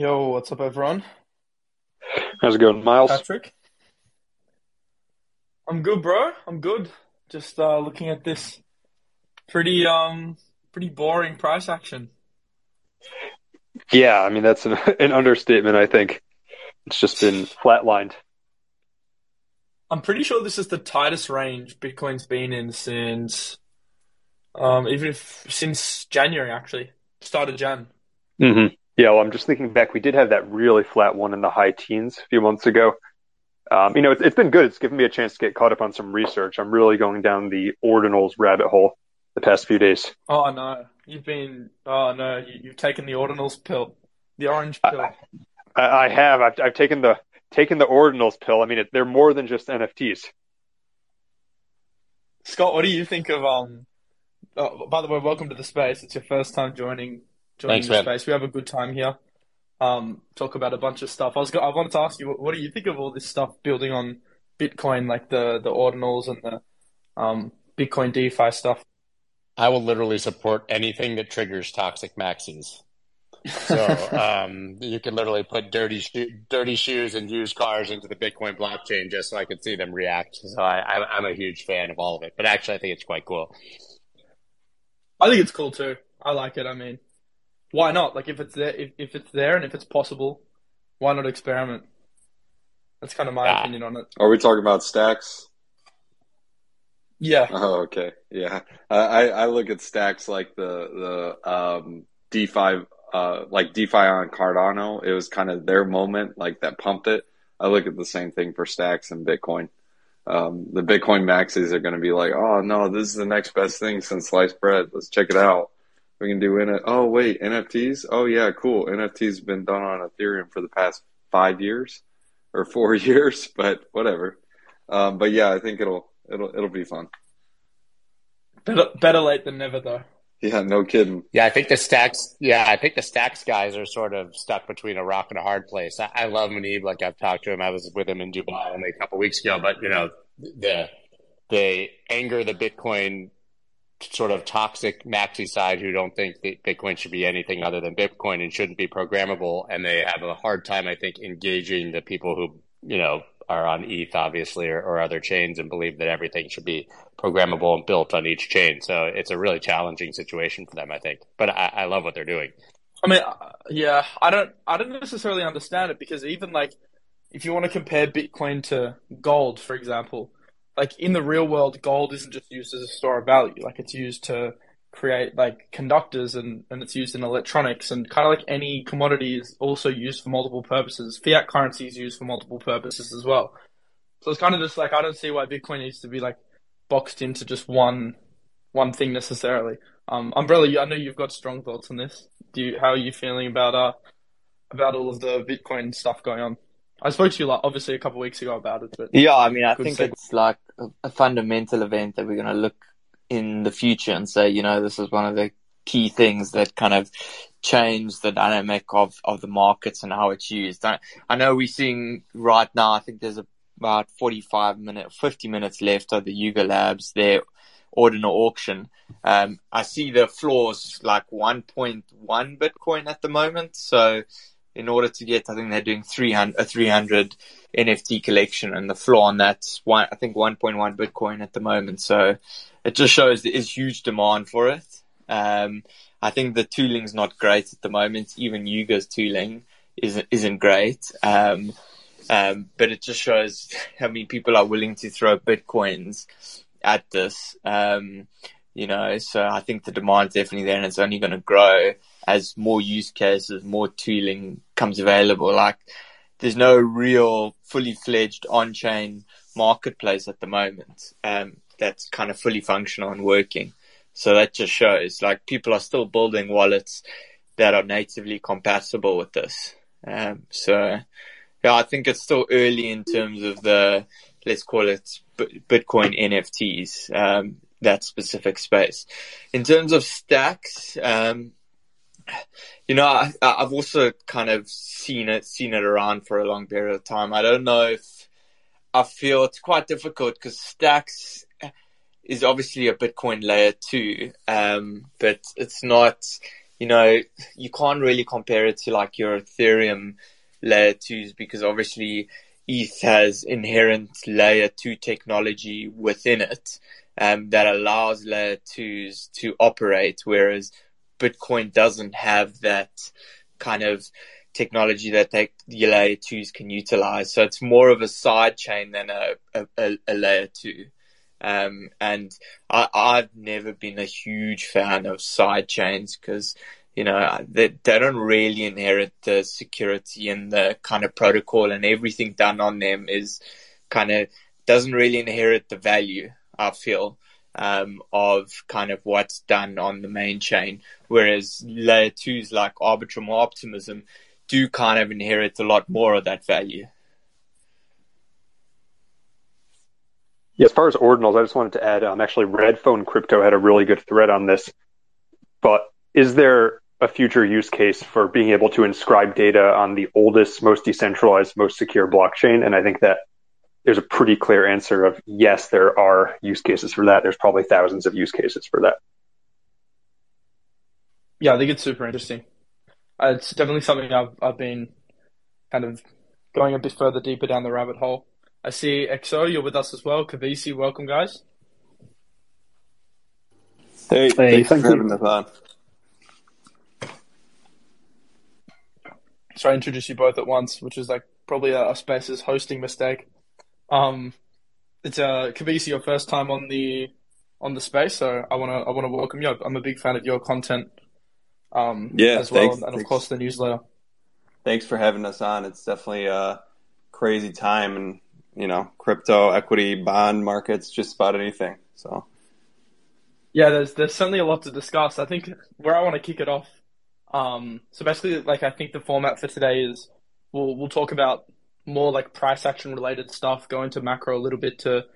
Yo, what's up, everyone? How's it going, Miles? Patrick? I'm good, bro. I'm good. Just uh, looking at this pretty um pretty boring price action. Yeah, I mean that's an, an understatement. I think it's just been flatlined. I'm pretty sure this is the tightest range Bitcoin's been in since um even if since January actually. Started Jan. hmm Yeah, well, I'm just thinking back. We did have that really flat one in the high teens a few months ago. Um, you know, it's, it's been good. It's given me a chance to get caught up on some research. I'm really going down the ordinals rabbit hole the past few days. Oh no. You've been oh no, you, you've taken the ordinals pill. The orange pill. I, I have. I've, I've taken the taken the ordinals pill. I mean, it, they're more than just NFTs. Scott, what do you think of um oh, by the way, welcome to the space. It's your first time joining joining Thanks, the man. space. We have a good time here. Um, talk about a bunch of stuff. I was go- I wanted to ask you, what, what do you think of all this stuff building on Bitcoin, like the the ordinals and the um Bitcoin DeFi stuff? I will literally support anything that triggers toxic maxis. So um, you can literally put dirty sho- dirty shoes and used cars into the Bitcoin blockchain just so I can see them react. So I, I, I'm a huge fan of all of it. But actually, I think it's quite cool. I think it's cool too. I like it. I mean, why not? Like if it's there, if, if it's there and if it's possible, why not experiment? That's kind of my Ah. opinion on it. Are we talking about stacks? Yeah. Oh, okay. Yeah. I, I I look at stacks like the, the, um, DeFi, uh, like DeFi on Cardano. It was kind of their moment, like that pumped it. I look at the same thing for stacks and Bitcoin. Um, the Bitcoin maxis are going to be like, oh no, this is the next best thing since sliced bread. Let's check it out. We can do in it. Oh wait, NFTs. Oh yeah, cool. NFTs have been done on Ethereum for the past five years or four years, but whatever. Um, but yeah, I think it'll it'll it'll be fun. Better better late than never though. Yeah, no kidding. Yeah, I think the stacks. Yeah, I think the stacks guys are sort of stuck between a rock and a hard place. I, I love Muneeb. Like I've talked to him. I was with him in Dubai only a couple weeks ago. But you know, the the anger the Bitcoin sort of toxic maxi side who don't think that Bitcoin should be anything other than Bitcoin and shouldn't be programmable. And they have a hard time, I think, engaging the people who you know are on ETH, obviously, or, or other chains, and believe that everything should be programmable and built on each chain. So it's a really challenging situation for them, I think. But I, I love what they're doing. I mean, uh, yeah, I don't, I don't necessarily understand it because even like, if you want to compare Bitcoin to gold, for example, like in the real world, gold isn't just used as a store of value. Like it's used to create like conductors and, and it's used in electronics and kind of like any commodity is also used for multiple purposes. Fiat currency is used for multiple purposes as well. So it's kind of just like, I don't see why Bitcoin needs to be like boxed into just one, one thing necessarily. Um, Umbrella, I know you've got strong thoughts on this. Do you, how are you feeling about uh about all of the Bitcoin stuff going on? I spoke to you like obviously a couple of weeks ago about it, but Yeah, I mean, I think segue. it's like a, a fundamental event that we're going to look in the future and say, you know, this is one of the key things that kind of change the dynamic of, of the markets and how it's used. I, I know we're seeing right now, I think there's about 45 minutes, 50 minutes left of the Yuga Labs, their ordinal auction. Um, I see the floors like 1.1 Bitcoin at the moment. So in order to get, I think they're doing 300, a 300 NFT collection and the floor on that's one, I think 1.1 Bitcoin at the moment. So it just shows there is huge demand for it. Um, I think the tooling's not great at the moment. Even Yuga's tooling isn't, isn't great. Um, um, but it just shows how many people are willing to throw Bitcoins at this. Um, you know, so I think the demand's definitely there and it's only going to grow as more use cases, more tooling comes available. Like there's no real fully fledged on chain marketplace at the moment. Um, that's kind of fully functional and working. So that just shows like people are still building wallets that are natively compatible with this. Um, so yeah, I think it's still early in terms of the, let's call it Bitcoin NFTs, um, that specific space. In terms of stacks, um, you know, I, I've also kind of seen it, seen it around for a long period of time. I don't know if I feel it's quite difficult because stacks is obviously a Bitcoin layer two, um, but it's not you know, you can't really compare it to like your Ethereum layer twos because obviously ETH has inherent layer two technology within it um, that allows layer twos to operate, whereas Bitcoin doesn't have that kind of technology that they, the layer twos can utilize. So it's more of a side chain than a, a, a layer two. Um, and I, I've never been a huge fan of side chains because you know, they, they don't really inherit the security and the kind of protocol and everything done on them is kind of doesn't really inherit the value, I feel, um, of kind of what's done on the main chain. Whereas layer twos like Arbitrum or Optimism do kind of inherit a lot more of that value. Yeah, as far as ordinals, I just wanted to add, um, actually Red Phone Crypto had a really good thread on this, but is there a future use case for being able to inscribe data on the oldest, most decentralized, most secure blockchain? And I think that there's a pretty clear answer of yes, there are use cases for that. There's probably thousands of use cases for that. Yeah, I think it's super interesting. Uh, it's definitely something I've I've been kind of going a bit further deeper down the rabbit hole. I see XO, you're with us as well. Kobeissi, welcome guys. Hey, hey thanks for having us on. So I introduced you both at once, which is like probably a, a Spaces hosting mistake. Um, it's uh, Kobeissi, your first time on the on the space, so I wanna I wanna welcome you. I'm a big fan of your content. Um, yeah, as well, thanks, and, and thanks. of course the newsletter. Thanks for having us on. It's definitely a crazy time, and you know, crypto, equity, bond markets, just about anything. So. Yeah, there's there's certainly a lot to discuss. I think where I want to kick it off um, so basically, like I think the format for today is we'll we'll talk about more like price action related stuff, go into macro a little bit to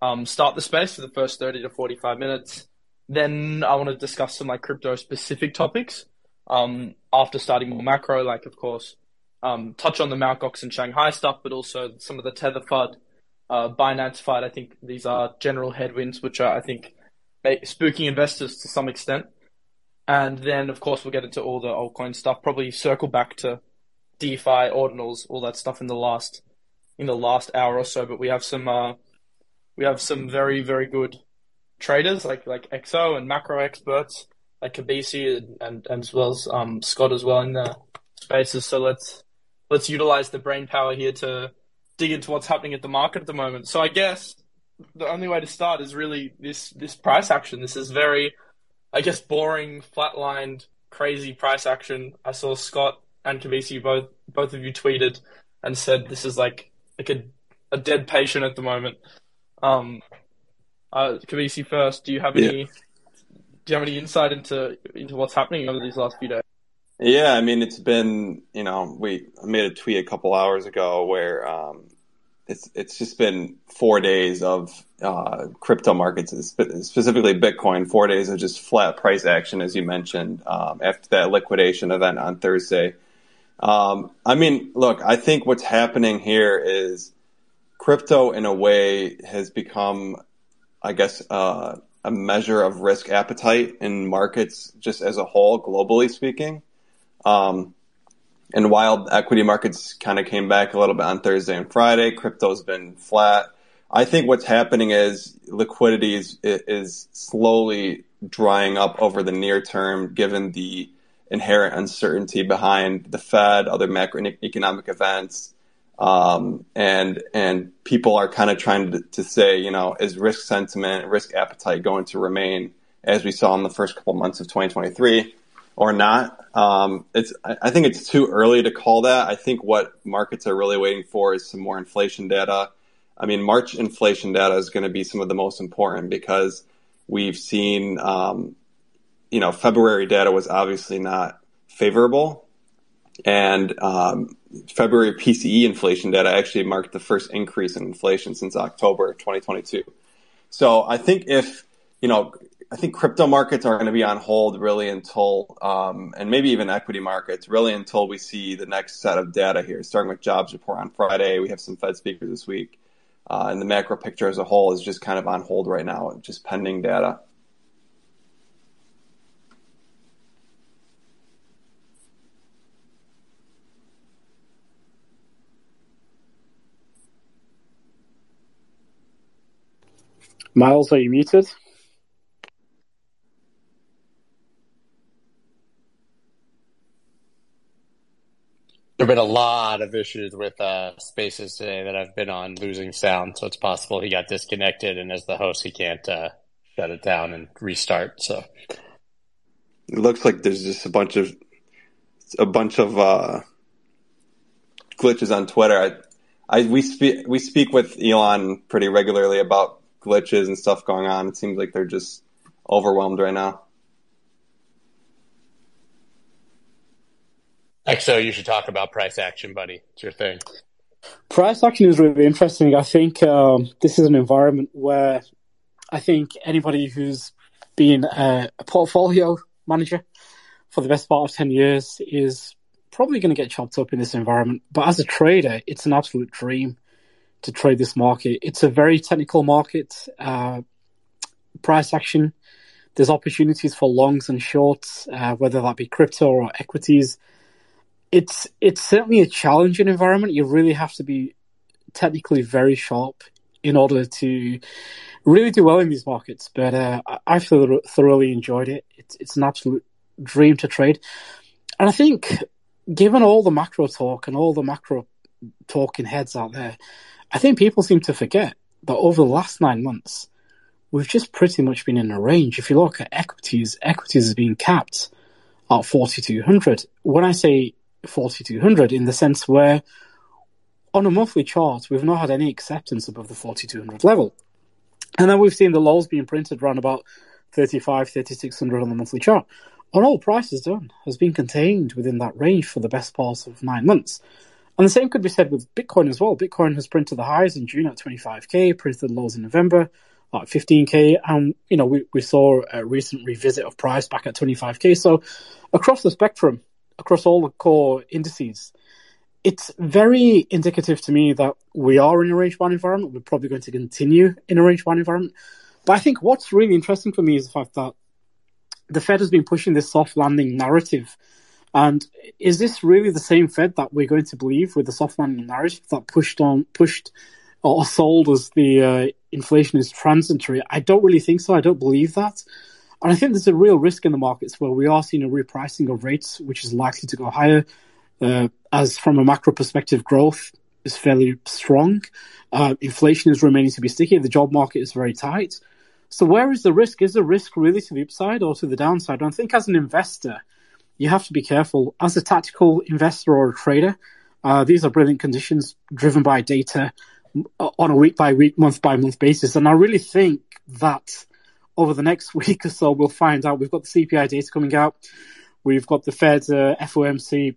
um, start the space for the first thirty to forty five minutes. Then I want to discuss some like crypto specific topics. Um, after starting more macro, like of course, um, touch on the Mt. Gox and Shanghai stuff, but also some of the Tether FUD, uh, Binance FUD. I think these are general headwinds, which are I think spooking investors to some extent. And then, of course, we'll get into all the altcoin stuff. Probably circle back to DeFi, ordinals, all that stuff in the last in the last hour or so. But we have some uh, we have some very very good traders like like XO and macro experts like Kobeissi and, and, and as well as um, Scott as well in the spaces. So let's let's utilize the brain power here to dig into what's happening at the market at the moment. So I guess the only way to start is really this this price action. This is very I guess boring, flatlined, crazy price action. I saw Scott and Kobeissi both both of you tweeted and said this is like like a, a dead patient at the moment. Um, uh, Kobeissi first. Do you have any? Yeah. Do you have any insight into into what's happening over these last few days? Yeah, I mean, it's been you know we I made a tweet a couple hours ago where um, it's it's just been four days of uh, crypto markets, specifically Bitcoin. Four days of just flat price action, as you mentioned, um, after that liquidation event on Thursday. Um, I mean, look, I think what's happening here is crypto, in a way, has become, I guess, uh, a measure of risk appetite in markets just as a whole, globally speaking. Um, and while equity markets kind of came back a little bit on Thursday and Friday, crypto's been flat. I think what's happening is liquidity is, is slowly drying up over the near term, given the inherent uncertainty behind the Fed, other macroeconomic events, um, and and people are kind of trying to, to say, you know, is risk sentiment, risk appetite going to remain as we saw in the first couple months of 2023? or not. Um, it's I think it's too early to call that. I think what markets are really waiting for is some more inflation data. I mean, March inflation data is going to be some of the most important because we've seen, um, you know, February data was obviously not favorable, and um, February PCE inflation data actually marked the first increase in inflation since October 2022. So I think if you know I think crypto markets are going to be on hold really until, um, and maybe even equity markets, really until we see the next set of data here. Starting with jobs report on Friday, we have some Fed speakers this week, uh, and the macro picture as a whole is just kind of on hold right now, just pending data. Miles, are you muted? There have been a lot of issues with uh, spaces today that I've been on losing sound, so it's possible he got disconnected, and as the host, he can't uh, shut it down and restart. So It looks like there's just a bunch of a bunch of uh, glitches on Twitter. I, I we speak we speak with Elon pretty regularly about glitches and stuff going on. It seems like they're just overwhelmed right now. XO, you should talk about price action, buddy. It's your thing. Price action is really interesting. I think um, this is an environment where I think anybody who's been a, a portfolio manager for the best part of 10 years is probably going to get chopped up in this environment. But as a trader, it's an absolute dream to trade this market. It's a very technical market. Uh, price action. There's opportunities for longs and shorts, uh, whether that be crypto or equities. It's it's certainly a challenging environment. You really have to be technically very sharp in order to really do well in these markets. But uh, I thoroughly enjoyed it. It's it's an absolute dream to trade, and I think given all the macro talk and all the macro talking heads out there, I think people seem to forget that over the last nine months, we've just pretty much been in a range. If you look at equities, equities has been capped at 4,200. When I say 4,200, in the sense where on a monthly chart, we've not had any acceptance above the 4,200 level. And then we've seen the lows being printed around about 35, 3,600 on the monthly chart. And all prices done has been contained within that range for the best part of nine months. And the same could be said with Bitcoin as well. Bitcoin has printed the highs in June at 25k, printed the lows in November at 15k, and you know we, we saw a recent revisit of price back at 25k. So across the spectrum, across all the core indices, it's very indicative to me that we are in a range bound environment. We're probably going to continue in a range bound environment. But I think what's really interesting for me is the fact that the Fed has been pushing this soft landing narrative. And is this really the same Fed that we're going to believe with the soft landing narrative that pushed on, pushed or sold as the uh, inflation is transitory? I don't really think so. I don't believe that. And I think there's a real risk in the markets where we are seeing a repricing of rates, which is likely to go higher. Uh, as from a macro perspective, growth is fairly strong. Uh, inflation is remaining to be sticky. The job market is very tight. So where is the risk? Is the risk really to the upside or to the downside? And I think as an investor, you have to be careful. As a tactical investor or a trader, uh, these are brilliant conditions driven by data on a week by week, month by month basis. And I really think that over the next week or so, we'll find out. We've got the CPI data coming out. We've got the Fed uh, FOMC.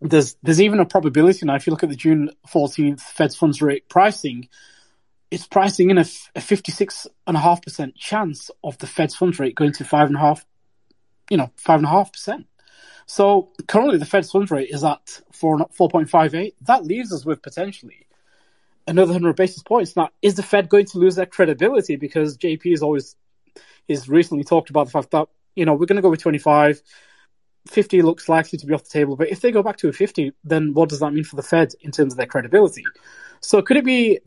There's there's even a probability now. If you look at the June 14th Fed's funds rate pricing, it's pricing in a, a 56.5% chance of the Fed's funds rate going to five and a half, you know, five and a half percent. So currently the Fed's funds rate is at 4, 4.58. That leaves us with potentially another 100 basis points. Now, is the Fed going to lose their credibility? Because JP has always, he's recently talked about the fact that, you know, we're going to go with 25. 50 looks likely to be off the table, but if they go back to a 50, then what does that mean for the Fed in terms of their credibility? So could it be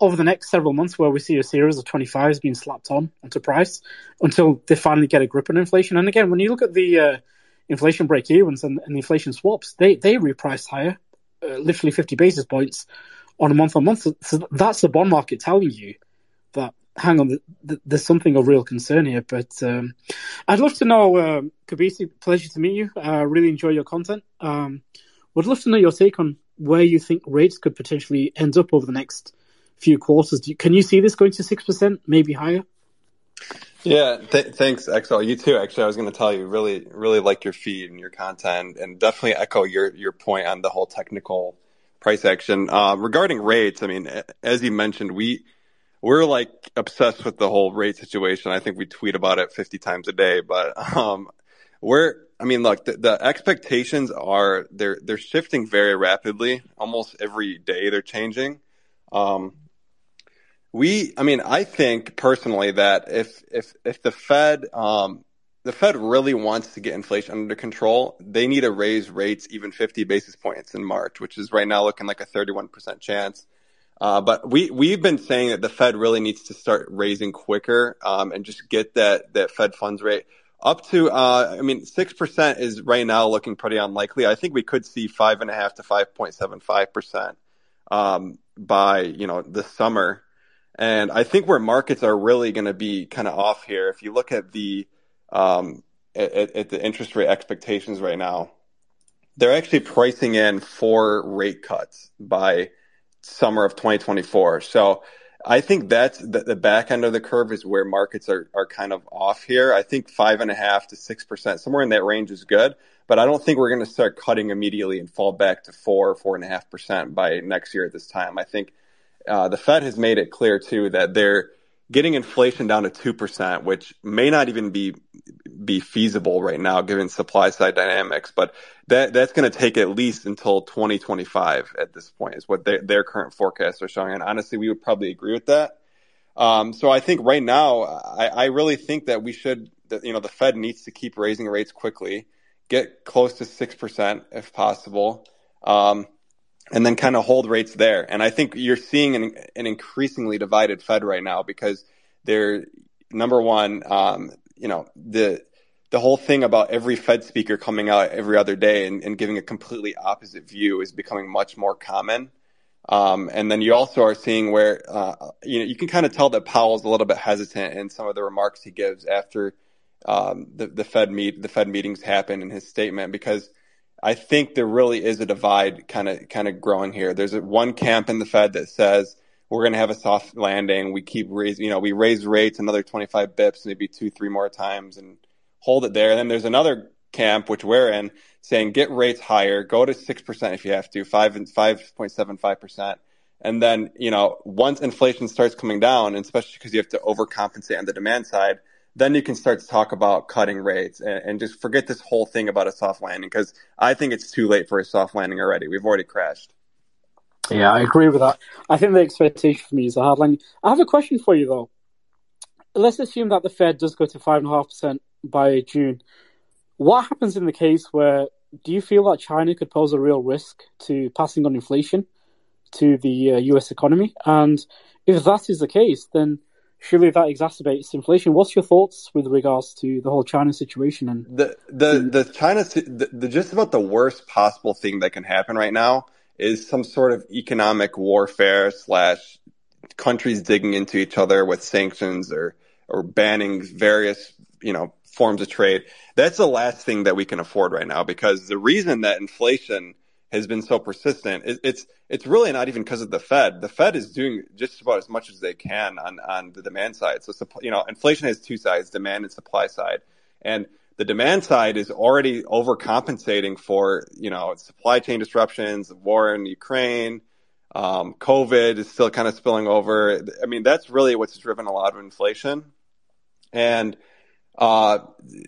over the next several months where we see a series of 25s being slapped on onto price until they finally get a grip on inflation? And again, when you look at the uh, inflation break evens and, and, the inflation swaps, they, they reprice higher, uh, literally 50 basis points on a month on month. So that's the bond market telling you that hang on, there's something of real concern here. But um, I'd love to know, um, Kobeissi, pleasure to meet you. I uh, really enjoy your content. Um, would love to know your take on where you think rates could potentially end up over the next few quarters. You, can you see this going to 6%, maybe higher? Yeah, th- thanks, XO. You too. Actually, I was going to tell you, really, really like your feed and your content, and definitely echo your your point on the whole technical price action. Uh, regarding rates, I mean, as you mentioned, we we're like obsessed with the whole rate situation. I think we tweet about it 50 times a day, but um, we're I mean, look, the, the, expectations are they're they're shifting very rapidly. Almost every day they're changing. Um, we, I mean, I think personally that if if if the Fed um, the Fed really wants to get inflation under control, they need to raise rates even 50 basis points in March, which is right now looking like a 31% chance. Uh, but we we've been saying that the Fed really needs to start raising quicker um, and just get that that Fed funds rate up to. Uh, I mean, six percent is right now looking pretty unlikely. I think we could see five and a half to five point seven five percent um, by you know the summer. And I think where markets are really going to be kind of off here, if you look at the um, at, at the interest rate expectations right now, they're actually pricing in four rate cuts by summer of 2024. So I think that's the, the, back end of the curve is where markets are, are kind of off here. I think five and a half to six percent, somewhere in that range is good, but I don't think we're going to start cutting immediately and fall back to four, four and a half percent by next year at this time. I think uh, the Fed has made it clear too that they're getting inflation down to 2%, which may not even be be feasible right now given supply side dynamics, but that that's going to take at least until 2025 at this point is what they, their current forecasts are showing. And honestly, we would probably agree with that. Um, so I think right now, I, I really think that we should, that, you know, the Fed needs to keep raising rates quickly, get close to 6% if possible. Um, and then kind of hold rates there. And I think you're seeing an, an increasingly divided Fed right now because they're number one, um, you know, the the whole thing about every Fed speaker coming out every other day and, and giving a completely opposite view is becoming much more common. Um, and then you also are seeing where uh, you know you can kind of tell that Powell's a little bit hesitant in some of the remarks he gives after um, the, the Fed meet the Fed meetings happen in his statement because I think there really is a divide kind of kind of growing here. There's a, one camp in the Fed that says we're going to have a soft landing. We keep raising, you know, we raise rates another 25 bips, maybe two, three more times, and hold it there. And then there's another camp which we're in saying get rates higher, go to six percent if you have to, five and five point seven five percent. And then, you know, once inflation starts coming down, and especially because you have to overcompensate on the demand side, then you can start to talk about cutting rates and, and just forget this whole thing about a soft landing because I think it's too late for a soft landing already. We've already crashed. Yeah, I agree with that. I think the expectation for me is a hard landing. I have a question for you though. Let's assume that the Fed does go to five and a half percent by June. What happens in the case where do you feel that China could pose a real risk to passing on inflation to the uh, US economy? And if that is the case, then surely that exacerbates inflation. What's your thoughts with regards to the whole China situation? And the the mm. the China the, the just about the worst possible thing that can happen right now is some sort of economic warfare slash countries digging into each other with sanctions or or banning various you know forms of trade. That's the last thing that we can afford right now because the reason that inflation has been so persistent. It, it's it's really not even because of the Fed. The Fed is doing just about as much as they can on on the demand side. So you know, inflation has two sides: demand and supply side, and the demand side is already overcompensating for you know supply chain disruptions, war in Ukraine. Um, COVID is still kind of spilling over. I mean, that's really what's driven a lot of inflation. And uh,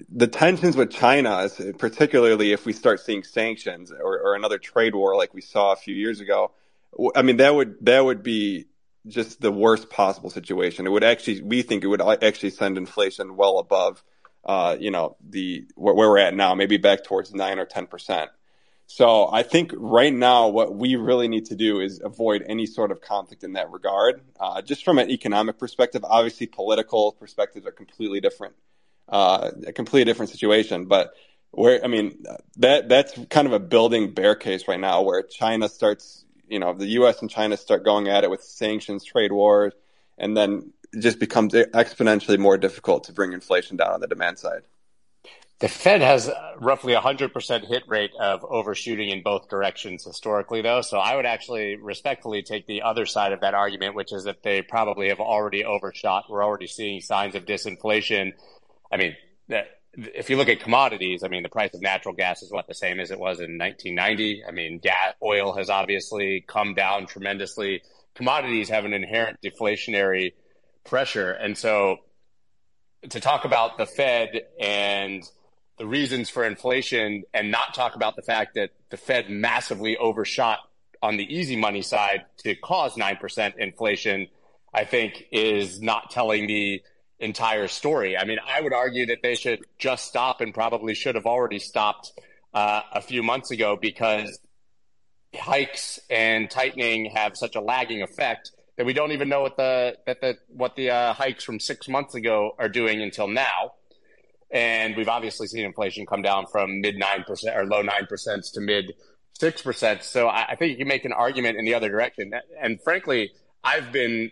the tensions with China, particularly if we start seeing sanctions or, or, another trade war like we saw a few years ago, I mean that would that would be just the worst possible situation. It would actually, we think it would actually send inflation well above, uh, you know, the where, where we're at now, maybe back towards nine or ten percent. So I think right now what we really need to do is avoid any sort of conflict in that regard. Uh, just from an economic perspective, obviously political perspectives are completely different uh, a completely different situation. But where I mean that that's kind of a building bear case right now, where China starts, you know, the U.S. and China start going at it with sanctions, trade wars, and then it just becomes exponentially more difficult to bring inflation down on the demand side. The Fed has roughly a 100% hit rate of overshooting in both directions historically, though. So I would actually respectfully take the other side of that argument, which is that they probably have already overshot. We're already seeing signs of disinflation I mean, if you look at commodities, I mean, the price of natural gas is what the same as it was in 1990. I mean, gas, oil has obviously come down tremendously. Commodities have an inherent deflationary pressure. And so to talk about the Fed and the reasons for inflation and not talk about the fact that the Fed massively overshot on the easy money side to cause 9% inflation, I think is not telling the entire story. I mean, I would argue that they should just stop and probably should have already stopped uh, a few months ago because hikes and tightening have such a lagging effect that we don't even know what the that the what the uh, hikes from six months ago are doing until now. And we've obviously seen inflation come down from mid nine percent or low nine percent to mid six percent. So I, I think you can make an argument in the other direction. And frankly, I've been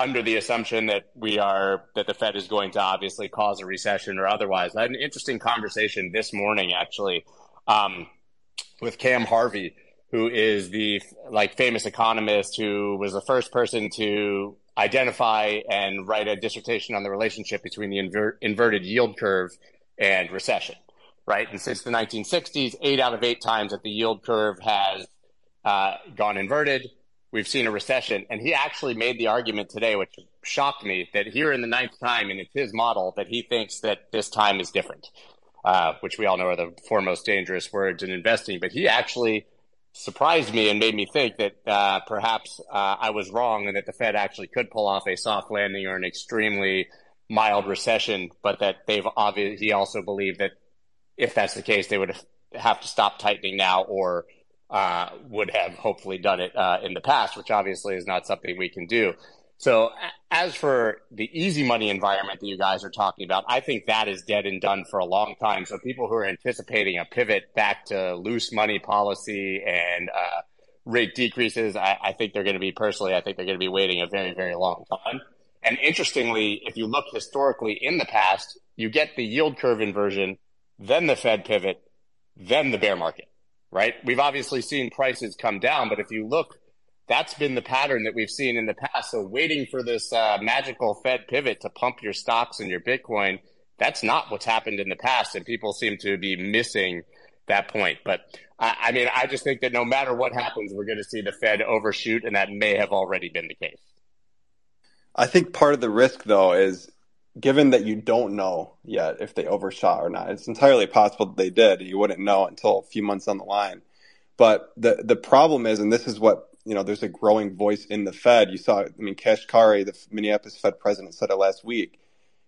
under the assumption that we are that the Fed is going to obviously cause a recession or otherwise. I had an interesting conversation this morning actually um, with Cam Harvey, who is the like famous economist who was the first person to identify and write a dissertation on the relationship between the inver- inverted yield curve and recession. Right, and since the 1960s, eight out of eight times that the yield curve has uh, gone inverted, we've seen a recession. And he actually made the argument today, which shocked me, that here in the ninth time, and it's his model, that he thinks that this time is different, uh, which we all know are the four most dangerous words in investing. But he actually surprised me and made me think that uh, perhaps uh, I was wrong and that the Fed actually could pull off a soft landing or an extremely mild recession, but that they've obviously, he also believed that if that's the case, they would have to stop tightening now or uh, would have hopefully done it uh, in the past, which obviously is not something we can do. So as for the easy money environment that you guys are talking about, I think that is dead and done for a long time. So people who are anticipating a pivot back to loose money policy and uh, rate decreases, I, I think they're going to be personally, I think they're going to be waiting a very, very long time. And interestingly, if you look historically in the past, you get the yield curve inversion, then the Fed pivot, then the bear market right? We've obviously seen prices come down, but if you look, that's been the pattern that we've seen in the past. So waiting for this uh, magical Fed pivot to pump your stocks and your Bitcoin, that's not what's happened in the past. And people seem to be missing that point. But I, I mean, I just think that no matter what happens, we're going to see the Fed overshoot, and that may have already been the case. I think part of the risk, though, is given that you don't know yet if they overshot or not, it's entirely possible that they did. You wouldn't know until a few months on the line. But the the problem is, and this is what you know, there's a growing voice in the Fed. You saw, I mean, Kashkari, the Minneapolis Fed president, said it last week,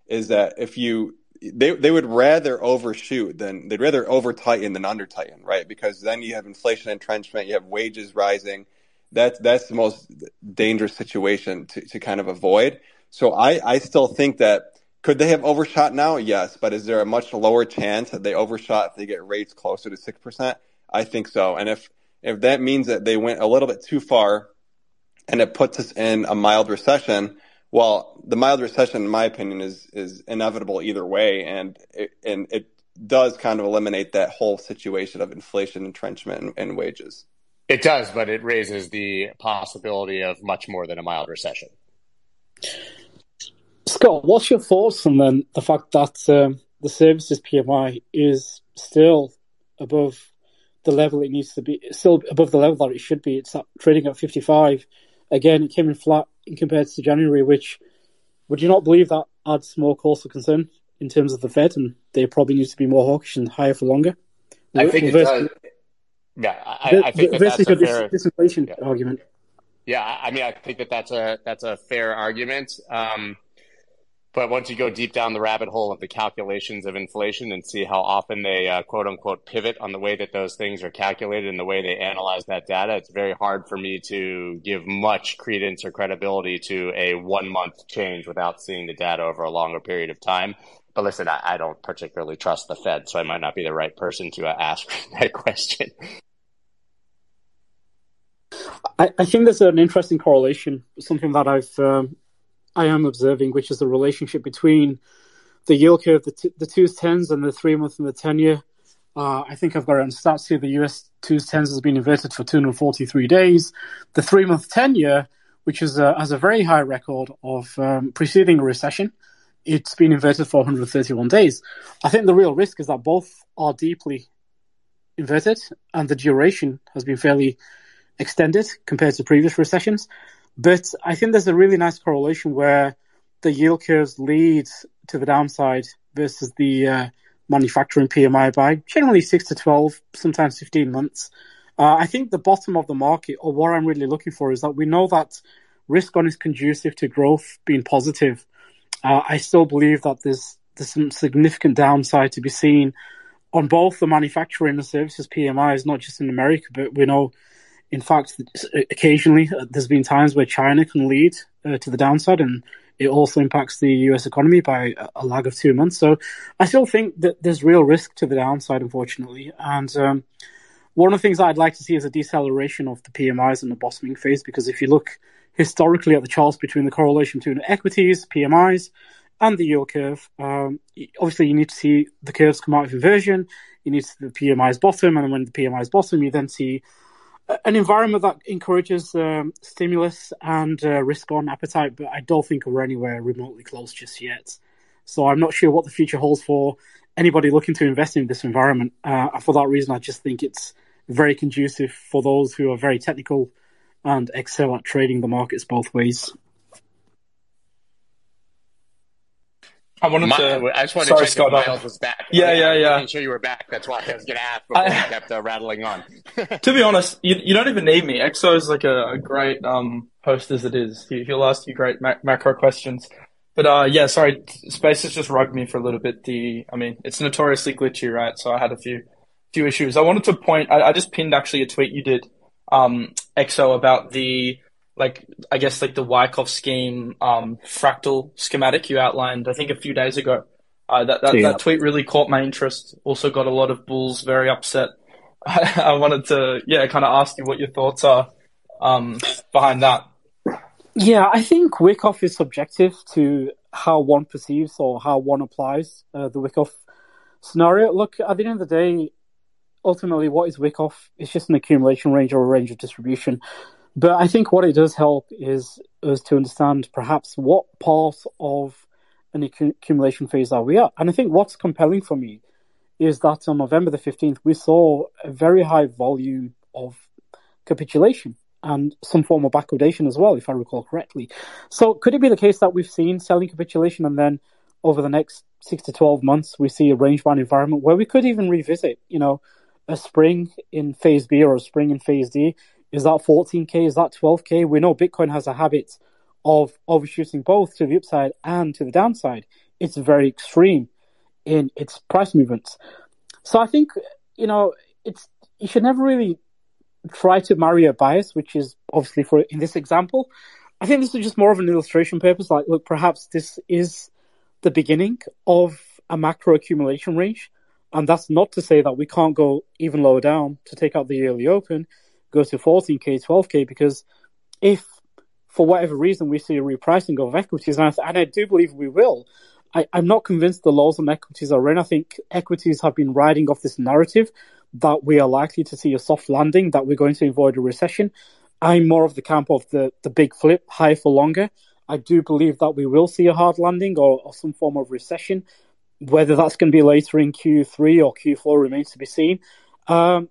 is that if you they they would rather overshoot than they'd rather over tighten than under tighten, right? Because then you have inflation entrenchment, you have wages rising. That's that's the most dangerous situation to, to kind of avoid. So I, I still think that could they have overshot now? Yes, but is there a much lower chance that they overshot if they get rates closer to six percent? I think so. And if if that means that they went a little bit too far, and it puts us in a mild recession, well, the mild recession, in my opinion, is is inevitable either way, and it, and it does kind of eliminate that whole situation of inflation, entrenchment, and, and wages. It does, but it raises the possibility of much more than a mild recession. Scott, what's your thoughts on then the fact that um, the services PMI is still above the level it needs to be, still above the level that it should be? It's trading at 55. Again, it came in flat in compared to January, which would you not believe that adds more cause for concern in terms of the Fed and they probably need to be more hawkish and higher for longer? I think it does. Yeah, I, I think that that's a fair disinflation yeah. argument. Yeah, I mean, I think that that's a that's a fair argument. Um, but once you go deep down the rabbit hole of the calculations of inflation and see how often they uh, quote unquote pivot on the way that those things are calculated and the way they analyze that data, it's very hard for me to give much credence or credibility to a one month change without seeing the data over a longer period of time. But listen, I, I don't particularly trust the Fed, so I might not be the right person to uh, ask that question. I, I, think there's an interesting correlation, something that I've um, I am observing, which is the relationship between the yield curve, the, t- the twos tens, and the three month and the ten year. Uh, I think I've got it on stats here. The US twos tens has been inverted for 243 days. The three month ten year, which is a, has a very high record of um, preceding a recession, it's been inverted for 131 days. I think the real risk is that both are deeply inverted, and the duration has been fairly extended compared to previous recessions. But I think there's a really nice correlation where the yield curves lead to the downside versus the uh, manufacturing PMI by generally six to 12, sometimes 15 months. Uh, I think the bottom of the market, or what I'm really looking for, is that we know that risk on is conducive to growth being positive. Uh, I still believe that there's there's some significant downside to be seen on both the manufacturing and services PMIs, not just in America, but we know In fact, occasionally uh, there's been times where China can lead uh, to the downside, and it also impacts the US economy by a lag of two months. So I still think that there's real risk to the downside, unfortunately. And um, one of the things I'd like to see is a deceleration of the PMIs in the bottoming phase, because if you look historically at the charts between the correlation between equities, PMIs, and the yield curve, um, obviously you need to see the curves come out of inversion. You need to see the PMIs bottom, and when the PMIs bottom, you then see an environment that encourages um, stimulus and uh, risk on appetite. But I don't think we're anywhere remotely close just yet. So I'm not sure what the future holds for anybody looking to invest in this environment. Uh, for that reason, I just think it's very conducive for those who are very technical and excel at trading the markets both ways. I wanted My, to. I just wanted sorry, to check Scott, if Miles was back. Yeah, yeah, yeah. Making sure you were back. That's why I was going to ask before I- I kept uh, rattling on. To be honest, you, you don't even need me. XO is like a, a great um, host as it is. He, he'll ask you great ma- macro questions. But uh, yeah, sorry, Space has just rugged me for a little bit. The, I mean, it's notoriously glitchy, right? So I had a few few issues. I wanted to point. I, I just pinned actually a tweet you did, um, XO about the like I guess like the Wyckoff scheme um, fractal schematic you outlined. I think a few days ago. Uh, that that, Yeah. that tweet really caught my interest. Also got a lot of bulls very upset. I, I wanted to yeah kind of ask you what your thoughts are um, behind that. Yeah, I think Wyckoff is subjective to how one perceives or how one applies uh, the Wyckoff scenario. Look, at the end of the day, ultimately, what is Wyckoff? It's just an accumulation range or a range of distribution. But I think what it does help is us to understand perhaps what part of an accumulation phase are we at. And I think what's compelling for me is that on November the 15th, we saw a very high volume of capitulation and some form of backwardation as well, if I recall correctly. So could it be the case that we've seen selling capitulation and then over the next six to 12 months, we see a range bound environment where we could even revisit, you know, a spring in phase B or a spring in phase D? Is that 14K? Is that 12K? We know Bitcoin has a habit of overshooting both to the upside and to the downside. It's very extreme in its price movements. So I think, you know, it's, you should never really try to marry a bias, which is obviously for in this example. I think this is just more of an illustration purpose. Like, look, perhaps this is the beginning of a macro accumulation range. And that's not to say that we can't go even lower down to take out the yearly open, go to 14K, 12K, because if for whatever reason we see a repricing of equities, and I, and I do believe we will, I, I'm not convinced the laws on equities are in. I think equities have been riding off this narrative that we are likely to see a soft landing, that we're going to avoid a recession. I'm more of the camp of the, the big flip, high for longer. I do believe that we will see a hard landing or, or some form of recession. Whether that's going to be later in Q3 or Q4 remains to be seen. Um,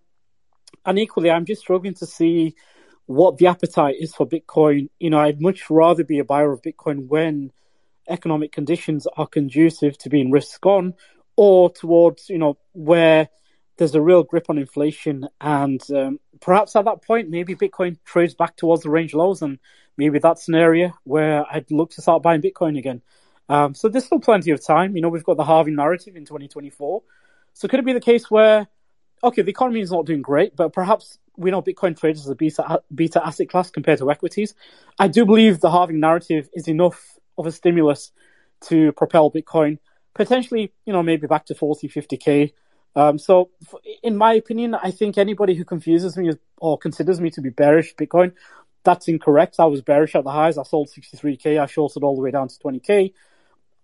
and equally, I'm just struggling to see what the appetite is for Bitcoin. You know, I'd much rather be a buyer of Bitcoin when economic conditions are conducive to being risk on or towards, you know, where there's a real grip on inflation. And um, perhaps at that point, maybe Bitcoin trades back towards the range lows, and maybe that's an area where I'd look to start buying Bitcoin again. Um, so there's still plenty of time. You know, we've got the halving narrative in 2024. So could it be the case where, okay, the economy is not doing great, but perhaps we know Bitcoin trades as a beta, beta asset class compared to equities. I do believe the halving narrative is enough of a stimulus to propel Bitcoin potentially, you know, maybe back to 40, 50k. Um, so, in my opinion, I think anybody who confuses me or considers me to be bearish Bitcoin, that's incorrect. I was bearish at the highs. I sold 63k. I shorted all the way down to 20k.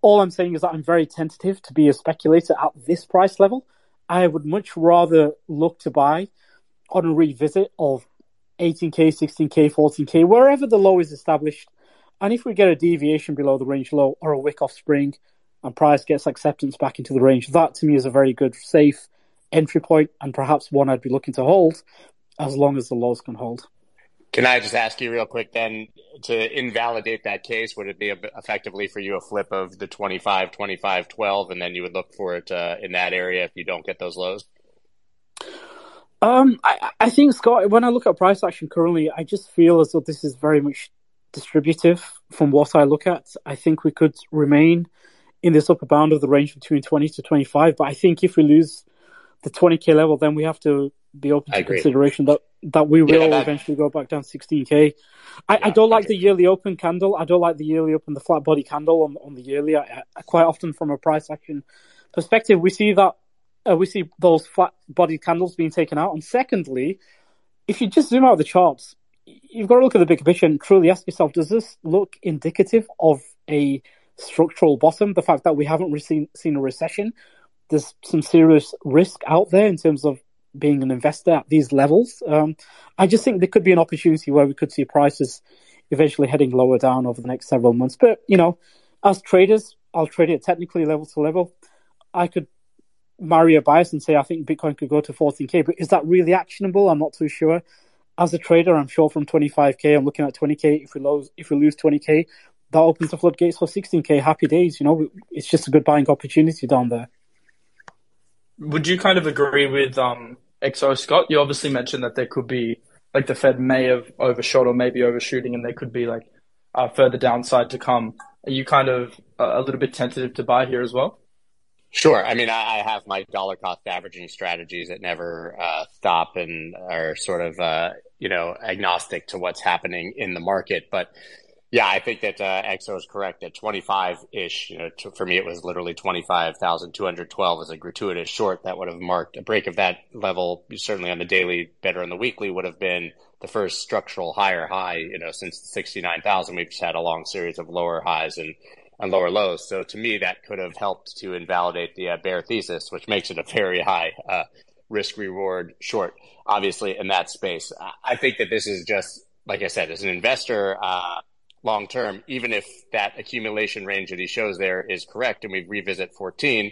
All I'm saying is that I'm very tentative to be a speculator at this price level. I would much rather look to buy on a revisit of 18k, 16k, 14k, wherever the low is established. And if we get a deviation below the range low or a Wyckoff spring and price gets acceptance back into the range, that to me is a very good, safe entry point and perhaps one I'd be looking to hold as long as the lows can hold. Can I just ask you real quick then to invalidate that case? Would it be effectively for you a flip of the 25, 25, 12, and then you would look for it uh, in that area if you don't get those lows? Um, I, I think Scott, when I look at price action currently, I just feel as though this is very much distributive from what I look at. I think we could remain in this upper bound of the range between 20 to 25, but I think if we lose the 20k level, then we have to be open to consideration that that we will Yeah, that- eventually go back down 16k. I, I Yeah, don't like okay. the yearly open candle. I don't like the yearly open, the flat body candle on on the yearly. I, I, quite often, from a price action perspective, we see that uh, we see those flat body candles being taken out. And secondly, if you just zoom out the charts, you've got to look at the big picture and truly ask yourself: Does this look indicative of a structural bottom? The fact that we haven't re- seen seen a recession, there's some serious risk out there in terms of being an investor at these levels. Um, I just think there could be an opportunity where we could see prices eventually heading lower down over the next several months. But you know, as traders, I'll trade it technically level to level. I could marry a bias and say I think Bitcoin could go to 14k, but is that really actionable? I'm not too sure. As a trader, I'm sure from 25k, I'm looking at 20k. If we lose, if we lose 20k, that opens the floodgates for 16k. Happy days, you know. It's just a good buying opportunity down there. Would you kind of agree with um, XO Scott? You obviously mentioned that there could be like the Fed may have overshot or maybe overshooting, and there could be like uh, further downside to come. Are you kind of uh, a little bit tentative to buy here as well? Sure. I mean, I, I have my dollar cost averaging strategies that never uh, stop and are sort of, uh, you know, agnostic to what's happening in the market. But yeah, I think that uh, XO is correct at 25 ish. You know, to, for me, it was literally 25,212 as a gratuitous short that would have marked a break of that level. Certainly on the daily, better on the weekly would have been the first structural higher high, you know, since 69,000. We've just had a long series of lower highs and and lower lows. So to me, that could have helped to invalidate the uh, bear thesis, which makes it a very high uh, risk reward short, obviously, in that space. I think that this is just, like I said, as an investor, uh, long term, even if that accumulation range that he shows there is correct and we revisit 14,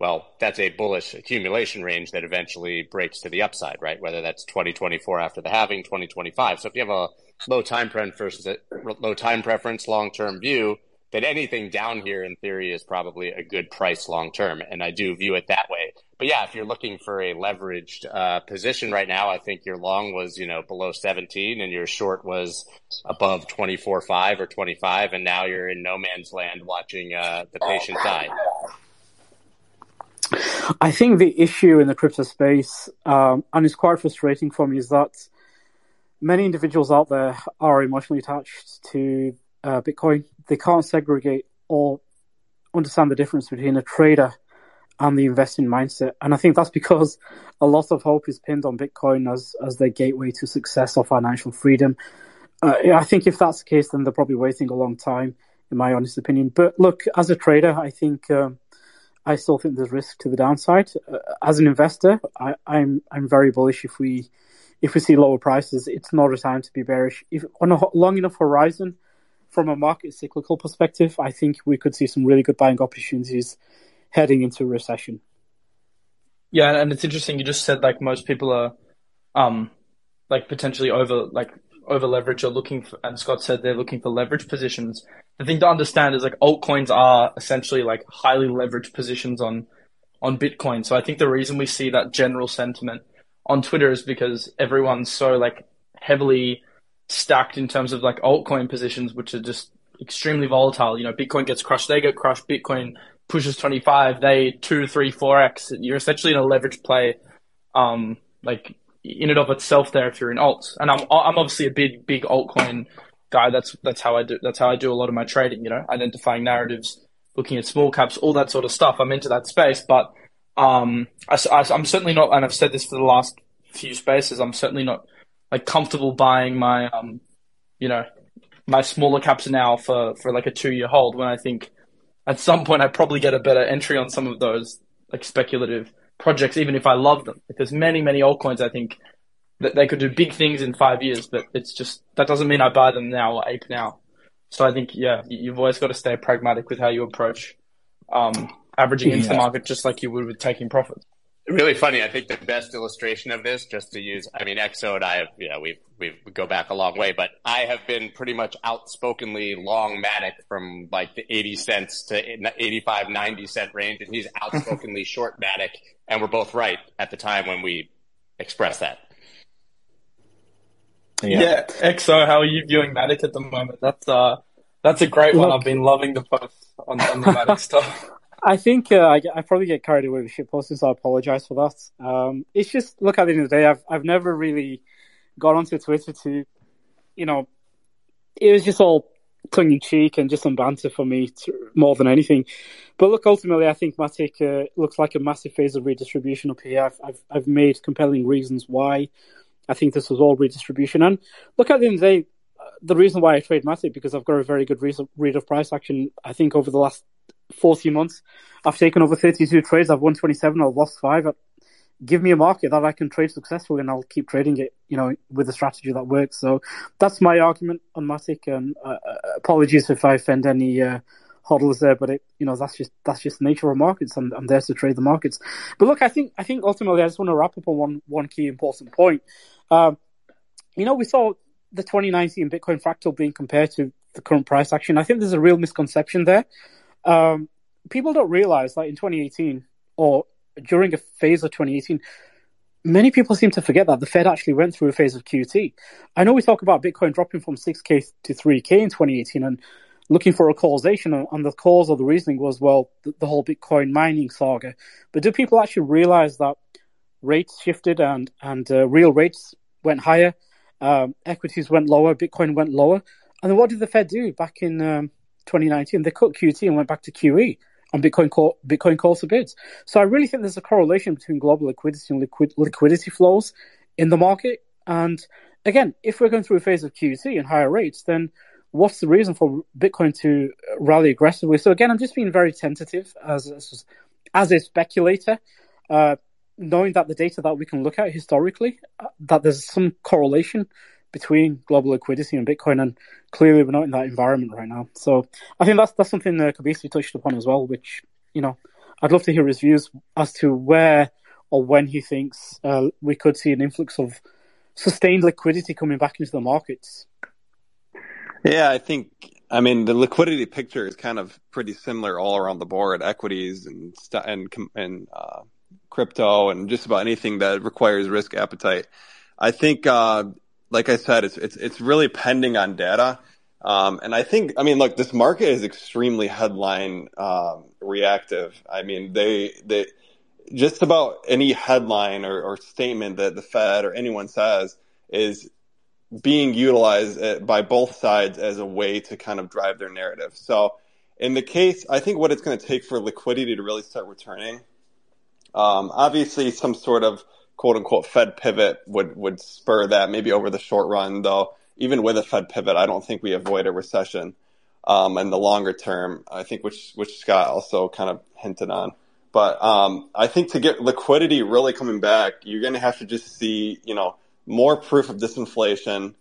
well, that's a bullish accumulation range that eventually breaks to the upside, right? Whether that's 2024 after the halving, 2025. So if you have a low time preference, low time preference, long term view, then anything down here in theory is probably a good price long term. And I do view it that way. But yeah, if you're looking for a leveraged uh, position right now, I think your long was, you know, below 17 and your short was above 24.5 or 25. And now you're in no man's land watching uh, the patient die. I think the issue in the crypto space, um, and it's quite frustrating for me, is that many individuals out there are emotionally attached to uh, Bitcoin. They can't segregate or understand the difference between a trader and the investing mindset. And I think that's because a lot of hope is pinned on Bitcoin as, as their gateway to success or financial freedom. Uh, I think if that's the case, then they're probably waiting a long time, in my honest opinion. But look, as a trader, I think um, I still think there's risk to the downside. Uh, as an investor, I, I'm I'm very bullish if we if we see lower prices. It's not a time to be bearish. If on a long enough horizon, from a market cyclical perspective, I think we could see some really good buying opportunities heading into recession. Yeah, and it's interesting. You just said like most people are, um, like potentially over like over leverage or looking for, and Scott said they're looking for leverage positions. The thing to understand is like altcoins are essentially like highly leveraged positions on on Bitcoin. So I think the reason we see that general sentiment on Twitter is because everyone's so like heavily stacked in terms of like altcoin positions, which are just extremely volatile. You know, Bitcoin gets crushed, they get crushed. Bitcoin pushes 25, they two, three, four X. You're essentially in a leverage play, um, like in and of itself there if you're in alts. And I'm, I'm obviously a big, big altcoin guy. That's, that's how I do, that's how I do a lot of my trading, you know, identifying narratives, looking at small caps, all that sort of stuff. I'm into that space, but, um, I, am certainly not, and I've said this for the last few spaces, I'm certainly not like comfortable buying my, um, you know, my smaller caps now for, for like a two year hold when I think at some point I probably get a better entry on some of those like speculative projects, even if I love them. Like there's many, many altcoins I think that they could do big things in five years, but it's just, that doesn't mean I buy them now or ape now. So I think, yeah, you've always got to stay pragmatic with how you approach, um, averaging into the market just like you would with taking profits. Really funny. I think the best illustration of this, just to use, I mean, XO and I have, you know, we we go back a long way, but I have been pretty much outspokenly long Matic from like the 80 cents to 85, 90 cent range, and he's outspokenly short Matic, and we're both right at the time when we express that. Yeah. XO, how are you viewing Matic at the moment? That's, uh, that's a great one. I've been loving the posts on, on the Matic stuff. I think uh, I, I probably get carried away with shit posting, so I apologize for that. Um, it's just look at the end of the day, I've I've never really got onto Twitter to, you know, it was just all tongue in cheek and just some banter for me to, more than anything. But look, ultimately, I think Matic uh, looks like a massive phase of redistribution up here. I've, I've, I've made compelling reasons why I think this was all redistribution. And look at the end of the day, the reason why I trade Matic because I've got a very good read of price action. I think over the last 14 months, I've taken over 32 trades. I've won 27. I've lost five. Give me a market that I can trade successfully, and I'll keep trading it. You know, with a strategy that works. So that's my argument on Matic. And uh, uh, apologies if I offend any uh, hodlers there, but it, you know, that's just that's just nature of markets. I'm, I'm there to trade the markets. But look, I think I think ultimately, I just want to wrap up on one one key important point. Um, you know, we saw the 2019 Bitcoin fractal being compared to the current price action. I think there's a real misconception there. Um, people don't realize like in 2018 or during a phase of 2018, many people seem to forget that the Fed actually went through a phase of QT. I know we talk about Bitcoin dropping from 6K to 3K in 2018 and looking for a causation and the cause or the reasoning was, well, the, whole Bitcoin mining saga. But do people actually realize that rates shifted and, and uh, real rates went higher? um, equities went lower, Bitcoin went lower. And what did the Fed do back in um, 2019? They cut QT and went back to QE on Bitcoin Bitcoin calls for bids. So I really think there's a correlation between global liquidity and liquid, liquidity flows in the market. And again, if we're going through a phase of QT and higher rates, then what's the reason for Bitcoin to rally aggressively? So again, I'm just being very tentative as as, as a speculator. Uh, knowing that the data that we can look at historically, uh, that there's some correlation between global liquidity and Bitcoin, and clearly we're not in that environment right now. So I think that's that's something that Kobeissi touched upon as well, which you know I'd love to hear his views as to where or when he thinks uh, we could see an influx of sustained liquidity coming back into the markets. Yeah, I think I mean the liquidity picture is kind of pretty similar all around the board, equities and and and uh, crypto and just about anything that requires risk appetite. I think, uh, like I said, it's it's it's really pending on data. Um, and I think, I mean, look, this market is extremely headline um, reactive. I mean, they they just about any headline or, or statement that the Fed or anyone says is being utilized uh, by both sides as a way to kind of drive their narrative. So, in the case, I think what it's going to take for liquidity to really start returning um, obviously, some sort of quote unquote Fed pivot would, would spur that maybe over the short run, though. Even with a Fed pivot, I don't think we avoid a recession. Um, in the longer term, I think which which Scott also kind of hinted on. But um, I think to get liquidity really coming back, you're going to have to just see, you know, more proof of disinflation,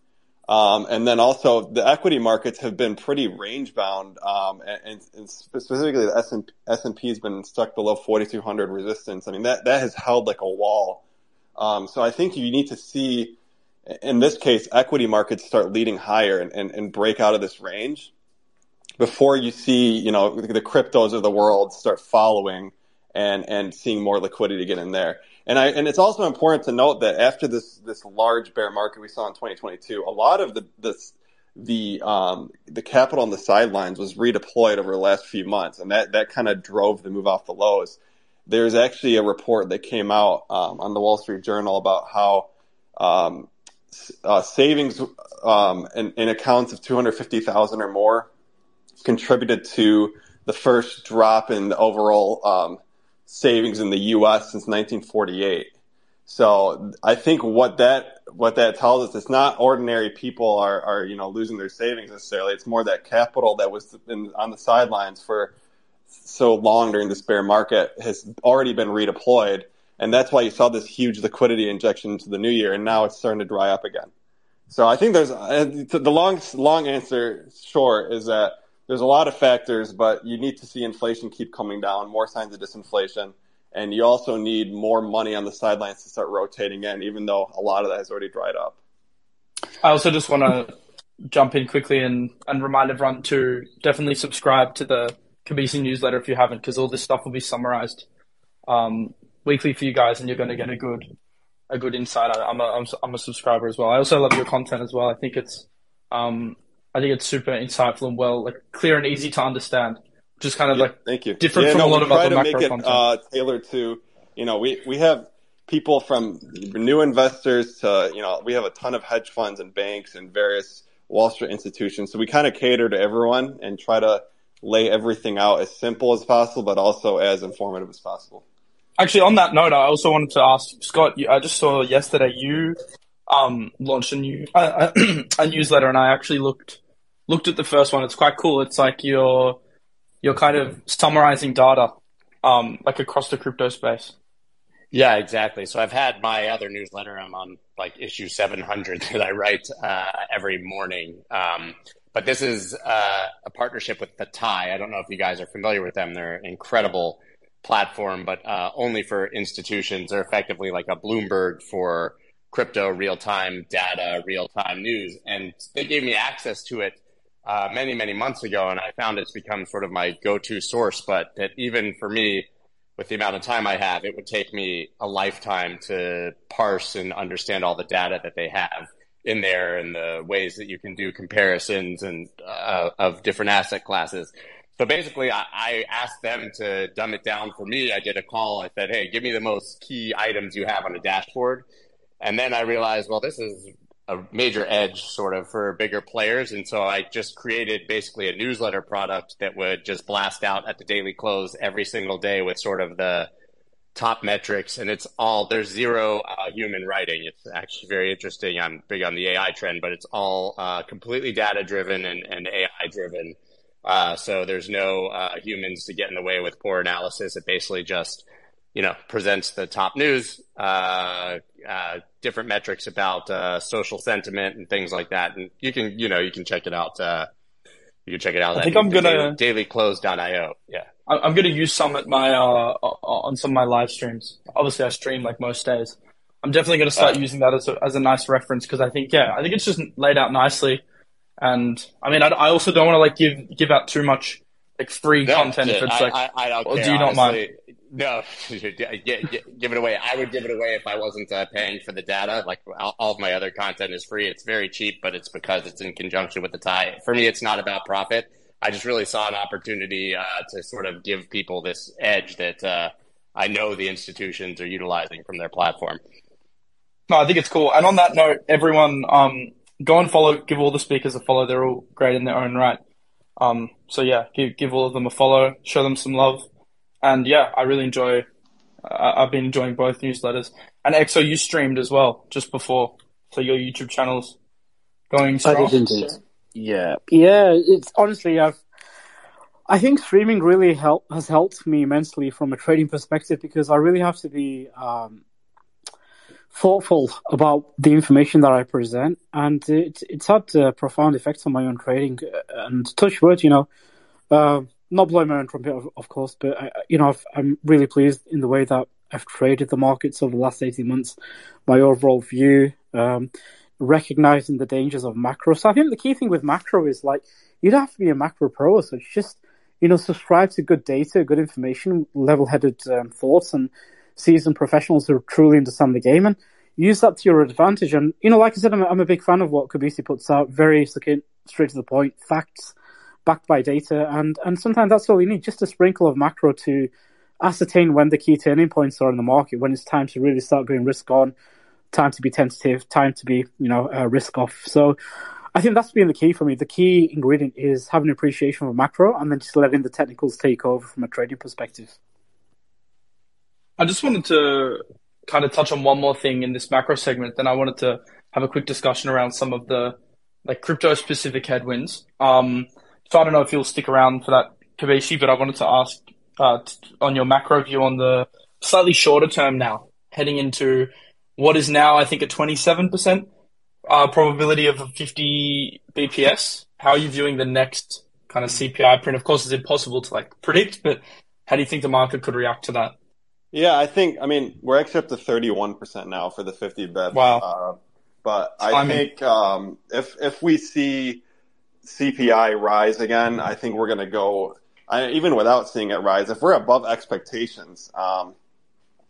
um, and then also the equity markets have been pretty range bound, um, and, and, specifically the S and P has been stuck below 4,200 resistance. I mean that that has held like a wall. Um, so I think you need to see, in this case, equity markets start leading higher and, and, and break out of this range before you see, you know, the cryptos of the world start following and and seeing more liquidity get in there. And I and it's also important to note that after this this large bear market we saw in 2022, a lot of the this the um, the capital on the sidelines was redeployed over the last few months, and that that kind of drove the move off the lows. There's actually a report that came out um, on the Wall Street Journal about how um, uh, savings um, in, in, accounts of 250,000 or more contributed to the first drop in the overall um, savings in the U.S. since 1948. So I think what that what that tells us it's not ordinary people are, are you know losing their savings necessarily. It's more that capital that was in, on the sidelines for so long during this bear market has already been redeployed, and that's why you saw this huge liquidity injection into the new year, and now it's starting to dry up again. So I think there's uh, the long long answer short is that there's a lot of factors, but you need to see inflation keep coming down, more signs of disinflation, and you also need more money on the sidelines to start rotating in, even though a lot of that has already dried up. I also just want to jump in quickly and, and remind everyone to definitely subscribe to the Kobeissi newsletter if you haven't, because all this stuff will be summarized um, weekly for you guys, and you're going to get a good a good insight. I'm a, I'm, I'm a subscriber as well. I also love your content as well. I think it's um, I think it's super insightful and well, like clear and easy to understand. just kind of Yeah, like thank you. different yeah, from no, a lot we of try other to macro make it content. uh, tailored to you know we we have people from new investors to you know we have a ton of hedge funds and banks and various Wall Street institutions. So we kind of cater to everyone and try to lay everything out as simple as possible, but also as informative as possible. Actually, on that note, I also wanted to ask Scott. I just saw yesterday you um, launched a new uh, a newsletter, and I actually looked looked at the first one. It's quite cool. It's like you're you're kind of summarizing data, um, like across the crypto space. Yeah, exactly. So I've had my other newsletter. I'm on like issue 700 that I write uh, every morning. Um, but this is uh, a partnership with the Tie. I don't know if you guys are familiar with them. They're an incredible platform, but uh, only for institutions. They're effectively like a Bloomberg for crypto, real time data, real time news. And they gave me access to it uh, many, many months ago, and I found it's become sort of my go to source. But that even for me, with the amount of time I have, it would take me a lifetime to parse and understand all the data that they have in there and the ways that you can do comparisons and uh, of different asset classes. So basically, I, I asked them to dumb it down for me. I did a call. I said, "Hey, give me the most key items you have on a dashboard," and then I realized, well, this is a major edge sort of for bigger players. And so I just created basically a newsletter product that would just blast out at the daily close every single day with sort of the top metrics. And it's all, there's zero uh, human writing. It's actually very interesting. I'm big on the AI trend, but it's all uh, completely data driven and, and AI driven. Uh, so there's no uh, humans to get in the way with poor analysis. It basically just you know, presents the top news, uh, uh, different metrics about, uh, social sentiment and things like that. And you can, you know, you can check it out, uh, you can check it out I think I'm gonna- dailyclose.io. Yeah. I- I'm going to use some at my uh, on some of my live streams. Obviously, I stream like most days. I'm definitely going to start Uh. using that as a, as a nice reference because I think yeah, I think it's just laid out nicely. And I mean, I, I also don't want to like give give out too much like free No, content if it's like I, I don't or care. do you not honestly. No, gi- gi- give it away. I would give it away if I wasn't uh, paying for the data. Like all of my other content is free. It's very cheap, but it's because it's in conjunction with the tie. For me, it's not about profit. I just really saw an opportunity uh, to sort of give people this edge that uh, I know the institutions are utilizing from their platform. No, I think it's cool. And on that note, everyone, um, go and follow, give all the speakers a follow. They're all great in their own right. Um, so yeah, give, give all of them a follow, show them some love. And yeah, I really enjoy, I I've been enjoying both newsletters. And XO, you streamed as well just before. So your YouTube channel's going I strong. did indeed. Yeah, yeah. It's honestly, I've. I think streaming really help has helped me immensely from a trading perspective because I really have to be um, thoughtful about the information that I present, and it, it's had uh, profound effects on my own trading. And touch wood, you know, uh, not blowing my own trumpet, of, of course, but I, you know, I've, I'm really pleased in the way that I've traded the markets over the last eighteen months. My overall view. Um, recognizing the dangers of macro. So I think the key thing with macro is like you don't have to be a macro pro. So it's just you know subscribe to good data, good information, level-headed um, thoughts, and seasoned professionals who truly understand the game and use that to your advantage. And you know, like I said, I'm a, I'm a big fan of what Kobeissi puts out. Very straight to the point, facts backed by data, and and sometimes that's all you need, just a sprinkle of macro to ascertain when the key turning points are in the market, when it's time to really start going risk on time to be tentative, time to be, you know, uh, risk off. So I think that's been the key for me. The key ingredient is having appreciation of macro and then just letting the technicals take over from a trading perspective. I just wanted to kind of touch on one more thing in this macro segment. Then I wanted to have a quick discussion around some of the like crypto specific headwinds. Um, so I don't know if you'll stick around for that, Kobeissi, but I wanted to ask uh, t- on your macro view on the slightly shorter term now, heading into what is now, I think, a 27% uh, probability of a 50 BPS. How are you viewing the next kind of CPI print? Of course, it's impossible to like predict, but how do you think the market could react to that? Yeah, I think. I mean, we're actually up to thirty-one percent now for the fifty bips. Wow. Uh, but I Timing. think um, if if we see CPI rise again, I think we're going to go. I, even without seeing it rise, if we're above expectations, um,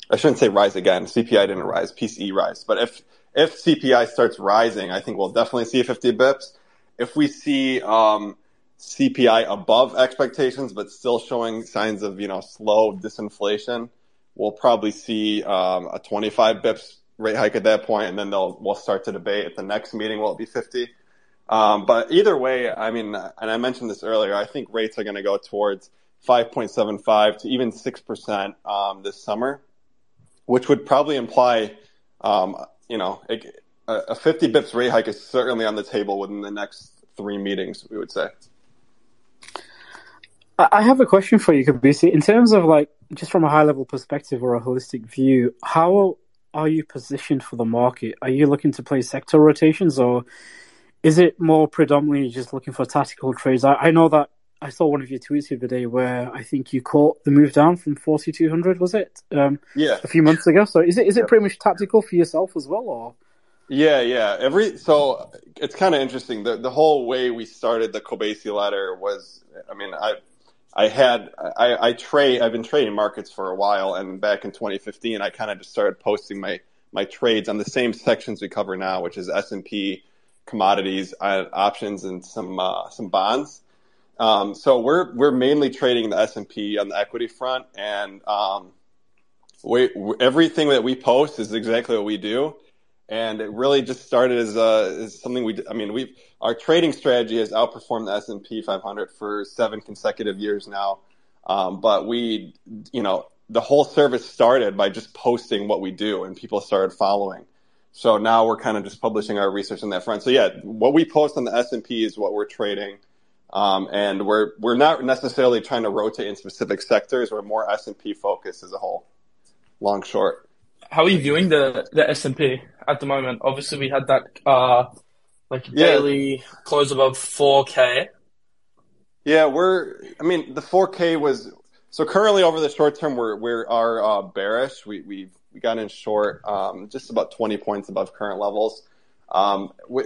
I shouldn't say rise again. CPI didn't rise, PCE rise. But if if CPI starts rising, I think we'll definitely see 50 bips. If we see um, CPI above expectations, but still showing signs of you know slow disinflation, we'll probably see um, a 25 bips rate hike at that point, and then they'll we'll start to debate at the next meeting will it be 50. Um, but either way, I mean, and I mentioned this earlier, I think rates are going to go towards 5.75 to even 6% um, this summer, which would probably imply, um, you know, a 50 bips rate hike is certainly on the table within the next three meetings, we would say. I have a question for you, Kobeissi. In terms of like, just from a high level perspective or a holistic view, how are you positioned for the market? Are you looking to play sector rotations or is it more predominantly just looking for tactical trades? I, I know that I saw one of your tweets the other day where I think you caught the move down from 4200, was it? Um, yeah. A few months ago. So is it is it pretty much tactical for yourself as well, or? Yeah, yeah. Every so it's kind of interesting. The the whole way we started the Kobeissi Letter was, I mean, I I had I, I trade I've been trading markets for a while, and back in 2015, I kind of just started posting my my trades on the same sections we cover now, which is S and P, commodities, uh, options, and some uh, some bonds. Um, so we're we're mainly trading the S and P on the equity front, and um, we, everything that we post is exactly what we do and it really just started as, uh, as something we. I mean, we our trading strategy has outperformed the S and P 500 for seven consecutive years now. Um, but we, you know, the whole service started by just posting what we do, and people started following. So now we're kind of just publishing our research on that front. So yeah, what we post on the S and P is what we're trading, um, and we're we're not necessarily trying to rotate in specific sectors. We're more S and P focused as a whole, long short how are you viewing the the S and P at the moment? Obviously, we had that uh, like Yeah. daily close above four k. Yeah, we're. I mean, the 4K was so currently over the short term we're we are uh, bearish. We we we got in short, um, just about 20 points above current levels. Um, we,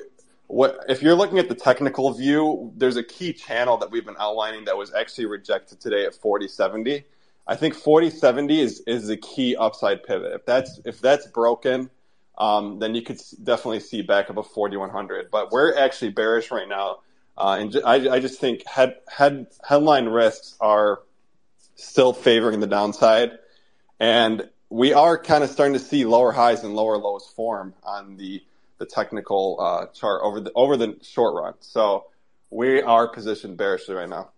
what if you're looking at the technical view? There's a key channel that we've been outlining that was actually rejected today at 4070. I think 4070 is is the key upside pivot. If that's if that's broken, um, then you could definitely see back up above 4100. But we're actually bearish right now, uh, and I just think head head headline risks are still favoring the downside, and we are kind of starting to see lower highs and lower lows form on the the technical uh, chart over the over the short run. So we are positioned bearishly right now.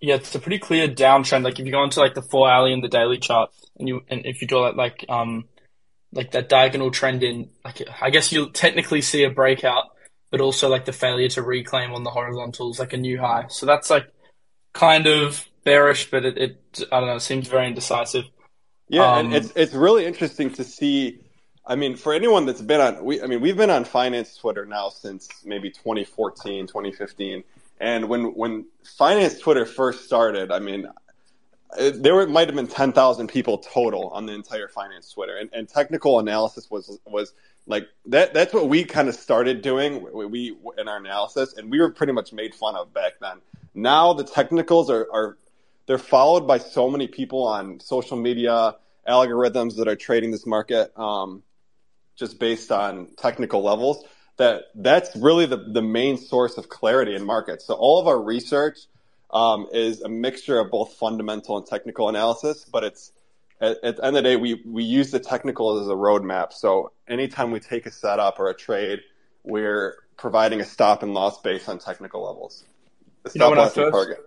Yeah, it's a pretty clear downtrend. Like if you go into like the four hourly and the daily chart, and you and if you draw that like um like that diagonal trend in, like I guess you'll technically see a breakout, but also like the failure to reclaim on the horizontals, like a new high. So that's like kind of bearish, but it, it I don't know, seems very indecisive. Yeah, Um, and it's it's really interesting to see. I mean, for anyone that's been on, we I mean, we've been on finance Twitter now since maybe 2014, 2015, and when when finance Twitter first started, I mean, there might have been 10,000 people total on the entire finance Twitter, and, and technical analysis was was like that. That's what we kind of started doing. We, we in our analysis, and we were pretty much made fun of back then. Now the technicals are are they're followed by so many people on social media algorithms that are trading this market um, just based on technical levels that that's really the, the main source of clarity in markets. So all of our research um, is a mixture of both fundamental and technical analysis but it's at, at the end of the day we, we use the technical as a roadmap. So anytime we take a setup or a trade we're providing a stop and loss based on technical levels. The You know, stop loss first- target.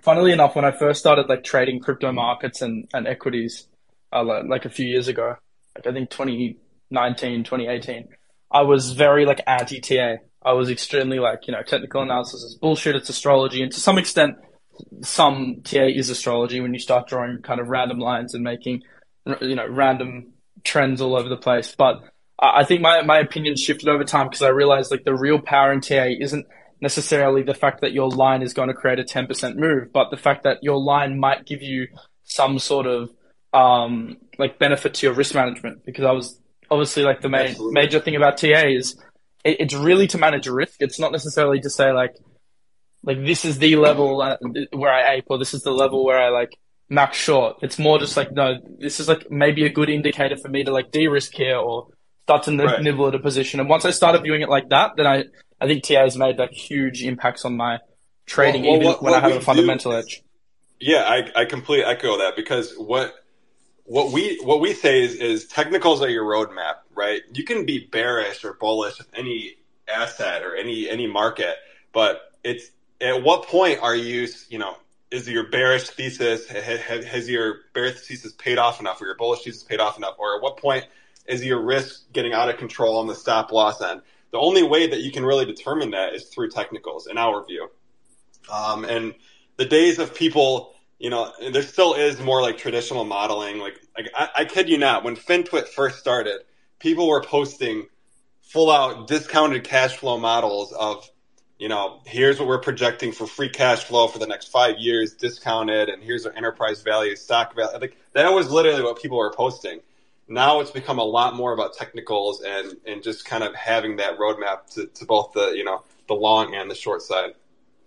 Funnily enough, when I first started like trading crypto markets and, and equities, uh, like a few years ago, like I think 2019, 2018, I was very like anti TA. I was extremely like, you know, technical analysis is bullshit. It's astrology. And to some extent, some TA is astrology when you start drawing kind of random lines and making, you know, random trends all over the place. But I I think my, my opinion shifted over time because I realized like the real power in TA isn't necessarily the fact that your line is going to create a 10% move, but the fact that your line might give you some sort of um, like benefit to your risk management. Because I was obviously like the main Absolutely. major thing about TA is it, it's really to manage risk. It's not necessarily to say like like this is the level uh, where I ape or this is the level where I like max short. It's more just like no, this is like maybe a good indicator for me to like de-risk here or start to nib- Right. nibble at a position. And once I started viewing it like that, then I I think TA has made like huge impacts on my trading Well, well, even what- when I have a fundamental edge. Yeah, I, I completely echo that because what what we what we say is, is technicals are your roadmap, right? You can be bearish or bullish with any asset or any any market, but it's at what point are you you know is your bearish thesis ha- ha- has your bearish thesis paid off enough or your bullish thesis paid off enough or at what point is your risk getting out of control on the stop loss end? The only way that you can really determine that is through technicals, in our view. Um, and the days of people, you know, there still is more like traditional modeling. Like, like I, I kid you not, when FinTwit first started, people were posting full out discounted cash flow models of, you know, here's what we're projecting for free cash flow for the next five years, discounted, and here's our enterprise value, stock value. Like that was literally what people were posting. Now it's become a lot more about technicals and, and just kind of having that roadmap to, to both the, you know, the long and the short side.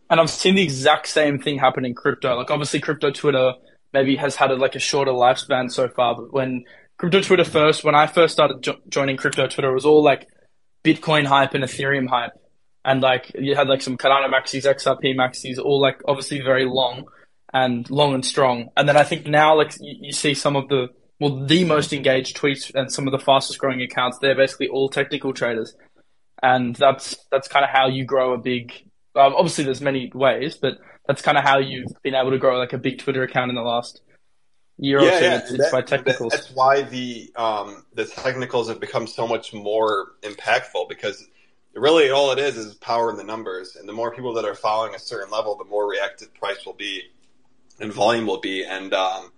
And I've seen the exact same thing happen in crypto. Like obviously crypto Twitter maybe has had a, like a shorter lifespan so far, but when crypto Twitter first, when I first started jo- joining crypto Twitter, it was all like Bitcoin hype and Ethereum hype. And like you had like some Cardano maxis, XRP maxis, all like obviously very long and long and strong. And then I think now like you, you see some of the, well, the most engaged tweets and some of the fastest growing accounts, they're basically all technical traders. And that's, that's kind of how you grow a big, um, obviously there's many ways, but that's kind of how you've been able to grow like a big Twitter account in the last year or two. It's, it's that- by technicals. That's why the um, the technicals have become so much more impactful because really all it is is power in the numbers, and the more people that are following a certain level, the more reactive price will be and volume will be. And um,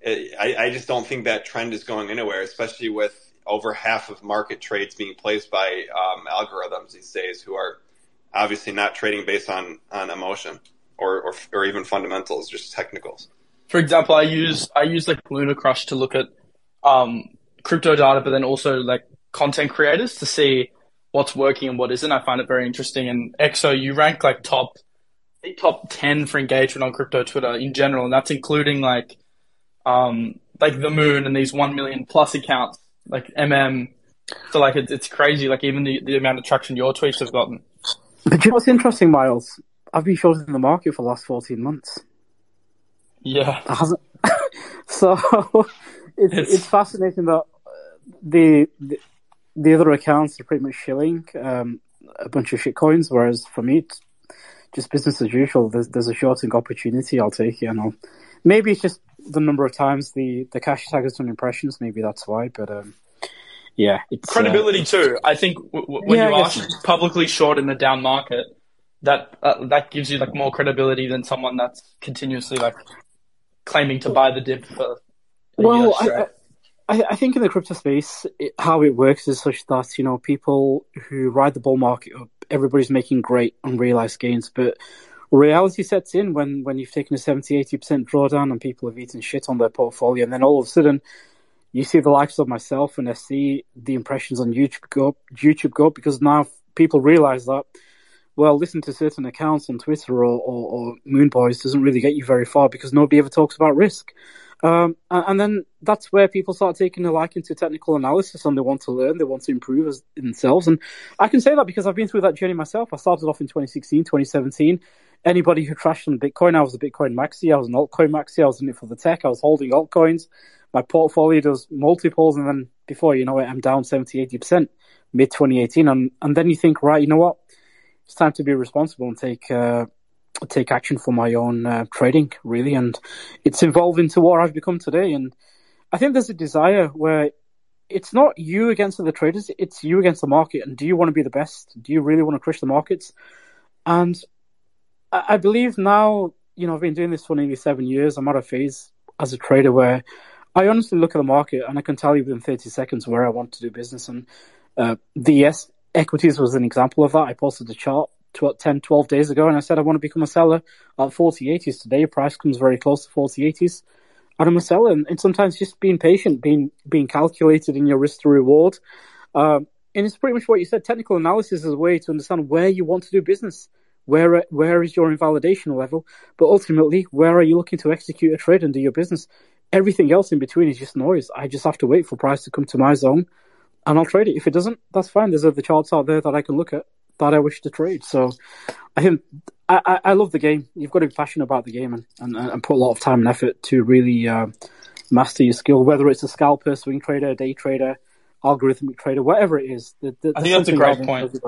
it, I, I just don't think that trend is going anywhere, especially with over half of market trades being placed by um, algorithms these days, who are obviously not trading based on on emotion or or, or even fundamentals, just technicals. For example, I use I use like LunarCrush to look at um, crypto data, but then also like content creators to see what's working and what isn't. I find it very interesting. And XO, you rank like top top ten for engagement on crypto Twitter in general, and that's including like um, like the Moon and these one million plus accounts, like MM. So like it's it's crazy. Like even the the amount of traction your tweets have gotten. But you know what's interesting, Miles? I've been shorting the market for the last 14 months. Yeah. It hasn't. so it's, It's- it's fascinating that uh, the, the the other accounts are pretty much shilling um, a bunch of shit coins, whereas for me, it's just business as usual. There's, there's a shorting opportunity. I'll take it. And I'll, maybe it's just the number of times the the cash tag has done impressions. Maybe that's why. But um, yeah, it's uh, credibility too. I think w- w- when Yeah, you I are guess. publicly short in a down market, that uh, that gives you like more credibility than someone that's continuously like claiming to buy the dip for. Well, I. I, I think in the crypto space, it, how it works is such that you know people who ride the bull market up, everybody's making great unrealized gains, but reality sets in when when you've taken a 70 80 percent drawdown and people have eaten shit on their portfolio, and then all of a sudden you see the likes of myself and I see the impressions on YouTube go up, YouTube go up because now people realize that. Well, listen to certain accounts on Twitter or, or, or Moon Boys doesn't really get you very far because nobody ever talks about risk. Um, and, and then that's where people start taking a liking to technical analysis and they want to learn, they want to improve as themselves. And I can say that because I've been through that journey myself. I started off in 2016, 2017. Anybody who crashed on Bitcoin, I was a Bitcoin maxi, I was an altcoin maxi, I was in it for the tech, I was holding altcoins. My portfolio does multiples, and then before you know it, I'm down 70, 80% mid 2018. And, and then you think, right, you know what? It's time to be responsible and take, uh, take action for my own uh, trading, really. And it's evolved into what I've become today. And I think there's a desire where it's not you against the traders, it's you against the market. And do you want to be the best? Do you really want to crush the markets? And I, believe now, you know, I've been doing this for nearly seven years. I'm at a phase as a trader where I honestly look at the market and I can tell you within 30 seconds where I want to do business. And uh, the yes equities was an example of that. I posted a chart 12, 10, 12 days ago and I said I want to become a seller at 4080s. Today, price comes very close to 4080s. And I'm a seller. And, and sometimes just being patient, being being calculated in your risk to reward. Um, and it's pretty much what you said. Technical analysis is a way to understand where you want to do business. Where where is your invalidation level? But ultimately, where are you looking to execute a trade and do your business? Everything else in between is just noise. I just have to wait for price to come to my zone, and I'll trade it. If it doesn't, that's fine. There's other charts out there that I can look at that I wish to trade. So, I think I, I love the game. You've got to be passionate about the game and, and, and put a lot of time and effort to really uh, master your skill, whether it's a scalper, swing trader, day trader, algorithmic trader, whatever it is. The, the, I think that's a great point.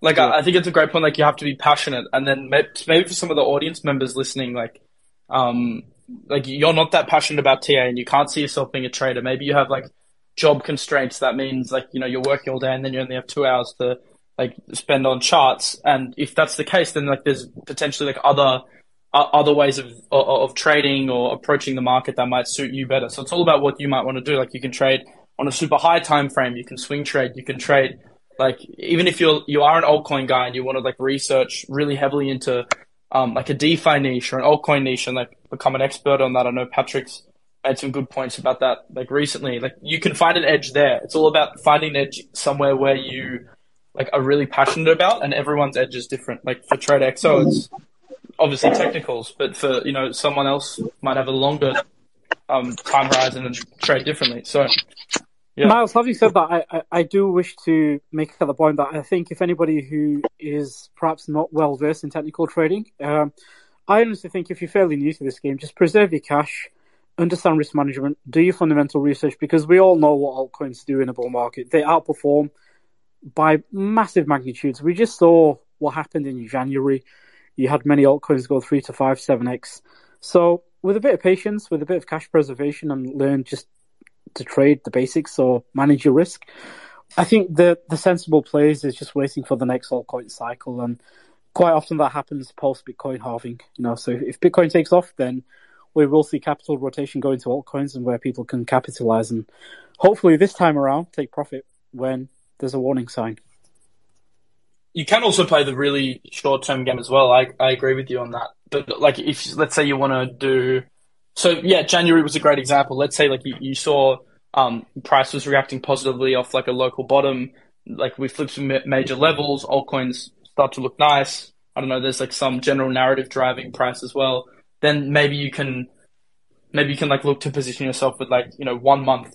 Like, yeah. I, I, think it's a great point. Like, you have to be passionate, and then maybe for some of the audience members listening, like, um, like you're not that passionate about TA, and you can't see yourself being a trader. Maybe you have like job constraints. That means like you know you're working all day, and then you only have two hours to like spend on charts. And if that's the case, then like there's potentially like other uh, other ways of, of, of trading or approaching the market that might suit you better. So it's all about what you might want to do. Like you can trade on a super high time frame. You can swing trade. You can trade like even if you're you are an altcoin guy and you want to like research really heavily into um, like a DeFi niche or an altcoin niche and like become an expert on that. I know Patrick's made some good points about that like recently. Like you can find an edge there. It's all about finding an edge somewhere where you like are really passionate about, and everyone's edge is different. Like for Trade XO, it's obviously technicals, but for you know someone else might have a longer um, time horizon and trade differently. So. Yeah. Miles, having said that, I, I, do wish to make the point that I think if anybody who is perhaps not well versed in technical trading, um, I honestly think if you're fairly new to this game, just preserve your cash, understand risk management, do your fundamental research, because we all know what altcoins do in a bull market. They outperform by massive magnitudes. We just saw what happened in January. You had many altcoins go three to five, seven x. So with a bit of patience, with a bit of cash preservation, and learn just to trade the basics or manage your risk, I think the the sensible plays is just waiting for the next altcoin cycle, and quite often that happens post Bitcoin halving. You know, so if Bitcoin takes off, then we will see capital rotation going to altcoins and where people can capitalize and hopefully this time around take profit when there's a warning sign. You can also play the really short term game as well. I, I agree with you on that. But like if let's say you want to do so yeah, January was a great example. Let's say like you, you saw um, price was reacting positively off like a local bottom, like we flipped some major levels, altcoins start to look nice. I don't know, there's like some general narrative driving price as well. Then maybe you can maybe you can like look to position yourself with like, you know, one month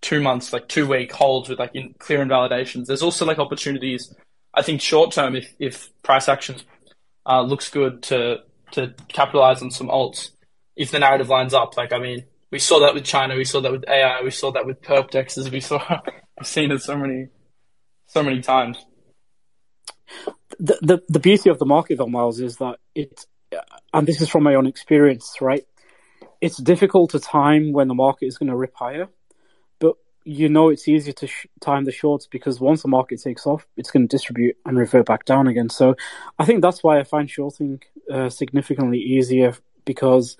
two months, like two week holds with like in clear invalidations. There's also like opportunities. I think short term, if if price actions uh, looks good to to capitalize on some alts, if the narrative lines up. Like I mean, we saw that with China, we saw that with AI, we saw that with perp dexes, we saw we've seen it so many so many times. The, the the beauty of the market though, Miles, is that it, and this is from my own experience, right? It's difficult to time when the market is going to rip higher but you know it's easier to sh- time the shorts because once the market takes off, it's going to distribute and revert back down again. So I think that's why I find shorting uh, significantly easier because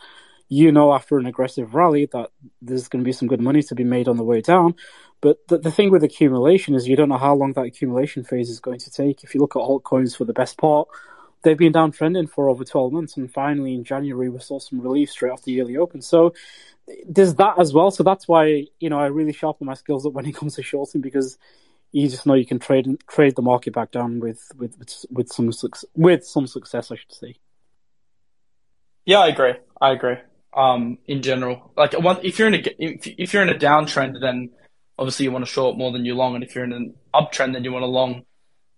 you know after an aggressive rally that there's going to be some good money to be made on the way down. But the, the thing with accumulation is you don't know how long that accumulation phase is going to take. If you look at altcoins for the best part, they've been downtrending for over 12 months. And finally in January, we saw some relief straight off the yearly open. So there's that as well. So that's why you know I really sharpen my skills up when it comes to shorting because you just know you can trade trade the market back down with with with, with some with some success, I should say. Yeah, I agree. I agree. Um, in general, like if you're in a if you're in a downtrend, then obviously you want to short more than you long, and if you're in an uptrend, then you want to long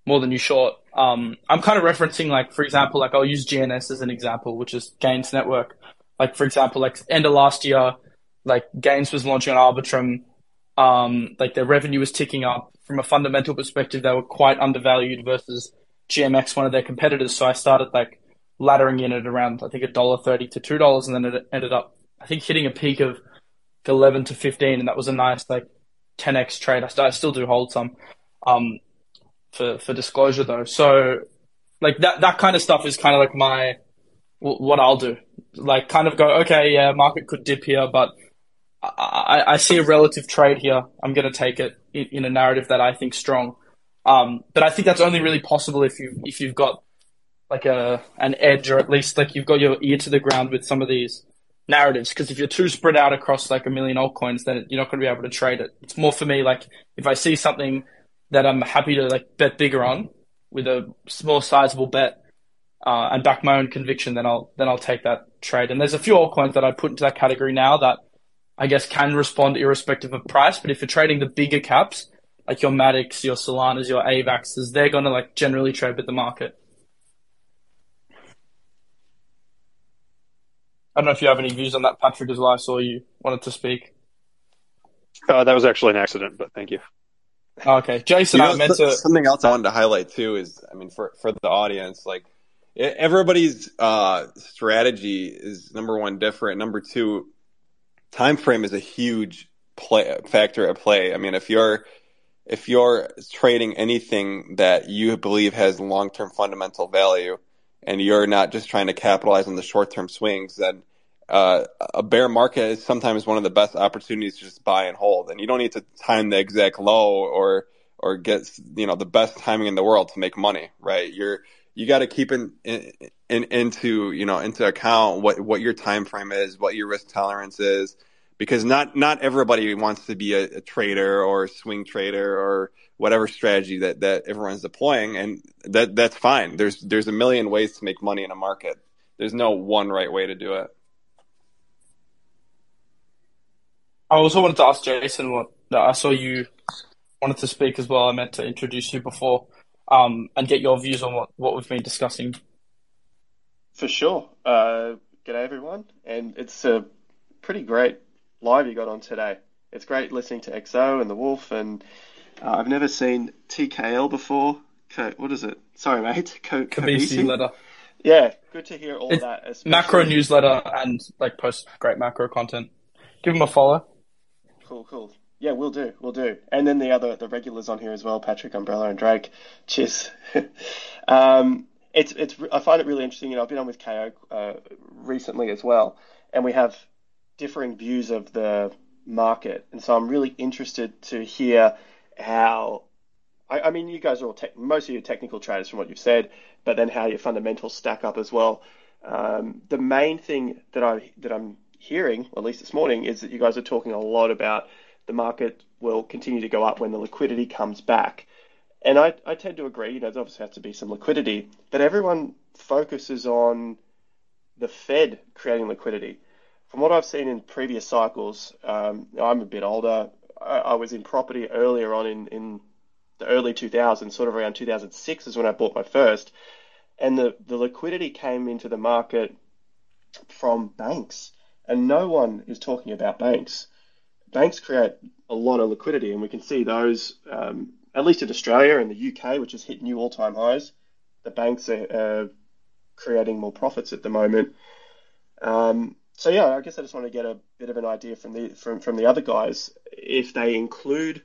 more than you short. Um, I'm kind of referencing like, for example, like I'll use GNS as an example, which is Gains Network. Like for example, like end of last year, like Gains was launching on Arbitrum. Um, like their revenue was ticking up. From a fundamental perspective, they were quite undervalued versus GMX, one of their competitors. So I started like laddering in at around I think a dollar thirty to two dollars, and then it ended up I think hitting a peak of eleven to fifteen, and that was a nice like ten x trade. I, st- I still do hold some um, for for disclosure though. So like that that kind of stuff is kind of like my what I'll do. Like, kind of go, okay, yeah, market could dip here, but I, I see a relative trade here. I'm going to take it in, in, a narrative that I think strong. Um, but I think that's only really possible if you if you've got like a an edge, or at least like you've got your ear to the ground with some of these narratives. Because if you're too spread out across like a million altcoins, then you're not going to be able to trade it. It's more for me like if I see something that I'm happy to like bet bigger on with a small sizable bet uh, and back my own conviction, then I'll then I'll take that trade. And there's a few altcoins that I put into that category now that I guess can respond irrespective of price. But if you're trading the bigger caps, like your Matics, your Solanas, your Avaxes, they're going to like generally trade with the market. I don't know if you have any views on that, Patrick, as well. I saw you wanted to speak. Uh, that was actually an accident, but thank you. Okay, Jason, You know, I meant so- to. something else I wanted to highlight too is, I mean, for for the audience, like everybody's uh, strategy is number one different. Number two, time frame is a huge play factor at play. I mean, if you're if you're trading anything that you believe has long term fundamental value, and you're not just trying to capitalize on the short term swings, then uh, a bear market is sometimes one of the best opportunities to just buy and hold, and you don't need to time the exact low or or get you know the best timing in the world to make money, right? You're you got to keep in, in, in into you know into account what what your time frame is, what your risk tolerance is, because not not everybody wants to be a, a trader or a swing trader or whatever strategy that that everyone's deploying, and that that's fine. There's there's a million ways to make money in a market. There's no one right way to do it. I also wanted to ask Jason what I saw you wanted to speak as well. I meant to introduce you before, um, and get your views on what, what we've been discussing. For sure. Uh, g'day everyone, and it's a pretty great live you got on today. It's great listening to XO and the Wolf, and uh, I've never seen TKL before. Co- what is it? Sorry, mate. Co- Kobeissi letter, Yeah, good to hear all It's that. especially- macro newsletter, and like post great macro content. Give him a follow. Cool, cool. Yeah, we'll do, we'll do. And then the other, the regulars on here as well, Patrick, Umbrella, and Drake. Cheers. um, it's, it's, I find it really interesting. You know, I've been on with KO uh, recently as well, and we have differing views of the market, and so I'm really interested to hear how. I, I mean, you guys are all tech, most of you technical traders from what you've said, but then how your fundamentals stack up as well. Um, the main thing that I that I'm hearing, at least this morning, is that you guys are talking a lot about the market will continue to go up when the liquidity comes back. And I, I tend to agree, you know, there obviously has to be some liquidity, but everyone focuses on the Fed creating liquidity. From what I've seen in previous cycles, um, I'm a bit older. I, I was in property earlier on in, in the early 2000s, sort of around 2006 is when I bought my first. And the, the liquidity came into the market from banks. And no one is talking about banks. Banks create a lot of liquidity, and we can see those, um, at least in Australia and the UK, which has hit new all time highs. The banks are uh, creating more profits at the moment. Um, so yeah, I guess I just want to get a bit of an idea from the from, from the other guys if they include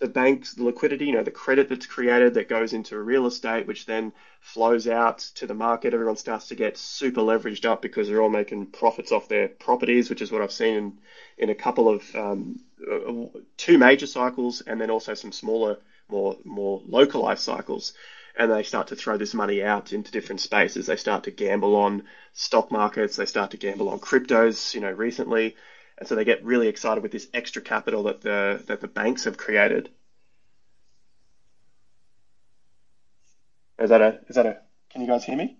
the bank's liquidity, you know, the credit that's created that goes into real estate, which then flows out to the market. Everyone starts to get super leveraged up because they're all making profits off their properties, which is what I've seen in, in a couple of um, uh, two major cycles and then also some smaller, more more localized cycles. And they start to throw this money out into different spaces. They start to gamble on stock markets. They start to gamble on cryptos, you know, recently and so they get really excited with this extra capital that the that the banks have created. Is that a is that a? Can you guys hear me?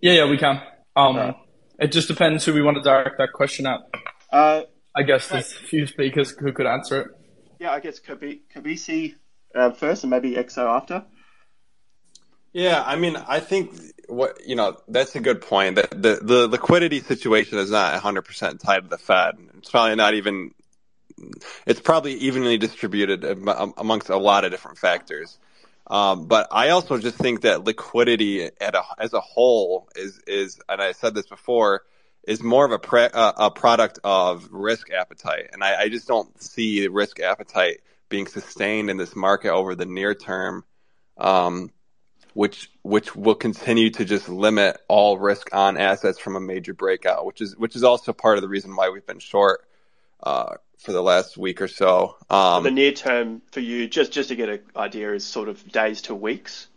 Yeah, yeah, we can. Um, it just depends who we want to direct that question at. Uh, I guess there's a few speakers who could answer it. yeah, I guess Kabi- Kobeissi um, first, and maybe XO after. Yeah, I mean, I think what you know that's a good point. That the the liquidity situation is not 100 percent tied to the Fed. It's probably not even. It's probably evenly distributed amongst a lot of different factors. Um, but I also just think that liquidity a, as a whole is is, and I said this before, is more of a pre, uh, a product of risk appetite, and I, I just don't see risk appetite being sustained in this market over the near term. Um, which which will continue to just limit all risk on assets from a major breakout, which is which is also part of the reason why we've been short uh, for the last week or so. Um, the Um, near term for you, just just to get an idea, is sort of days to weeks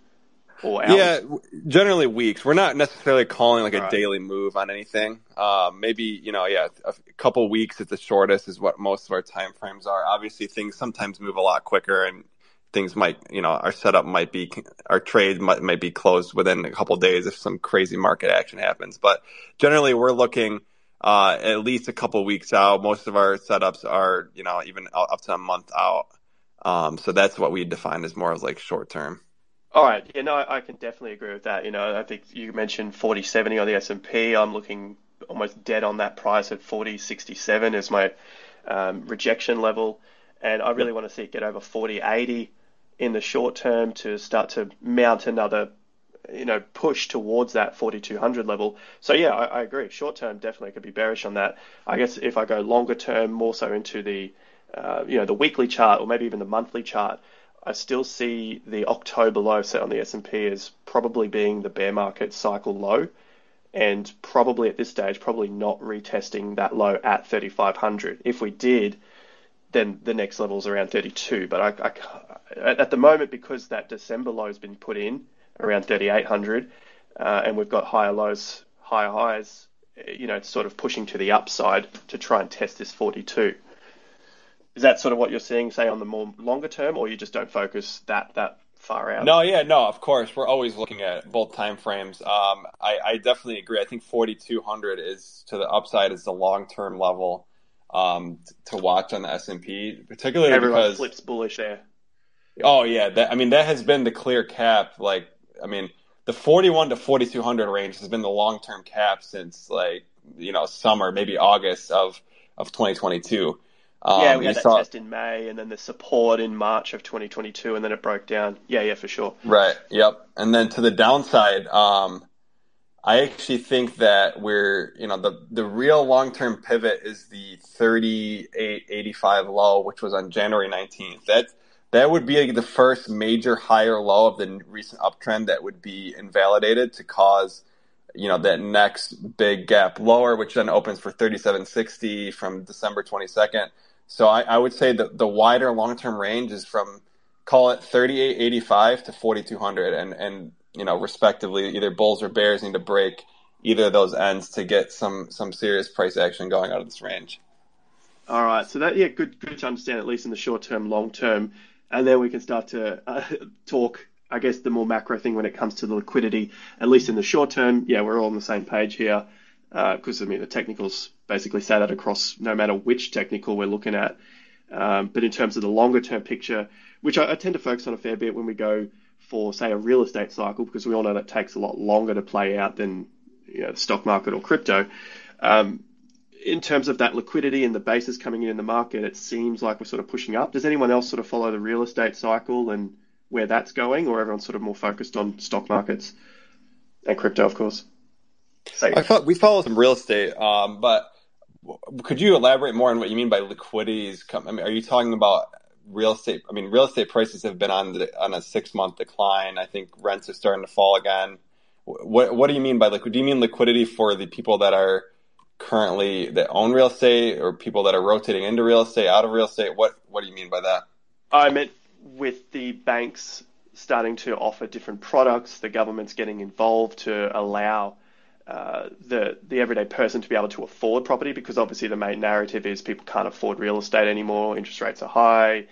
or hours. yeah, generally weeks. We're not necessarily calling like a Right. daily move on anything. Um, maybe you know, yeah, a couple weeks at the shortest is what most of our time frames are. Obviously, things sometimes move a lot quicker and. Things might, you know, our setup might be, our trade might, might be closed within a couple days if some crazy market action happens. But generally, we're looking uh, at least a couple weeks out. Most of our setups are, you know, even up to a month out. Um, so that's what we define as more of like short term. All right. Yeah, no, I can definitely agree with that. You know, I think you mentioned 4070 on the S&P. I'm looking almost dead on that price at 4067 as my um, rejection level. And I really want to see it get over 4080 in the short term to start to mount another, you know, push towards that 4200 level. So yeah, I, I agree. Short term definitely could be bearish on that. I guess if I go longer term, more so into the, uh, you know, the weekly chart or maybe even the monthly chart, I still see the October low set on the S&P as probably being the bear market cycle low and probably at this stage probably not retesting that low at 3500. If we did, then the next level is around 32. But I, I, at the moment, because that December low has been put in around 3800, uh, and we've got higher lows, higher highs, you know, it's sort of pushing to the upside to try and test this 42. Is that sort of what you're seeing, say, on the more longer term, or you just don't focus that that far out? No, yeah, no, of course. We're always looking at both time frames. Um, I, I definitely agree. I think 4,200 is to the upside is the long term level um, to watch on the S and P, particularly Everyone because flips bullish there. Oh yeah, that I mean that has been the clear cap. Like I mean, the 41 to 4200 range has been the long term cap since like you know summer, maybe August of of 2022. Um, yeah, we had that test in May, and then the support in March of 2022, and then it broke down. Yeah, yeah, for sure. Right. Yep. And then to the downside, um, I actually think that we're, you know, the the real long term pivot is the 38.85 low, which was on January 19th. That that would be the first major higher low of the recent uptrend that would be invalidated to cause, you know, that next big gap lower, which then opens for 37.60 from December 22nd. So I, I would say that the wider long term range is from call it 38.85 to 4200 and and you know respectively either bulls or bears need to break either of those ends to get some some serious price action going out of this range. All right, so that yeah, good, good to understand at least in the short term, long term, and then we can start to uh, talk. I guess the more macro thing when it comes to the liquidity, at least in the short term, yeah, we're all on the same page here because I mean the technicals basically say that across no matter which technical we're looking at. Um, but in terms of the longer term picture, which I, I tend to focus on a fair bit when we go for say a real estate cycle, because we all know that takes a lot longer to play out than you know, the stock market or crypto. Um, in terms of that liquidity and the basis coming in in the market, it seems like we're sort of pushing up. Does anyone else sort of follow the real estate cycle and where that's going, or everyone's sort of more focused on stock markets and crypto, of course? I thought we follow some real estate um, but could you elaborate more on what you mean by liquidities come I mean, are you talking about real estate i mean real estate prices have been on the, on a six month decline. I think rents are starting to fall again. What what do you mean by liquid do you mean liquidity for the people that are currently that own real estate or people that are rotating into real estate out of real estate? What what do you mean by that? I meant with the banks starting to offer different products, the government's getting involved to allow uh, the the everyday person to be able to afford property because obviously the main narrative is people can't afford real estate anymore, interest rates are high,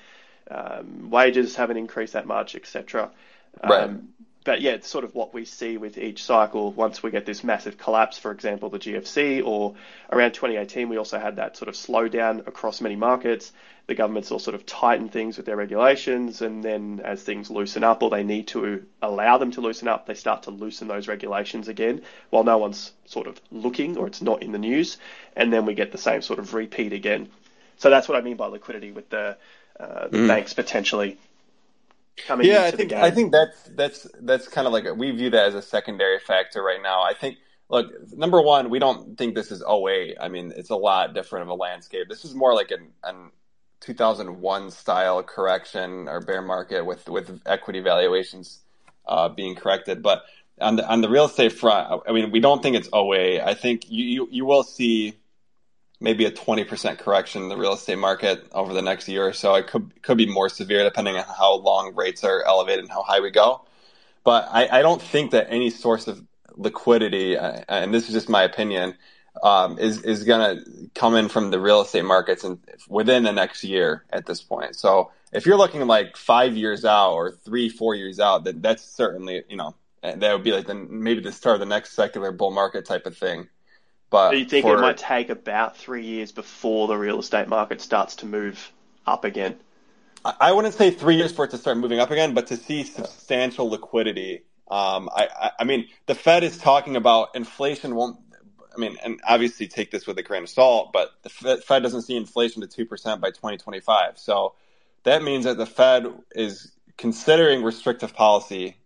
um, wages haven't increased that much, etc. Right. But yeah, it's sort of what we see with each cycle. Once we get this massive collapse, for example, the GFC, or around 2018, we also had that sort of slowdown across many markets. The governments all sort of tighten things with their regulations, and then as things loosen up, or they need to allow them to loosen up, they start to loosen those regulations again, while no one's sort of looking or it's not in the news, and then we get the same sort of repeat again. So that's what I mean by liquidity with the, uh, the Mm. banks potentially coming yeah, into I think. I think that's that's that's kind of like a, we view that as a secondary factor right now. I think look, number one, we don't think this is 08. I mean, it's a lot different of a landscape. This is more like an, an 2001 style correction or bear market with with equity valuations uh, being corrected. But on the on the real estate front, I mean, we don't think it's 08. I think you you, you will see maybe a 20% correction in the real estate market over the next year or so. It could could be more severe depending on how long rates are elevated and how high we go. But I, I don't think that any source of liquidity, uh, and this is just my opinion, um, is is going to come in from the real estate markets and within the next year at this point. So if you're looking like five years out or three, four years out, that that's certainly you know that would be like the, maybe the start of the next secular bull market type of thing. But Do you think for- it might take about three years before the real estate market starts to move up again? I wouldn't say three years for it to start moving up again, but to see substantial liquidity. Um, I, I, I mean, the Fed is talking about inflation won't. I mean, and obviously take this with a grain of salt, but the Fed doesn't see inflation to two percent by 2025. So that means that the Fed is considering restrictive policy,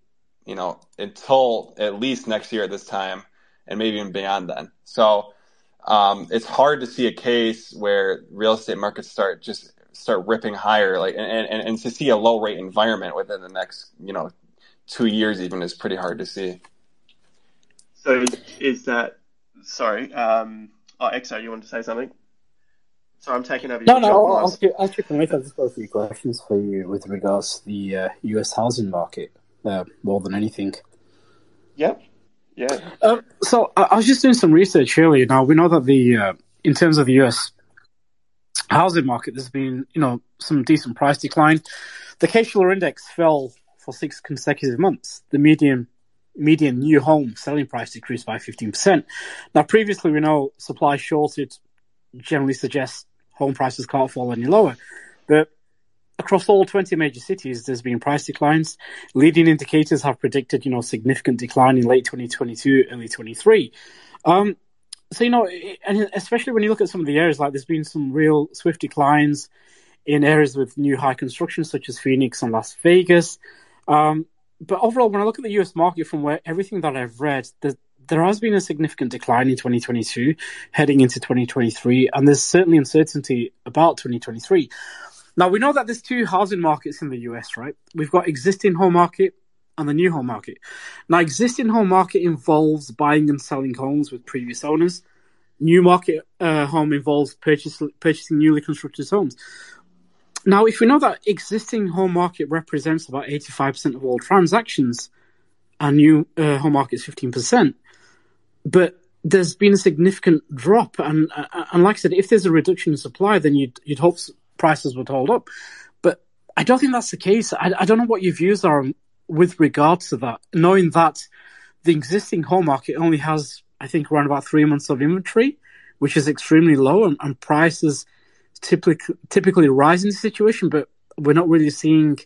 you know, until at least next year at this time, and maybe even beyond then. So um, it's hard to see a case where real estate markets start just start ripping higher, like and, and, and to see a low rate environment within the next, you know, two years even is pretty hard to see. So is that sorry? Um, oh, XO, you want to say something? So I'm taking over. No, no, I'll, I'll, I'll keep I've just got a few questions for you with regards to the uh, U.S. housing market uh, more than anything. Yep. Yeah. Um, so I, I was just doing some research earlier. Now we know that the uh, in terms of the U.S. housing market, there's been you know some decent price decline. The Case-Shiller index fell for six consecutive months. The median median new home selling price decreased by 15%. Now, previously, we know supply shortage generally suggests home prices can't fall any lower. But across all 20 major cities, there's been price declines. Leading indicators have predicted, you know, significant decline in late 2022, early 23. Um, so, you know, and especially when you look at some of the areas, like there's been some real swift declines in areas with new high construction, such as Phoenix and Las Vegas. Um, but overall, when I look at the US market from where everything that I've read, the, there has been a significant decline in 2022 heading into 2023, and there's certainly uncertainty about 2023. Now, we know that there's two housing markets in the US, right? We've got existing home market and the new home market. Now, existing home market involves buying and selling homes with previous owners. New market uh, home involves purchase, purchasing newly constructed homes. Now, if we know that existing home market represents about 85% of all transactions, and new uh, home market is 15%, but there's been a significant drop, and uh, and like I said, if there's a reduction in supply, then you'd you'd hope prices would hold up. But I don't think that's the case. I, I don't know what your views are with regards to that, knowing that the existing home market only has, I think, around about three months of inventory, which is extremely low, and, and prices typically typically rise in the situation, but we're not really seeing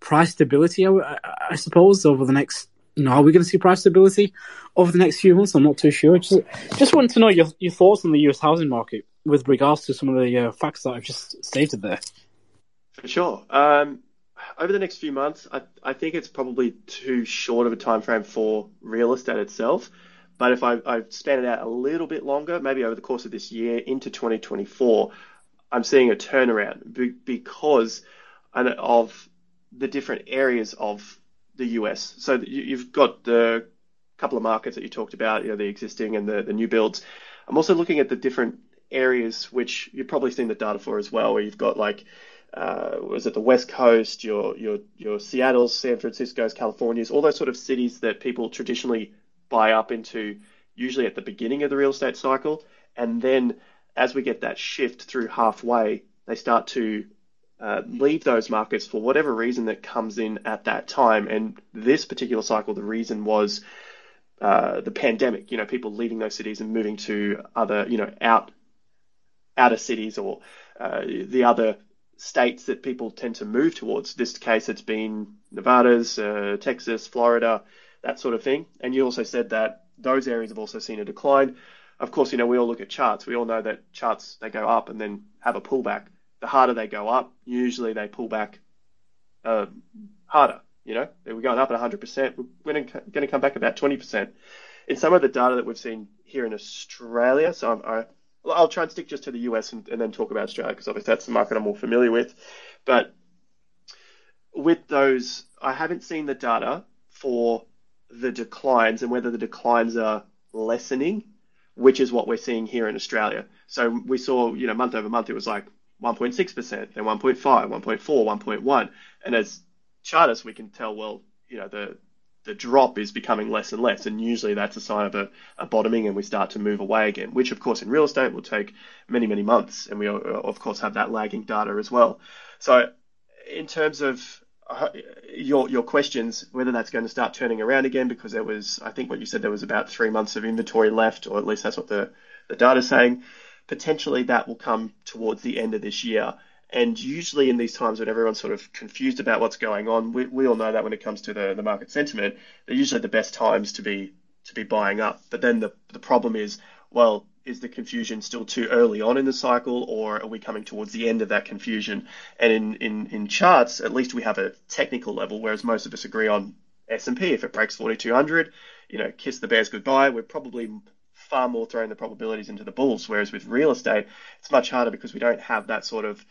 price stability. I, I suppose over the next you know, are we going to see price stability over the next few months? I'm not too sure. Just, just wanted to know your, your thoughts on the US housing market with regards to some of the uh, facts that I've just stated there. For sure. Um, over the next few months, I, I think it's probably too short of a time frame for real estate itself. But if I, I span it out a little bit longer, maybe over the course of this year into 2024, I'm seeing a turnaround because of the different areas of the US. So you've got the couple of markets that you talked about, you know, the existing and the, the new builds. I'm also looking at the different areas which you've probably seen the data for as well, where you've got like, uh, was it the West Coast, your your your Seattle's, San Francisco's, California's, all those sort of cities that people traditionally buy up into, usually at the beginning of the real estate cycle, and then as we get that shift through halfway, they start to uh, leave those markets for whatever reason that comes in at that time. And this particular cycle, the reason was uh, the pandemic. You know, people leaving those cities and moving to other, you know, out outer cities or uh, the other states that people tend to move towards. In This case, it's been Nevada's, uh, Texas, Florida, that sort of thing. And you also said that those areas have also seen a decline. Of course, you know, we all look at charts. We all know that charts, they go up and then have a pullback the harder they go up, usually they pull back uh, harder. You know, we're going up at 100%. We're going to come back about 20%. In some of the data that we've seen here in Australia, so i will try and stick just to the US and, and then talk about Australia because obviously that's the market I'm more familiar with. But with those, I haven't seen the data for the declines and whether the declines are lessening, which is what we're seeing here in Australia. So we saw, you know, month over month, it was like 1.6%, then 1.5, 1.4, 1.1. And as chartists, we can tell, well, you know, the the drop is becoming less and less, and usually that's a sign of a, a, bottoming, and we start to move away again. Which, of course, in real estate will take many, many months, and we of course have that lagging data as well. So, in terms of uh, your your questions, whether that's going to start turning around again, because there was, I think, what you said, there was about three months of inventory left, or at least that's what the the data's saying potentially that will come towards the end of this year. And usually in these times when everyone's sort of confused about what's going on, we, we all know that when it comes to the, the market sentiment, they're usually the best times to be to be buying up. But then the the problem is, well, is the confusion still too early on in the cycle, or are we coming towards the end of that confusion? And in in, in charts, at least we have a technical level, whereas most of us agree on S&P. If it breaks 4200, you know, kiss the bears goodbye. We're probably far more throwing the probabilities into the bulls. Whereas with real estate, it's much harder because we don't have that sort of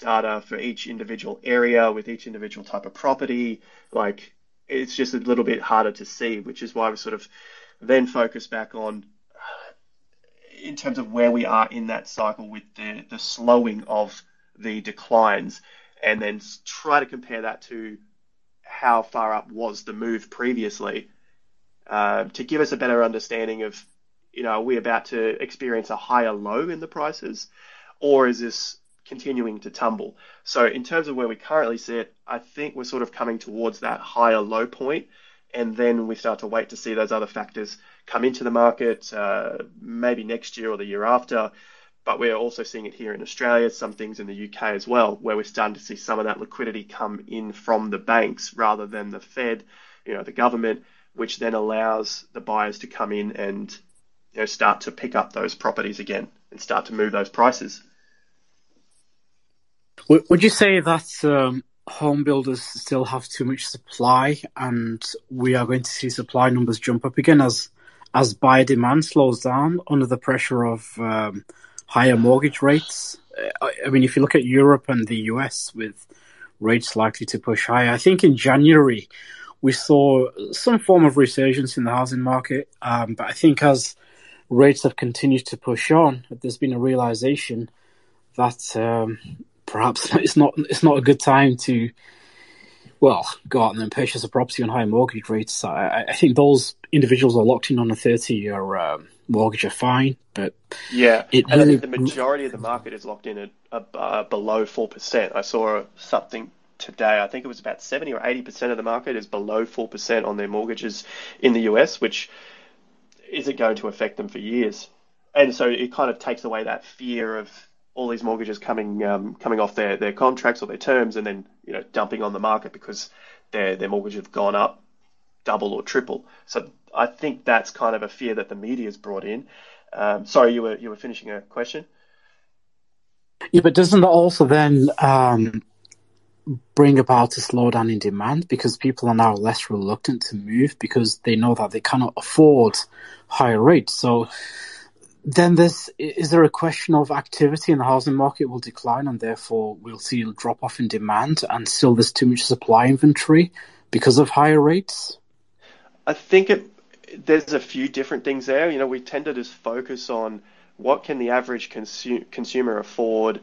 data for each individual area with each individual type of property. Like it's just a little bit harder to see, which is why we sort of then focus back on in terms of where we are in that cycle with the, the slowing of the declines and then try to compare that to how far up was the move previously uh, to give us a better understanding of, you know, are we about to experience a higher low in the prices or is this continuing to tumble? So in terms of where we currently sit, I think we're sort of coming towards that higher low point and then we start to wait to see those other factors come into the market, uh, maybe next year or the year after. But we're also seeing it here in Australia, some things in the UK as well, where we're starting to see some of that liquidity come in from the banks rather than the Fed, you know, the government, which then allows the buyers to come in and you know, start to pick up those properties again and start to move those prices. Would you say that um, home builders still have too much supply, and we are going to see supply numbers jump up again as buyer demand slows down under the pressure of um, higher mortgage rates. I mean, if you look at Europe and the US with rates likely to push higher, I think in January we saw some form of resurgence in the housing market. Um, but I think as rates have continued to push on, there's been a realization that perhaps it's not it's not a good time to well go out and then purchase a property on high mortgage rates. I, I think those individuals are locked in on a thirty year um, mortgage are fine, but yeah, and really... I think the majority of the market is locked in at uh, below four percent. I saw something today. I think it was about seventy or eighty percent of the market is below four percent on their mortgages in the US, which isn't going to affect them for years. And so it kind of takes away that fear of all these mortgages coming um, coming off their, their contracts or their terms and then you know dumping on the market because their their mortgage have gone up double or triple. So I think that's kind of a fear that the media has brought in. Um, sorry, you were you were finishing a question. Yeah, but doesn't that also then um, bring about a slowdown in demand because people are now less reluctant to move because they know that they cannot afford higher rates. So then there's is there a question of activity in the housing market will decline and therefore we'll see a drop off in demand and still there's too much supply inventory because of higher rates? I think it there's a few different things there. You know, we tend to just focus on what can the average consu- consumer afford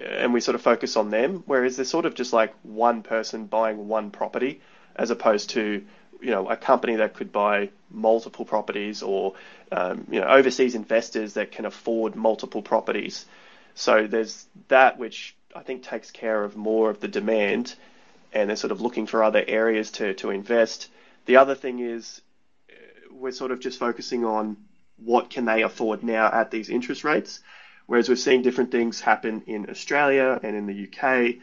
uh, and we sort of focus on them whereas there's sort of just like one person buying one property as opposed to you know a company that could buy multiple properties or um, you know overseas investors that can afford multiple properties. So there's that which I think takes care of more of the demand, and they're sort of looking for other areas to to invest. The other thing is uh, we're sort of just focusing on what can they afford now at these interest rates, whereas we're seeing different things happen in Australia and in the UK,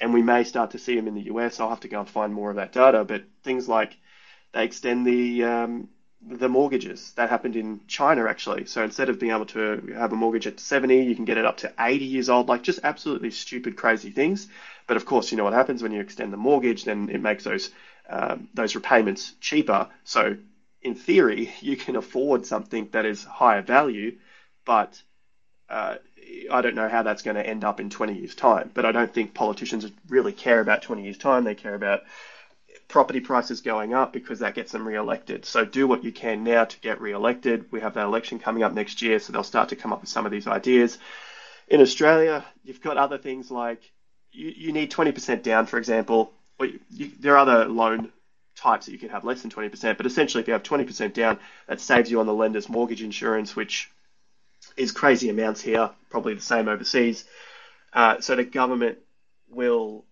and we may start to see them in the US. I'll have to go and find more of that data, but things like they extend the um, the mortgages. That happened in China actually. So instead of being able to have a mortgage at 70, you can get it up to 80 years old. Like just absolutely stupid, crazy things. But of course, you know what happens when you extend the mortgage, then it makes those um, those repayments cheaper. So in theory, you can afford something that is higher value, but uh, I don't know how that's going to end up in 20 years' time. But I don't think politicians really care about 20 years' time. They care about property prices going up because that gets them re-elected. So do what you can now to get re-elected. We have that election coming up next year, so they'll start to come up with some of these ideas. In Australia, you've got other things like you, you need 20% down, for example. Or you, you, there are other loan types that you can have less than 20%, but essentially if you have 20% down, that saves you on the lender's mortgage insurance, which is crazy amounts here, probably the same overseas. Uh, so the government will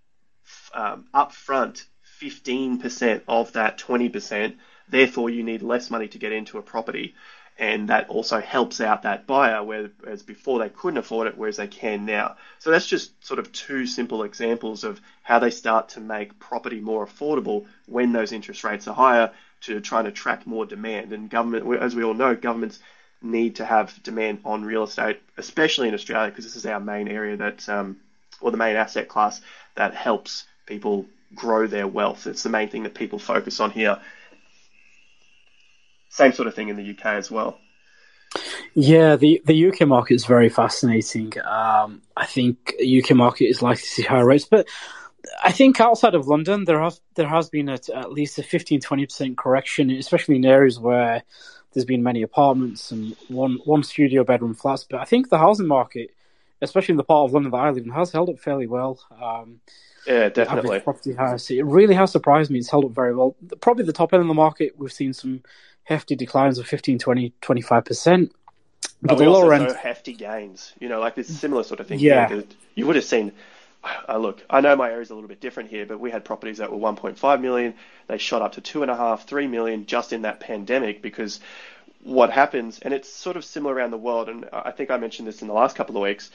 um, upfront 15% of that 20%. Therefore, you need less money to get into a property. and that also helps out that buyer, whereas before they couldn't afford it, whereas they can now. So that's just sort of two simple examples of how they start to make property more affordable when those interest rates are higher to try and attract more demand. And government, as we all know, governments need to have demand on real estate, especially in Australia, because this is our main area that, um, or the main asset class that helps people grow their wealth. It's the main thing that people focus on here same sort of thing in the UK as well. Yeah, the, the UK market is very fascinating. Um, I think UK market is likely to see higher rates, but I think outside of London, there has there has been a, at least a 15 20 percent correction, especially in areas where there's been many apartments and one one studio bedroom flats. But I think the housing market, especially in the part of London that I live in, has held up fairly well. Um, yeah, definitely. Property. It really has surprised me. It's held up very well. Probably the top end of the market, we've seen some hefty declines of 15, 20, 25%. But, but the lower end. hefty gains. You know, like this similar sort of thing. Yeah. Here, you would have seen. Uh, look, I know my area is a little bit different here, but we had properties that were 1.5 million. They shot up to two and a half, three million just in that pandemic because what happens, and it's sort of similar around the world, and I think I mentioned this in the last couple of weeks.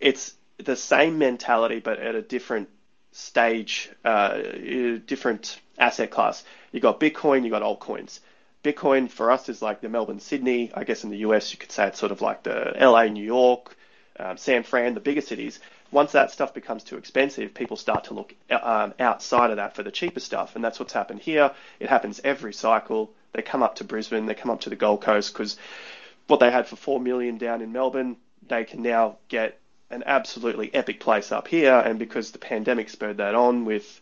It's the same mentality, but at a different stage, uh, different asset class. You got Bitcoin, you got altcoins. Bitcoin for us is like the Melbourne, Sydney. I guess in the US, you could say it's sort of like the LA, New York, um, San Fran, the bigger cities. Once that stuff becomes too expensive, people start to look um, outside of that for the cheaper stuff. And that's what's happened here. It happens every cycle. They come up to Brisbane, they come up to the Gold Coast because what they had for 4 million down in Melbourne, they can now get an absolutely epic place up here. And because the pandemic spurred that on with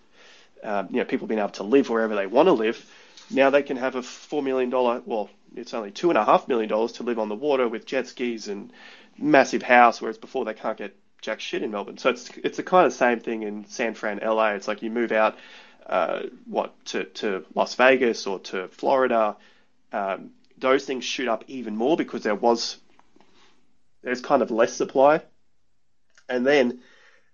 um, you know, people being able to live wherever they want to live, now they can have a $4 million, well, it's only $2.5 million to live on the water with jet skis and massive house, whereas before they can't get jack shit in Melbourne. So it's it's the kind of same thing in San Fran, LA. It's like you move out, uh, what to to Las Vegas or to Florida. Um, those things shoot up even more because there was there's kind of less supply, and then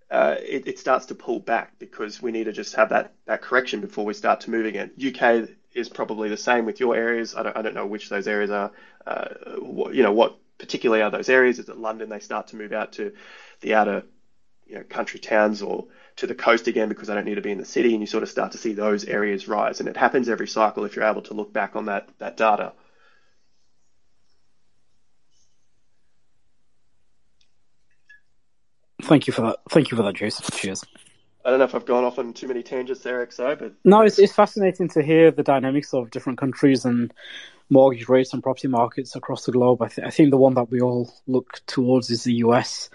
uh, it, it, starts to pull back because we need to just have that that correction before we start to move again. UK is probably the same with your areas. I don't, I don't know which those areas are. Uh, what, you know, what particularly are those areas? Is it London? They start to move out to the outer, you know, country towns or to the coast again because they don't need to be in the city, and you sort of start to see those areas rise. And it happens every cycle if you're able to look back on that that data. Thank you for that. Thank you for that, Jason. Cheers. I don't know if I've gone off on too many tangents there, XO, but no, it's it's fascinating to hear the dynamics of different countries and mortgage rates and property markets across the globe. I, th- I think the one that we all look towards is the US,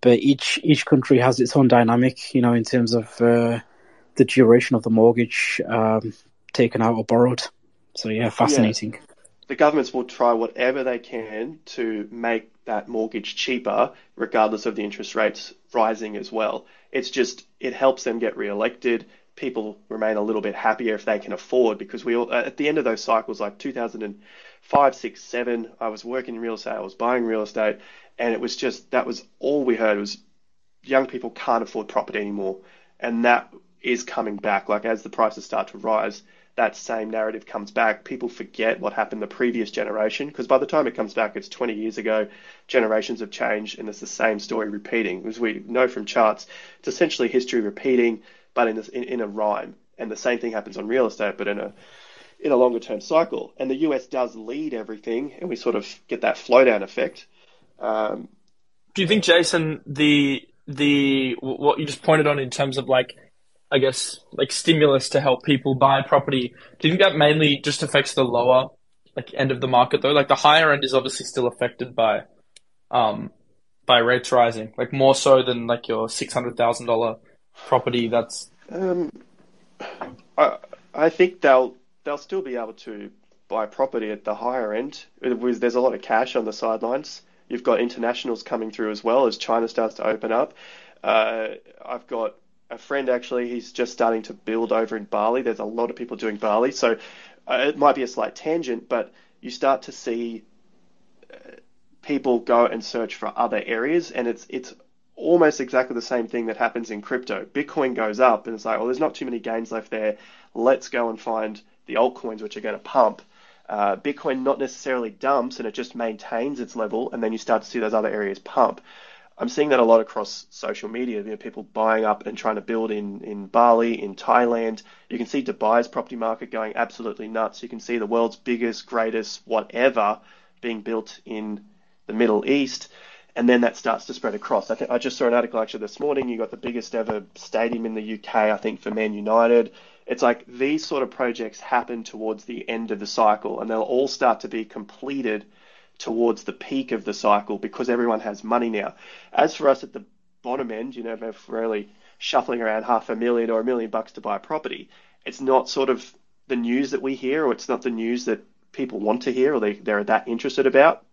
but each each country has its own dynamic, you know, in terms of uh, the duration of the mortgage um, taken out or borrowed. So yeah, fascinating. Yeah. The governments will try whatever they can to make that mortgage cheaper, regardless of the interest rates rising as well. It's just it helps them get re-elected. People remain a little bit happier if they can afford because we all, uh, at the end of those cycles, like 2005, six, seven, I was working in real estate, I was buying real estate, and it was just that was all we heard was young people can't afford property anymore, and that is coming back. Like as the prices start to rise, that same narrative comes back, people forget what happened the previous generation because by the time it comes back, it's 20 years ago. Generations have changed, and it's the same story repeating. As we know from charts, it's essentially history repeating, but in, this, in, in a rhyme. And the same thing happens on real estate, but in a in a longer term cycle. And the US does lead everything, and we sort of get that flow down effect. Um, Do you think, Jason, the the what you just pointed on in terms of like I guess, like stimulus to help people buy property. Do you think that mainly just affects the lower like end of the market though? Like the higher end is obviously still affected by um by rates rising, like more so than like your six hundred thousand dollar property. That's um, I I think they'll they'll still be able to buy property at the higher end. There's a lot of cash on the sidelines. You've got internationals coming through as well as China starts to open up. Uh, I've got a friend actually, he's just starting to build over in Bali. There's a lot of people doing Bali, so uh, it might be a slight tangent, but you start to see uh, people go and search for other areas, and it's it's almost exactly the same thing that happens in crypto. Bitcoin goes up, and it's like, well, there's not too many gains left there. Let's go and find the altcoins which are going to pump. uh, Bitcoin not necessarily dumps and it just maintains its level, and then you start to see those other areas pump. I'm seeing that a lot across social media. You know, people buying up and trying to build in, in Bali, in Thailand. You can see Dubai's property market going absolutely nuts. You can see the world's biggest, greatest, whatever being built in the Middle East. And then that starts to spread across. I, think, I just saw an article actually this morning. You got the biggest ever stadium in the UK, I think, for Man United. It's like these sort of projects happen towards the end of the cycle, and they'll all start to be completed towards the peak of the cycle because everyone has money now. As for us at the bottom end, you know, if we're really shuffling around half a million or a million bucks to buy a property, it's not sort of the news that we hear, or it's not the news that people want to hear, or they, they're that interested about.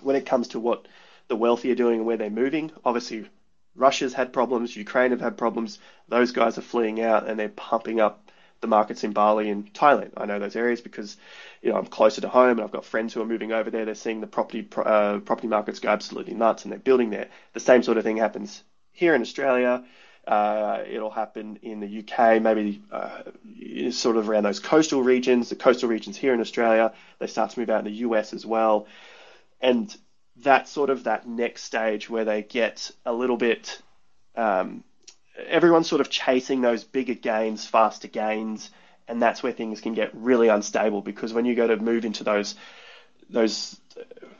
When it comes to what the wealthy are doing and where they're moving, obviously Russia's had problems, Ukraine have had problems. Those guys are fleeing out and they're pumping up the markets in Bali and Thailand. I know those areas because you know I'm closer to home and I've got friends who are moving over there. They're seeing the property uh, property markets go absolutely nuts and they're building there. The same sort of thing happens here in Australia. Uh, it'll happen in the UK, maybe uh, sort of around those coastal regions. The coastal regions here in Australia, they start to move out in the US as well, and that's sort of that next stage where they get a little bit um, everyone's sort of chasing those bigger gains, faster gains, and that's where things can get really unstable because when you go to move into those those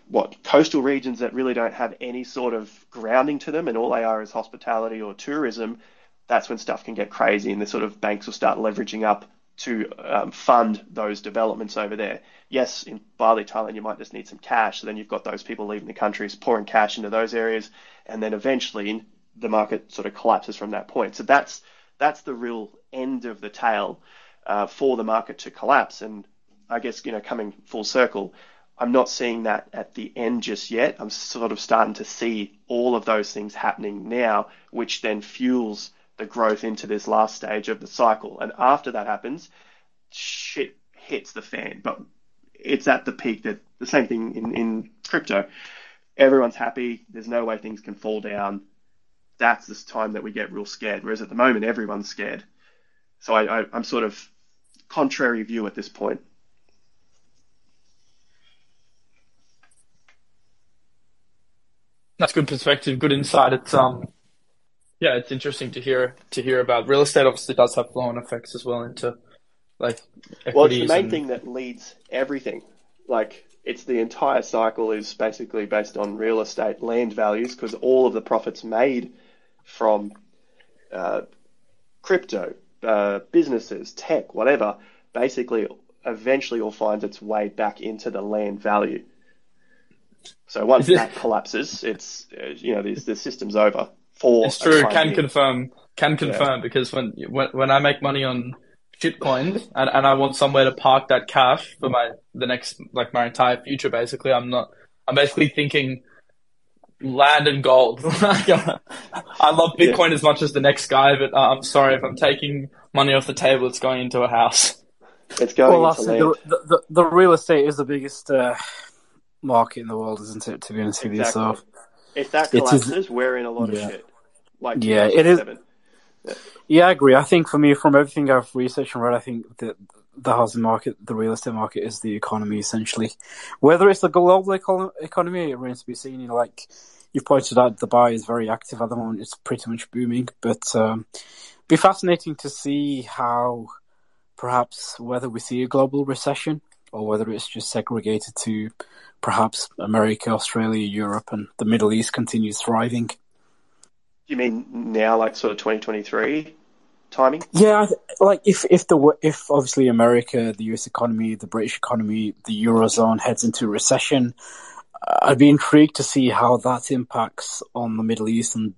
what coastal regions that really don't have any sort of grounding to them and all they are is hospitality or tourism, that's when stuff can get crazy and the sort of banks will start leveraging up to um, fund those developments over there. Yes, in Bali, Thailand, you might just need some cash. So then you've got those people leaving the countries pouring cash into those areas, and then eventually the market sort of collapses from that point. So that's that's the real end of the tail uh, for the market to collapse. And I guess you know coming full circle, I'm not seeing that at the end just yet. I'm sort of starting to see all of those things happening now, which then fuels the growth into this last stage of the cycle. And after that happens, shit hits the fan. But it's at the peak that the same thing in, in crypto. Everyone's happy. There's no way things can fall down that's this time that we get real scared. Whereas at the moment, everyone's scared. So I, I, I'm sort of contrary view at this point. That's good perspective, good insight. It's um, yeah, it's interesting to hear to hear about real estate. Obviously, does have flow-on effects as well into like well, it's the main and... thing that leads everything. Like it's the entire cycle is basically based on real estate land values because all of the profits made from uh, crypto, uh, businesses, tech, whatever, basically eventually all finds its way back into the land value. So once that collapses, it's uh, you know the, the system's over. For it's true. Can year. confirm. Can confirm yeah. because when, when when I make money on shitcoins and, and I want somewhere to park that cash for my the next like my entire future, basically, I'm not. I'm basically thinking land and gold. I love Bitcoin yeah. as much as the next guy, but uh, I'm sorry if I'm taking money off the table. It's going into a house. It's going well, into land. The, the, the, real estate is the biggest uh, market in the world, isn't it? To be honest with exactly. you, so if that collapses, we're in a lot of shit. Like yeah, it is. Yeah. yeah, I agree. I think for me, from everything I've researched and read, I think that the housing market, the real estate market, is the economy essentially. Whether it's the global economy, it remains to be seen. You know, like you've pointed out, Dubai is very active at the moment. It's pretty much booming, but um, be fascinating to see how perhaps whether we see a global recession or whether it's just segregated to perhaps America, Australia, Europe, and the Middle East continues thriving. You mean now, like sort of 2023? timing? Yeah, like if if the if obviously America, the U.S. economy, the British economy, the eurozone heads into recession, I'd be intrigued to see how that impacts on the Middle East and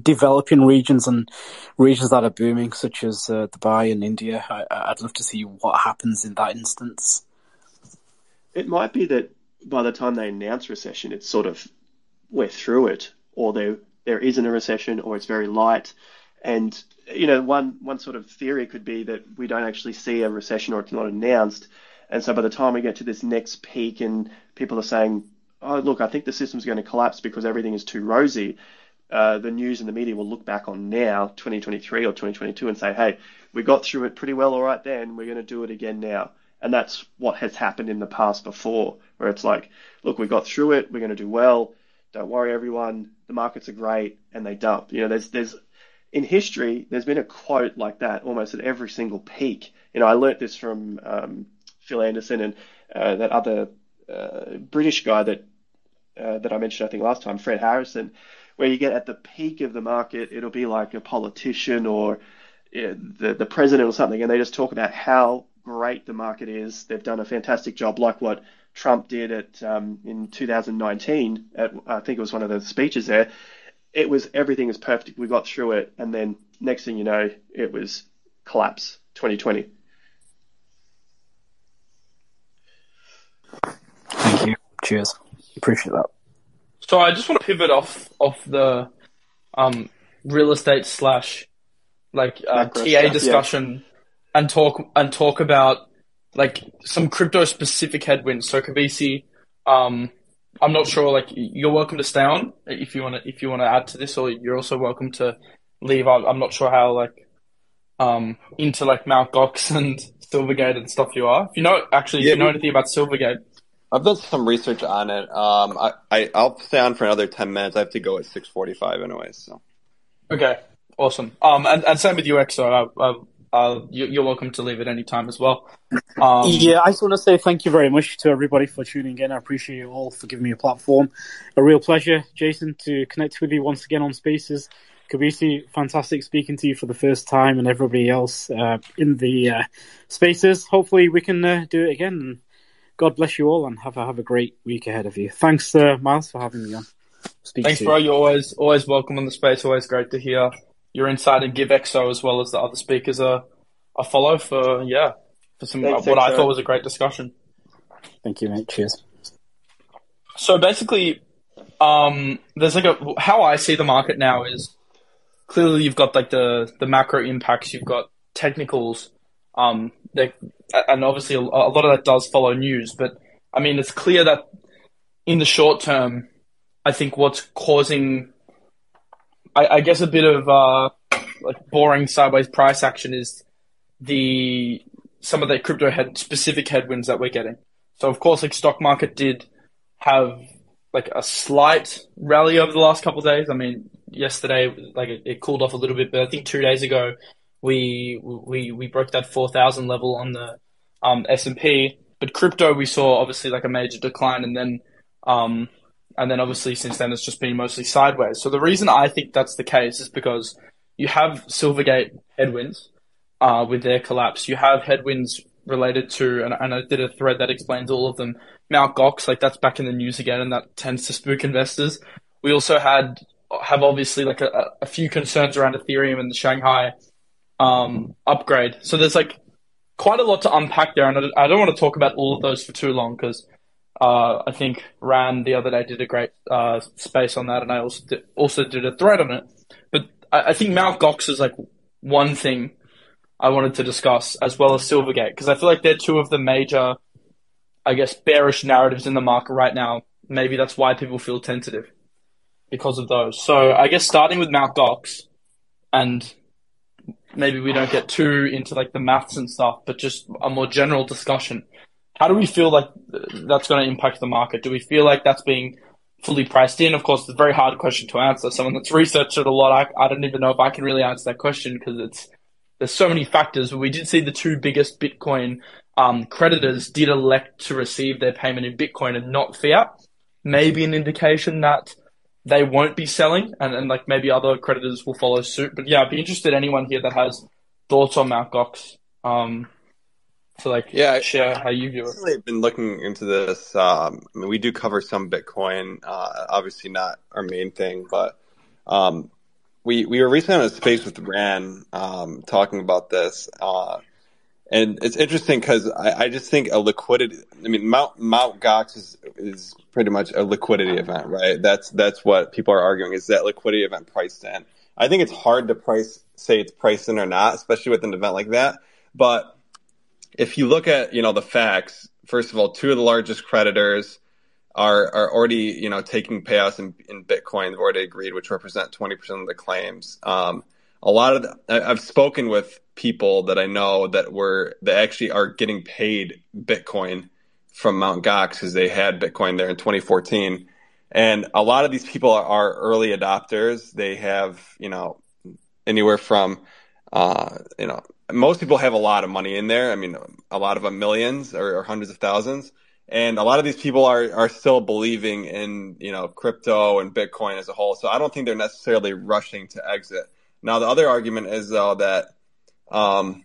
developing regions and regions that are booming, such as uh, Dubai and India. I, would love to see what happens in that instance. It might be that by the time they announce recession, it's sort of we're through it, or there there isn't a recession, or it's very light, and you know, one one sort of theory could be that we don't actually see a recession or it's not announced, and so by the time we get to this next peak and people are saying, "Oh, look, I think the system's going to collapse because everything is too rosy," uh, the news and the media will look back on now, 2023 or 2022, and say, "Hey, we got through it pretty well, all right then. We're going to do it again now." And that's what has happened in the past before, where it's like, look, we got through it, we're going to do well. Don't worry, everyone. The markets are great, and they dump. You know, there's there's in history, there's been a quote like that almost at every single peak. You know, I learnt this from um, Phil Anderson and uh, that other uh, British guy that uh, that I mentioned, I think last time, Fred Harrison, where you get at the peak of the market, it'll be like a politician or the the president or something, and they just talk about how great the market is. They've done a fantastic job, like what Trump did at um, in 2019. At I think it was one of the speeches there. It was everything is perfect. We got through it, and then next thing you know, it was collapse 2020. Thank you. Cheers. Appreciate that. So I just want to pivot off off the um, real estate slash like uh, TA stuff, discussion yeah. and talk and talk about like some crypto specific headwinds. So Kobeissi, um, I'm not sure. Like you're welcome to stay on if you want to if you want to add to this, or you're also welcome to leave. I'm not sure how like um, into like Mount Gox and Silvergate and stuff you are. If you know actually, yeah, if you know anything about Silvergate. I've done some research on it. Um, I, I I'll stay on for another ten minutes. I have to go at six forty five anyway. So. Okay. Awesome. Um, and, and same with you, XO. Uh, uh, you, are welcome to leave at any time as well. Um, yeah, I just want to say thank you very much to everybody for tuning in. I appreciate you all for giving me a platform. A real pleasure, Jason, to connect with you once again on Spaces. Kobeissi, fantastic speaking to you for the first time, and everybody else uh, in the uh, Spaces. Hopefully, we can uh, do it again. God bless you all, and have a have a great week ahead of you. Thanks, uh, Miles, for having me on. Speak Thanks, bro. You're always always welcome on the space. Always great to hear your insight and give XO as well as the other speakers a, a follow for, yeah, for some, Thanks, what XO. I thought was a great discussion. Thank you, mate. Cheers. So basically, um, there's like a, how I see the market now is clearly you've got like the, the macro impacts, you've got technicals, um, and obviously a, lot of that does follow news, but I mean, it's clear that in the short term, I think what's causing I, I guess a bit of uh, like boring sideways price action is the some of the crypto head specific headwinds that we're getting. So of course, like stock market did have like a slight rally over the last couple of days. I mean, yesterday like it, it, cooled off a little bit, but I think two days ago we we we broke that four thousand level on the um, S and P. But crypto we saw obviously like a major decline, and then um, and then obviously since then it's just been mostly sideways. So the reason I think that's the case is because you have Silvergate headwinds uh, with their collapse. You have headwinds related to, and, and I did a thread that explains all of them. Mount Gox, like that's back in the news again, and that tends to spook investors. We also had have obviously like a, a few concerns around Ethereum and the Shanghai um, upgrade. So there's like quite a lot to unpack there, and I, don't want to talk about all of those for too long because uh, I think Ran the other day did a great uh, space on that, and I also did, also did a thread on it. But I, I think Mount Gox is like one thing I wanted to discuss, as well as Silvergate, because I feel like they're two of the major, I guess, bearish narratives in the market right now. Maybe that's why people feel tentative because of those. So I guess starting with Mount Gox, and maybe we don't get too into like the maths and stuff, but just a more general discussion. How do we feel like that's going to impact the market? Do we feel like that's being fully priced in? Of course, it's a very hard question to answer. Someone that's researched it a lot, I, I don't even know if I can really answer that question because it's there's so many factors. We did see the two biggest Bitcoin um, creditors did elect to receive their payment in Bitcoin and not fiat. Maybe an indication that they won't be selling, and, and like maybe other creditors will follow suit. But yeah, I'd be interested anyone here that has thoughts on Mt. Gox. Um, to like yeah share how you view it. I've been looking into this. Um, I mean, we do cover some Bitcoin, uh, obviously not our main thing, but um, we we were recently on a space with Ran um, talking about this, uh, and it's interesting because I, I, just think a liquidity. I mean, Mount Mount Gox is is pretty much a liquidity event, right? That's that's what people are arguing is that liquidity event priced in. I think it's hard to price say it's priced in or not, especially with an event like that, but if you look at you know the facts, first of all, two of the largest creditors are are already you know taking payouts in, in Bitcoin. They've already agreed, which represent twenty percent of the claims. Um, a lot of the, I've spoken with people that I know that were that actually are getting paid Bitcoin from Mount Gox because they had Bitcoin there in 2014, and a lot of these people are, are early adopters. They have you know anywhere from uh, you know most people have a lot of money in there. I mean, a lot of them millions or, or hundreds of thousands. And a lot of these people are, are still believing in, you know, crypto and Bitcoin as a whole. So I don't think they're necessarily rushing to exit. Now, the other argument is though that, um,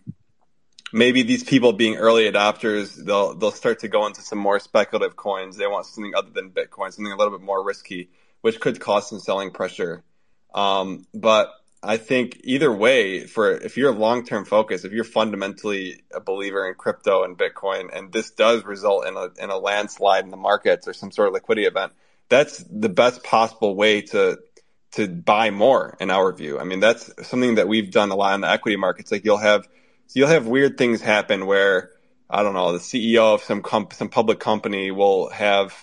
maybe these people being early adopters, they'll, they'll start to go into some more speculative coins. They want something other than Bitcoin, something a little bit more risky, which could cause some selling pressure. Um, but I think either way, for if you're long term focused, if you're fundamentally a believer in crypto and Bitcoin, and this does result in a in a landslide in the markets or some sort of liquidity event, that's the best possible way to to buy more in our view. I mean, that's something that we've done a lot in the equity markets. Like you'll have you'll have weird things happen where I don't know the CEO of some comp- some public company will have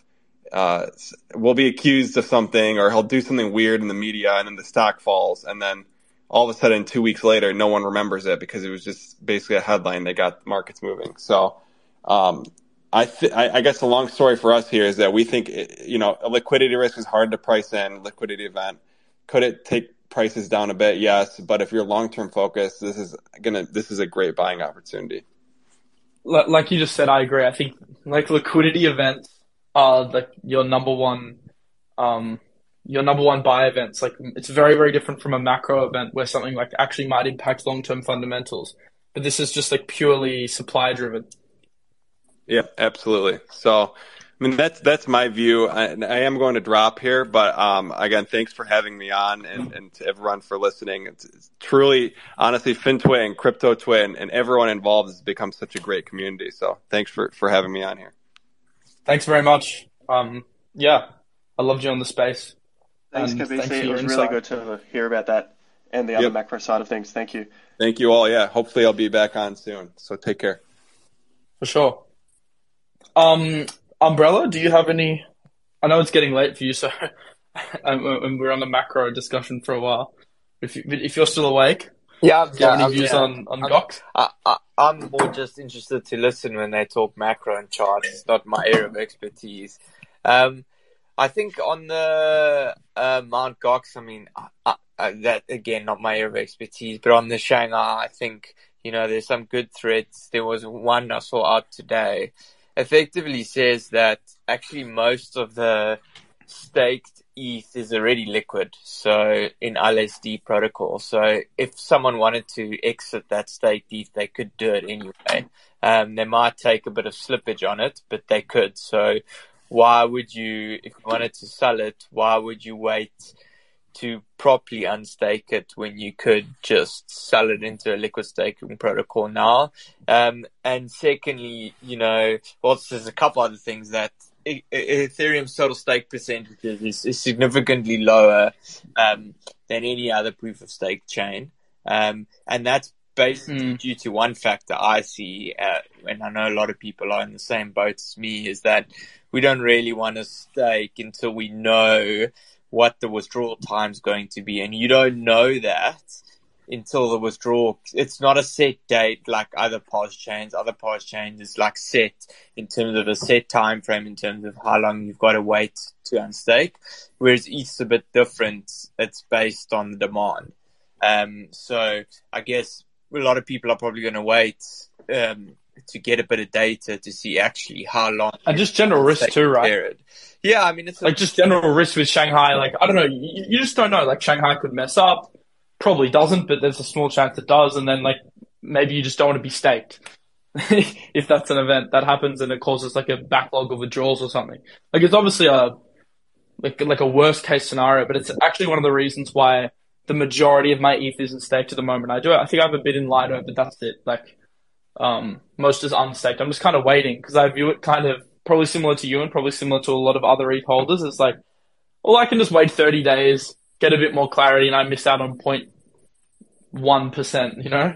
uh, will be accused of something or he'll do something weird in the media and then the stock falls and then all of a sudden two weeks later no one remembers it because it was just basically a headline that got markets moving so um, I, th- I, guess the long story for us here is that we think you know a liquidity risk is hard to price in liquidity event could it take prices down a bit yes but if you're long term focused this is gonna this is a great buying opportunity like you just said I agree I think like liquidity events are like your number one um your number one buy events. Like it's very, very different from a macro event where something like actually might impact long term fundamentals. But this is just like purely supply driven. Yeah, absolutely. So, I mean, that's that's my view. I, I am going to drop here, but um, again, thanks for having me on, and, and to everyone for listening. It's, it's truly, honestly, FinTwit and CryptoTwit and, and everyone involved has become such a great community. So, thanks for for having me on here. Thanks very much. Um, yeah, I loved you on the space. Thanks, And Kobeissi. thanks for it your was insight. really good to hear about that and the other Yep. macro side of things. Thank you. Thank you all. Yeah, hopefully I'll be back on soon. So take care. For sure. Um, Umbrella, do you have any? I know it's getting late for you, so and we're on the macro discussion for a while. If you, if you're still awake, Yeah, do you have yeah, any views yeah. on on I'm- Gox? I, I, I'm more just interested to listen when they talk macro and charts. It's not my area of expertise. Um, I think on the uh, Mount Gox, I mean, I, I, that again, not my area of expertise, but on the Shanghai, I think, you know, there's some good threads. There was one I saw out today, effectively says that actually most of the staked ETH is already liquid, so in LSD protocol. So if someone wanted to exit that staked ETH, they could do it anyway. Um, they might take a bit of slippage on it, but they could. So why would you, if you wanted to sell it, why would you wait to properly unstake it when you could just sell it into a liquid staking protocol now? Um, and secondly, you know, well, there's a couple other things that Ethereum's total stake percentages is, is significantly lower um, than any other proof of stake chain, um, and that's basically Mm. due to one factor I see, uh, and I know a lot of people are in the same boat as me, is that we don't really want to stake until we know what the withdrawal time is going to be, and you don't know that until the withdrawal. It's not a set date like other POS chains. Other POS chains is like set in terms of a set time frame in terms of how long you've got to wait to unstake. Whereas ETH's a bit different. It's based on the demand. Um, so I guess a lot of people are probably going to wait um, to get a bit of data to see actually how long. And just general risk too, right? period. Yeah, I mean it's a, Like just general risk with Shanghai. Like I don't know, you, you just don't know. Like Shanghai could mess up, probably doesn't, but there's a small chance it does. And then like maybe you just don't want to be staked if that's an event that happens and it causes like a backlog of withdrawals or something. Like it's obviously a like like a worst case scenario, but it's actually one of the reasons why the majority of my ETH isn't staked at the moment. I do I think I have a bit in Lido, but that's it. Like um, most is unstaked. I'm just kind of waiting because I view it kind of probably similar to you and probably similar to a lot of other ETH holders. It's like, well, I can just wait 30 days, get a bit more clarity, and I miss out on 0.1%, you know?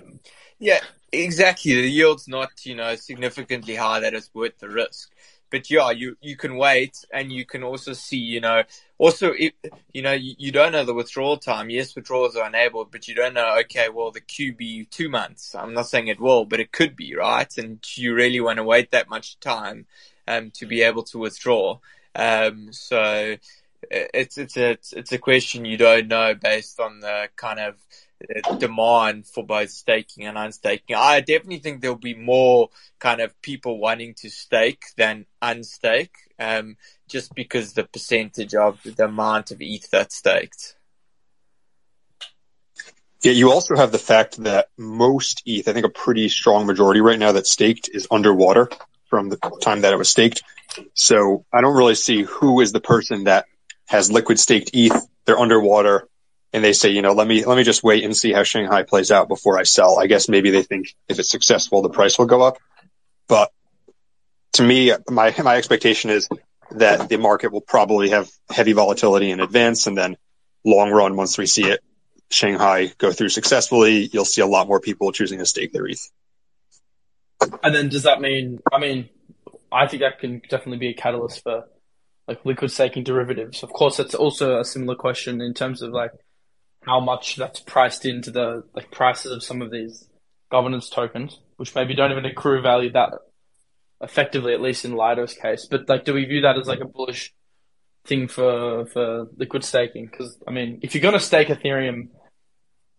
Yeah, exactly. The yield's not, you know, significantly high that it's worth the risk. But yeah, you, you can wait and you can also see, you know, also, it, you know, you, you, don't know the withdrawal time. Yes, withdrawals are enabled, but you don't know, okay, well, the be two months. I'm not saying it will, but it could be, right? And you really want to wait that much time um, to be able to withdraw. Um, so it's, it's a, it's a question you don't know based on the kind of demand for both staking and unstaking. I definitely think there'll be more kind of people wanting to stake than unstake, um, just because the percentage of the amount of ETH that's staked. Yeah, you also have the fact that most ETH, I think a pretty strong majority right now that's staked is underwater from the time that it was staked. So I don't really see who is the person that has liquid staked ETH. They're underwater and they say, you know, let me, let me just wait and see how Shanghai plays out before I sell. I guess maybe they think if it's successful, the price will go up. But to me, my, my expectation is that the market will probably have heavy volatility in advance. And then long run, once we see it, Shanghai go through successfully, you'll see a lot more people choosing to stake their ETH. And then does that mean, I mean, I think that can definitely be a catalyst for like liquid staking derivatives. Of course, that's also a similar question in terms of like how much that's priced into the like prices of some of these governance tokens, which maybe don't even accrue value that effectively, at least in Lido's case. But like, do we view that as like a bullish thing for for liquid staking? Because I mean, if you're gonna stake Ethereum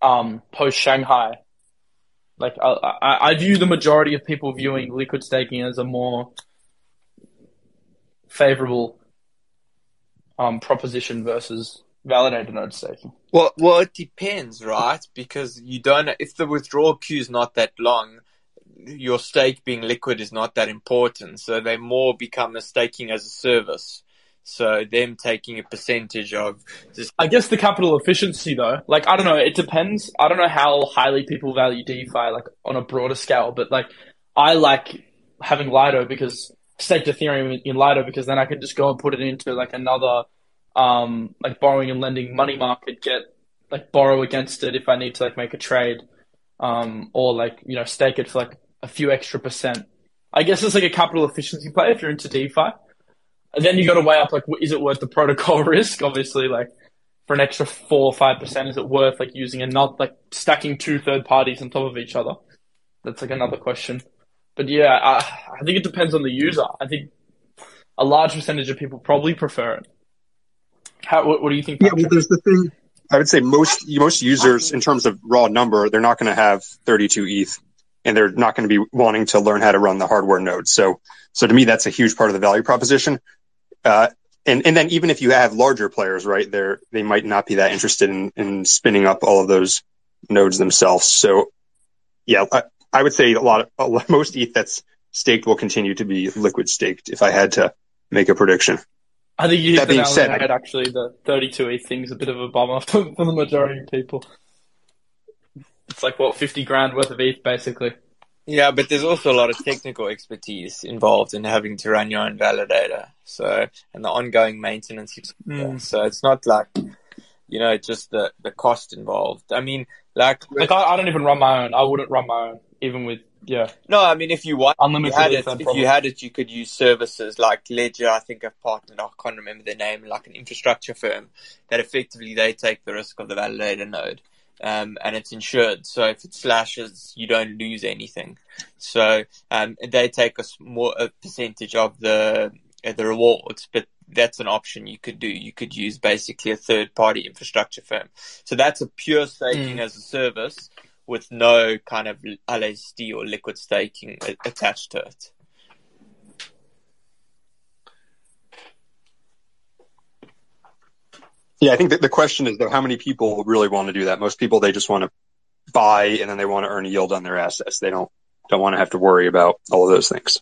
um, post Shanghai, like I, I, I view the majority of people viewing liquid staking as a more favorable um, proposition versus validated node staking. Well, well, it depends, right? Because you don't. If the withdrawal queue is not that long, your stake being liquid is not that important. So they more become a staking as a service. So them taking a percentage of just I guess the capital efficiency though, like I don't know, it depends. I don't know how highly people value DeFi like on a broader scale, but like I like having Lido because staked Ethereum in Lido because then I can just go and put it into like another um like borrowing and lending money market, get like borrow against it if I need to like make a trade. Um or like, you know, stake it for like a few extra percent. I guess it's like a capital efficiency play if you're into DeFi. And then you got to weigh up like, is it worth the protocol risk? Obviously, like for an extra four or five percent, is it worth like using and not like stacking two third parties on top of each other? That's like another question. But yeah, I, I think it depends on the user. I think a large percentage of people probably prefer it. How, what, what do you think? Patrick? Yeah, well, there's the thing. I would say most most users, in terms of raw number, they're not going to have 32 ETH and they're not going to be wanting to learn how to run the hardware node. So, so to me, that's a huge part of the value proposition. Uh, and, and then even if you have larger players, right, they're, they might not be that interested in, in spinning up all of those nodes themselves. So yeah, I, I would say a lot of, a lot, most ETH that's staked will continue to be liquid staked if I had to make a prediction. I think you hit that the nail said, head, actually, the 32 ETH thing is a bit of a bummer for, for the majority of people. It's like what fifty grand worth of ETH, basically. Yeah, but there's also a lot of technical expertise involved in having to run your own validator. So, and the ongoing maintenance. Mm. So it's not like, you know, just the, the cost involved. I mean, like, like I, I don't even run my own. I wouldn't run my own, even with, yeah. No, I mean, if you want, Unlimited you had it, if you had it, you could use services like Ledger. I think I've partnered, I can't remember their name, like an infrastructure firm that effectively they take the risk of the validator node um, and it's insured. So if it slashes, you don't lose anything. So um, they take a more a percentage of the uh, the rewards, but that's an option you could do. You could use basically a third party infrastructure firm. So that's a pure staking mm. as a service with no kind of LSD or liquid staking attached to it. Yeah, I think that the question is though, how many people really want to do that? Most people, they just want to buy and then they want to earn a yield on their assets. They don't, don't want to have to worry about all of those things.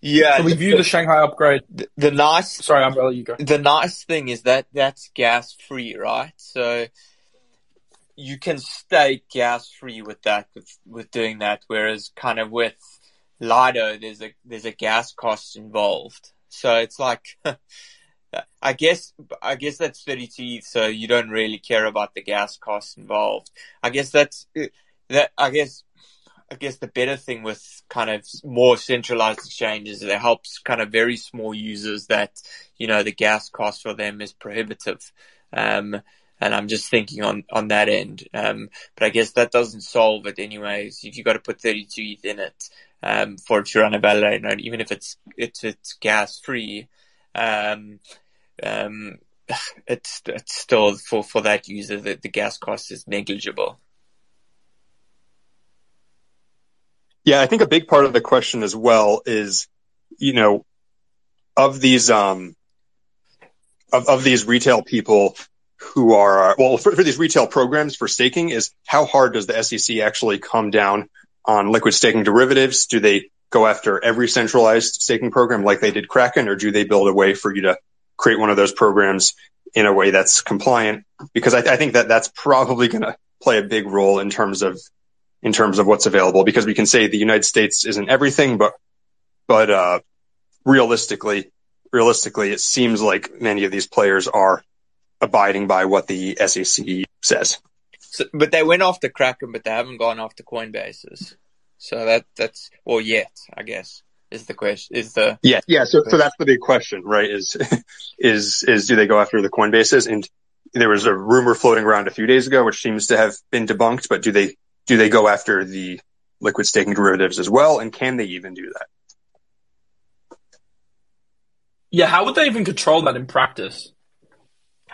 Yeah. So we view the, the Shanghai upgrade. The, the nice, sorry, Umbrella, you go. The nice thing is that that's gas free, right? So you can stay gas free with that, with, with doing that. Whereas kind of with Lido, there's a, there's a gas cost involved. So it's like, I guess I guess that's 32 so you don't really care about the gas costs involved. I guess that's that. I guess I guess the better thing with kind of more centralized exchanges is it helps kind of very small users that, you know, the gas cost for them is prohibitive. Um, and I'm just thinking on, on that end. Um, but I guess that doesn't solve it anyways. If you got to put 32 ETH in it, um, for to run a validator even if it's, it's, it's gas free, um, um, it's, it's still for, for that user that the gas cost is negligible. Yeah, I think a big part of the question as well is, you know, of these, um, of, of these retail people who are, well, for, these retail programs for staking is how hard does the SEC actually come down on liquid staking derivatives? Do they go after every centralized staking program like they did Kraken or do they build a way for you to create one of those programs in a way that's compliant? Because I, I think that that's probably going to play a big role in terms of in terms of what's available because we can say the United States isn't everything, but, but, uh, realistically, realistically, it seems like many of these players are abiding by what the SEC says. So, but they went after Kraken, but they haven't gone after Coinbases. So that, that's, or yet, I guess, is the question, is the. Yeah. Yeah. So, so that's the big question, right? Is, is, is do they go after the Coinbases? And there was a rumor floating around a few days ago, which seems to have been debunked, but do they, do they go after the liquid staking derivatives as well? And can they even do that? Yeah, how would they even control that in practice?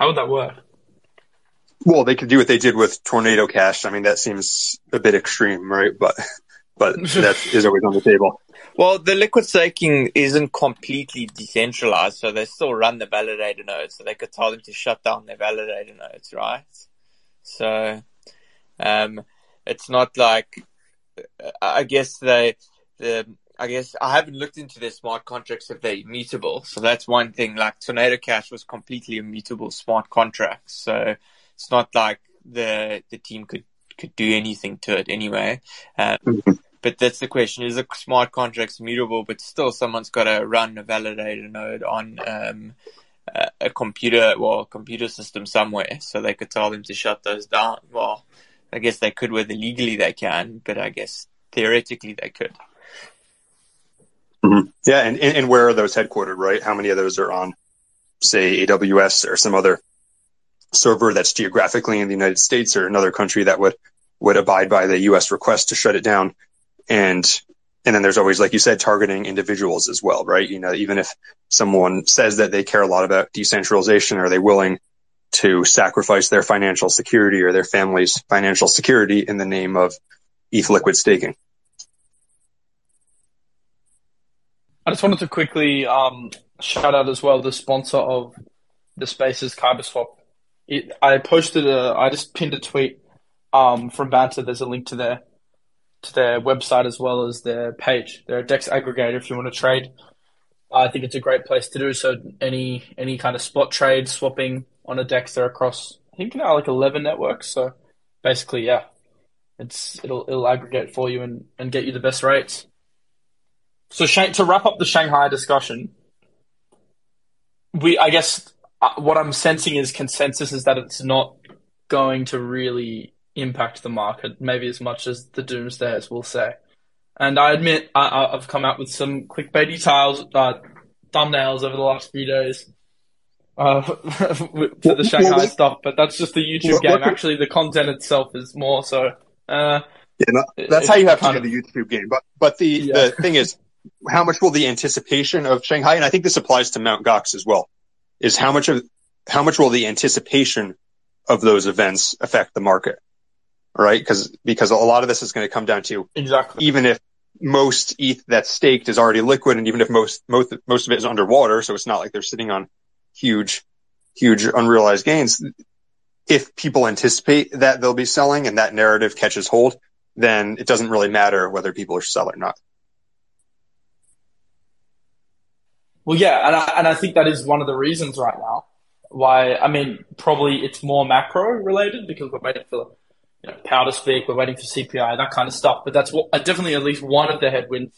How would that work? Well, they could do what they did with Tornado Cash. I mean, that seems a bit extreme, right? But, but that is always on the table. Well, the liquid staking isn't completely decentralized, so they still run the validator nodes. So they could tell them to shut down their validator nodes, right? So, um, it's not like I guess they the I guess I haven't looked into their smart contracts if they're immutable. So that's one thing. Like Tornado Cash was completely immutable smart contracts. So it's not like the the team could could do anything to it anyway. Um, but that's the question: is a smart contract immutable? But still, someone's got to run a validator node on um, a, a computer, well, computer system somewhere, so they could tell them to shut those down. Well, I guess they could, whether legally they can, but I guess theoretically they could. Mm-hmm. Yeah, and, and where are those headquartered, right? How many of those are on, say, AWS or some other server that's geographically in the United States or another country that would, would abide by the US request to shut it down? And, and then there's always, like you said, targeting individuals as well, right? You know, even if someone says that they care a lot about decentralization, are they willing to sacrifice their financial security or their family's financial security in the name of ETH liquid staking. I just wanted to quickly um, shout out as well the sponsor of the Spaces KyberSwap. It, I posted a, I just pinned a tweet um, from Banter. There's a link to their to their website as well as their page. They're a DEX aggregator if you want to trade. I think it's a great place to do so. Any any kind of spot trade, swapping, on a DEX. They're across, I think now like 11 networks. So basically, yeah, it's, it'll, it'll aggregate for you and, and get you the best rates. So to wrap up the Shanghai discussion, we, I guess uh, what I'm sensing is consensus is that it's not going to really impact the market, maybe as much as the doomsdayers will say. And I admit I, have come out with some clickbaity tiles, uh, thumbnails over the last few days uh, for the Shanghai well, stuff, but that's just the YouTube well, game. Actually, the content itself is more so. Uh, yeah, no, that's how you have to do the YouTube game. But but the yeah. the thing is, how much will the anticipation of Shanghai, and I think this applies to Mount Gox as well, is how much of how much will the anticipation of those events affect the market, right? Because because a lot of this is going to come down to exactly even if most ETH that's staked is already liquid, and even if most most most of it is underwater, so it's not like they're sitting on huge, huge unrealized gains. If people anticipate that they'll be selling and that narrative catches hold, then it doesn't really matter whether people are selling or not. Well, yeah, and I, and I think that is one of the reasons right now why, I mean, probably it's more macro related because we're waiting for you know, Powell to speak, we're waiting for CPI, and that kind of stuff. But that's what, uh, definitely at least one of the headwinds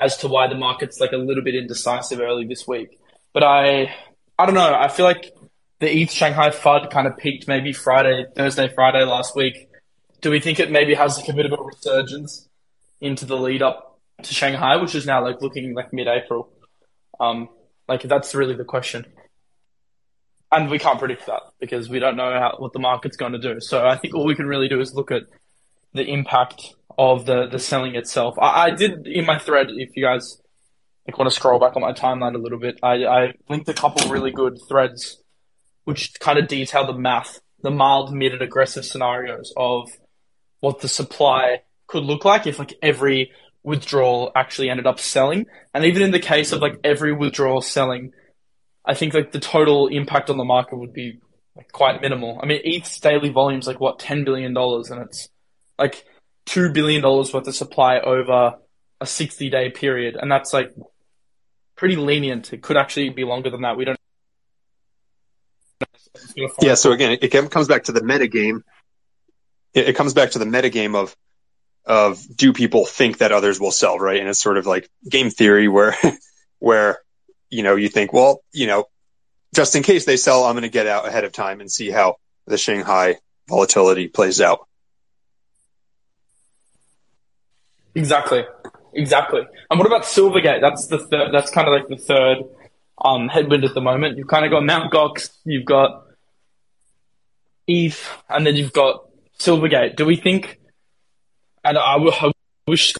as to why the market's like a little bit indecisive early this week. But I, I don't know. I feel like the ETH Shanghai FUD kind of peaked maybe Friday, Thursday, Friday last week. Do we think it maybe has like a bit of a resurgence into the lead up to Shanghai, which is now like looking like mid-April. Um, like that's really the question, and we can't predict that because we don't know how, what the market's going to do. So I think all we can really do is look at the impact of the the selling itself. I, I did in my thread, if you guys like want to scroll back on my timeline a little bit, I, I linked a couple really good threads which kind of detail the math, the mild, mid, and aggressive scenarios of what the supply could look like if like every withdrawal actually ended up selling. And even in the case of like every withdrawal selling, I think like the total impact on the market would be like quite minimal. I mean, ETH's daily volume's like what, $10 billion and it's like $2 billion worth of supply over a 60 day period. And that's like pretty lenient. It could actually be longer than that. We don't. Yeah. So again, it comes back to the meta game. It comes back to the meta game of of do people think that others will sell, right? And it's sort of like game theory where where you know you think, well, you know, just in case they sell, I'm going to get out ahead of time and see how the Shanghai volatility plays out. Exactly. Exactly. And what about Silvergate? That's the third, that's kind of like the third um, headwind at the moment. You've kind of got Mount Gox, you've got ETH, and then you've got Silvergate. Do we think? And I, I wish.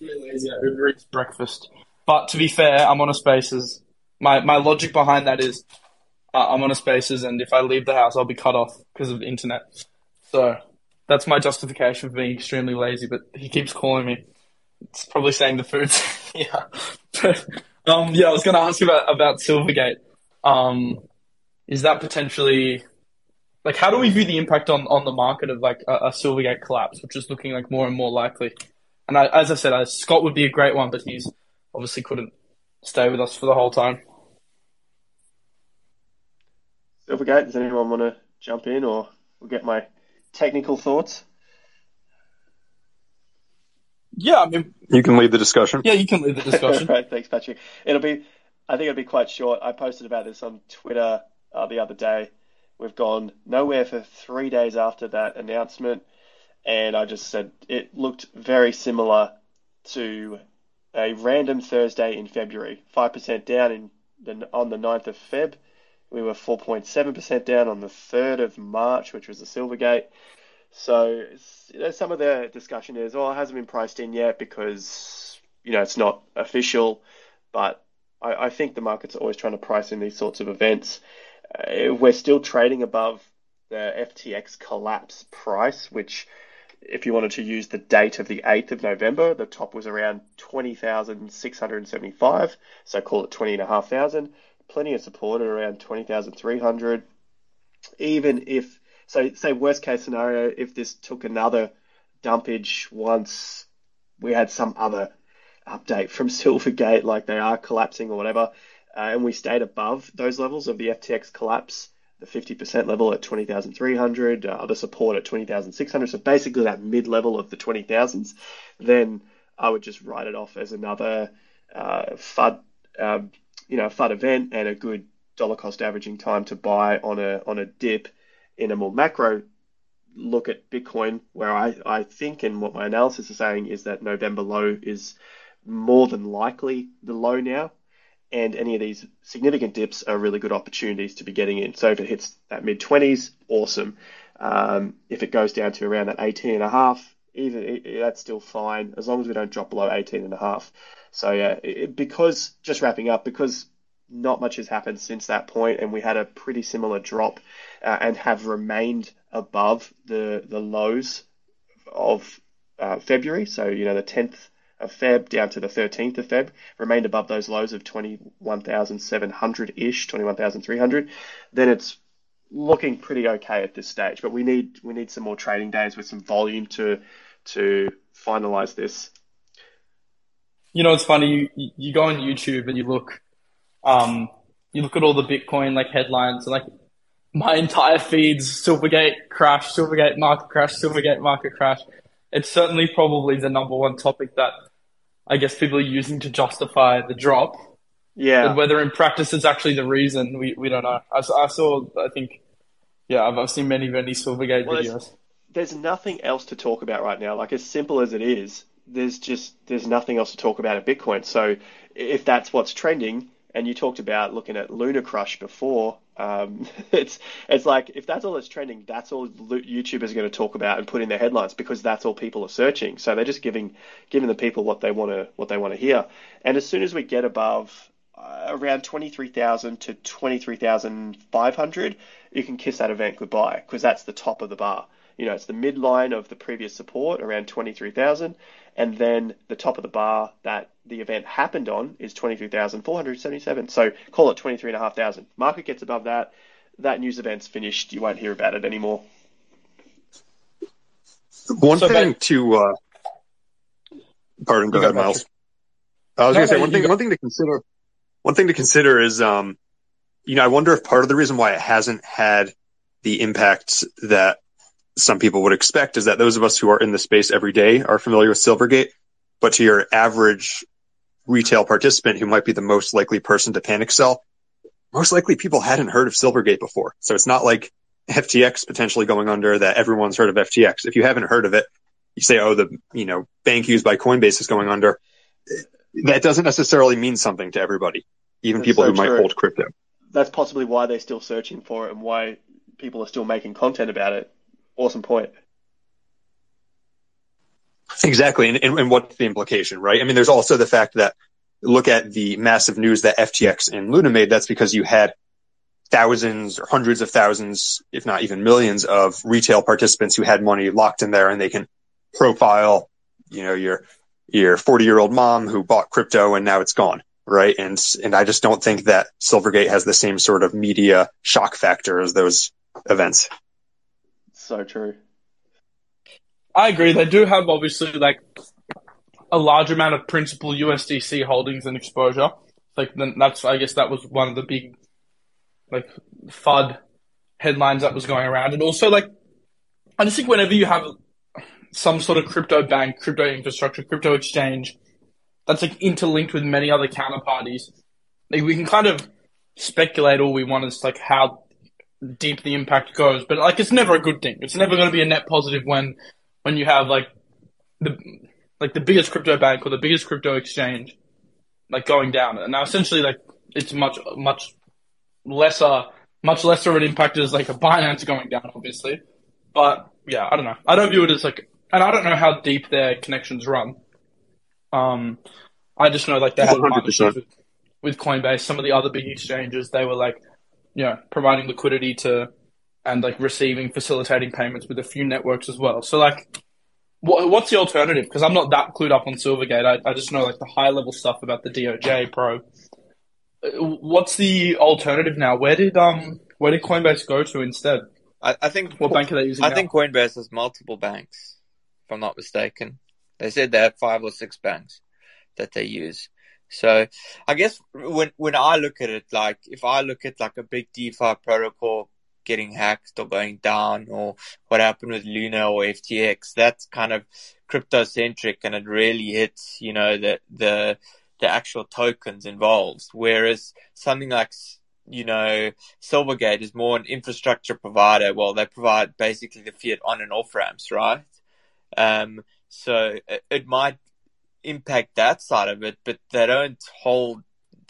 Lazy Uber Eats breakfast, but to be fair, I'm on a Spaces. My my logic behind that is, uh, I'm on a Spaces, and if I leave the house, I'll be cut off because of the internet. So that's my justification for being extremely lazy. But he keeps calling me. It's probably saying the food's yeah. um, yeah, I was going to ask you about about Silvergate. Um, is that potentially like how do we view the impact on, on the market of like a, a Silvergate collapse, which is looking like more and more likely? And I, as I said, uh, Scott would be a great one, but he's obviously couldn't stay with us for the whole time. Silvergate, does anyone want to jump in or we'll get my technical thoughts? Yeah, I mean, you can lead the discussion. Yeah, you can lead the discussion. right, thanks, Patrick. It'll be, I think it'll be quite short. I posted about this on Twitter uh, the other day. We've gone nowhere for three days after that announcement, and I just said it looked very similar to a random Thursday in February. Five percent down in the, on the 9th of Feb. We were 4.7% down on the 3rd of March, which was the Silvergate. So you know, some of the discussion is, oh, it hasn't been priced in yet because you know it's not official. But I, I think the market's are always trying to price in these sorts of events. Uh, we're still trading above the FTX collapse price, which, if you wanted to use the date of the 8th of November, the top was around 20,675, so call it 20,500. Plenty of support at around 20,300. Even if so say worst case scenario, if this took another dumpage once we had some other update from Silvergate, like they are collapsing or whatever, uh, and we stayed above those levels of the FTX collapse, the 50% level at 20,300, uh, support at 20,600, so basically that mid level of the 20,000s, then I would just write it off as another uh, FUD, um, you know, FUD event and a good dollar cost averaging time to buy on a on a dip in a more macro look at Bitcoin, where I, I think and what my analysis is saying is that November low is more than likely the low now. And any of these significant dips are really good opportunities to be getting in. So if it hits that mid 20s, awesome. Um, if it goes down to around that 18 and a half, even that's still fine as long as we don't drop below 18 and a half. So yeah, it, because just wrapping up, because not much has happened since that point, and we had a pretty similar drop uh, and have remained above the the lows of uh, February. So you know the 10th of Feb down to the 13th of Feb remained above those lows of 21,700 ish, 21,300. Then it's looking pretty okay at this stage. But we need we need some more trading days with some volume to to finalize this. You know, it's funny. You, you go on YouTube and you look, um, you look at all the Bitcoin like headlines and like my entire feeds Silvergate crash, Silvergate market crash, Silvergate market crash. It's certainly probably the number one topic that I guess people are using to justify the drop. Yeah. But whether in practice it's actually the reason, we, we don't know. I, I saw, I think, yeah, I've, I've seen many, many Silvergate well, videos. there's nothing else to talk about right now. Like as simple as it is, there's just there's nothing else to talk about at Bitcoin. So if that's what's trending, and you talked about looking at LunarCrush before, um, it's it's like if that's all that's trending, that's all YouTubers are going to talk about and put in their headlines because that's all people are searching. So they're just giving giving the people what they want to what they want to hear. And as soon as we get above uh, around 23,000 to 23,500, you can kiss that event goodbye because that's the top of the bar. You know, it's the midline of the previous support around 23,000, and then the top of the bar that the event happened on is 23,477. So call it 23,500. Market gets above that, that news event's finished. You won't hear about it anymore. One so thing to, uh, pardon, go ahead, Miles. I was no, going to say one thing. Go. One thing to consider. One thing to consider is, um, you know, I wonder if part of the reason why it hasn't had the impact that some people would expect is that those of us who are in the space every day are familiar with Silvergate, but to your average retail participant who might be the most likely person to panic sell, most likely people hadn't heard of Silvergate before. So it's not like FTX potentially going under that everyone's heard of FTX. If you haven't heard of it, you say, oh, the, you know, bank used by Coinbase is going under. That doesn't necessarily mean something to everybody, even That's people so who true. might hold crypto. That's possibly why they're still searching for it and why people are still making content about it awesome point. Exactly. And, and, and, what's the implication, right? I mean, there's also the fact that look at the massive news that FTX and Luna made. That's because you had thousands or hundreds of thousands, if not even millions of retail participants who had money locked in there and they can profile, you know, your, your 40 year old mom who bought crypto and now it's gone. Right. And, and I just don't think that Silvergate has the same sort of media shock factor as those events. So true. I agree. They do have obviously like a large amount of principal USDC holdings and exposure. Like that's I guess that was one of the big like FUD headlines that was going around, and also like I just think whenever you have some sort of crypto bank, crypto infrastructure, crypto exchange that's like interlinked with many other counterparties, like we can kind of speculate all we want as like how deep the impact goes. But like, it's never a good thing. It's never going to be a net positive when when you have like the like the biggest crypto bank or the biggest crypto exchange like going down. And now essentially like it's much much lesser much lesser of an impact as like a Binance going down, obviously. But yeah, I don't know. I don't view it as like, and I don't know how deep their connections run. Um, I just know like they had partnerships with, with Coinbase. Some of the other big exchanges, they were like you know, providing liquidity to and like receiving, facilitating payments with a few networks as well. So like, what, what's the alternative? Because I'm not that clued up on Silvergate. I, I just know like the high level stuff about the DOJ Pro. Uh, what's the alternative now? Where did um where did Coinbase go to instead? I, I think what bank are they using? I now? think Coinbase has multiple banks, if I'm not mistaken. They said they have five or six banks that they use. So I guess when when I look at it, like if I look at like a big DeFi protocol getting hacked or going down, or what happened with Luna or FTX, that's kind of crypto centric, and it really hits you know the the the actual tokens involved. Whereas something like you know, Silvergate is more an infrastructure provider. Well, they provide basically the fiat on and off ramps, right? Um, so it, it might impact that side of it, but they don't hold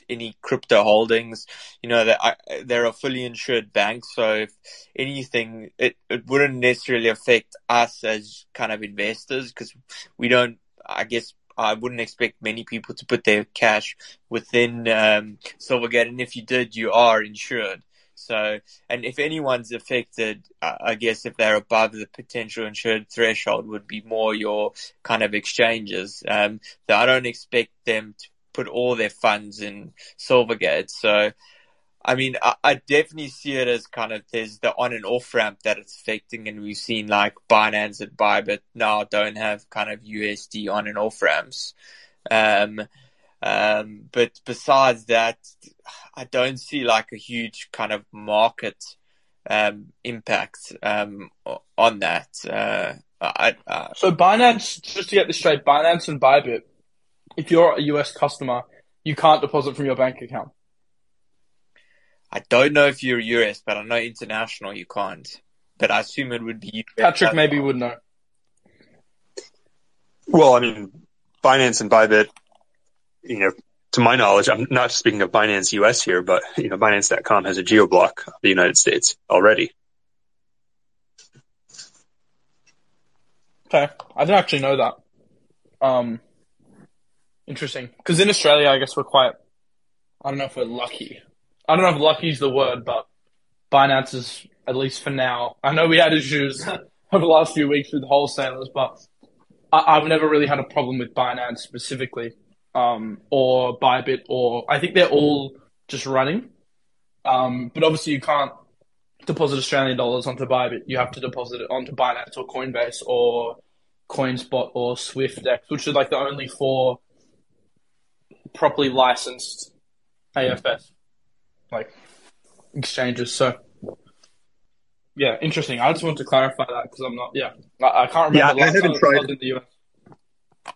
any crypto holdings. You know, that they they're a fully insured bank, so if anything, it, it wouldn't necessarily affect us as kind of investors because we don't, I guess, I wouldn't expect many people to put their cash within um, Silvergate, and if you did, you are insured. So, and if anyone's affected, I guess if they're above the potential insured threshold would be more your kind of exchanges. Um, so I don't expect them to put all their funds in Silvergate. So, I mean, I, I, definitely see it as kind of there's the on and off ramp that it's affecting, and we've seen like Binance and Bybit now don't have kind of USD on and off ramps. Um, um, but besides that, I don't see like a huge kind of market um, impact um, on that. Uh, I, so Binance, just to get this straight, Binance and Bybit, if you're a US customer, you can't deposit from your bank account. I don't know if you're US, but I know international you can't. but I assume it would be Patrick maybe would know. Well, I mean, Binance and Bybit, you know, to my knowledge, I'm not speaking of Binance US here, but you know, Binance.com has a geoblock of the United States already. Okay, I didn't actually know that. Um, interesting. Because in Australia, I guess we're quite. I don't know if we're lucky. I don't know if lucky is the word, but Binance is at least for now. I know we had issues over the last few weeks with wholesalers, but I, have never really had a problem with Binance specifically, um, or Bybit, or I think they're all just running. Um, but obviously you can't deposit Australian dollars onto Bybit. You have to deposit it onto Binance or Coinbase or CoinSpot or Swyftx, which are like the only four properly licensed AFS like exchanges. So yeah, interesting. I just want to clarify that because I'm not. Yeah, I, I can't remember. Yeah, I haven't tried in the US.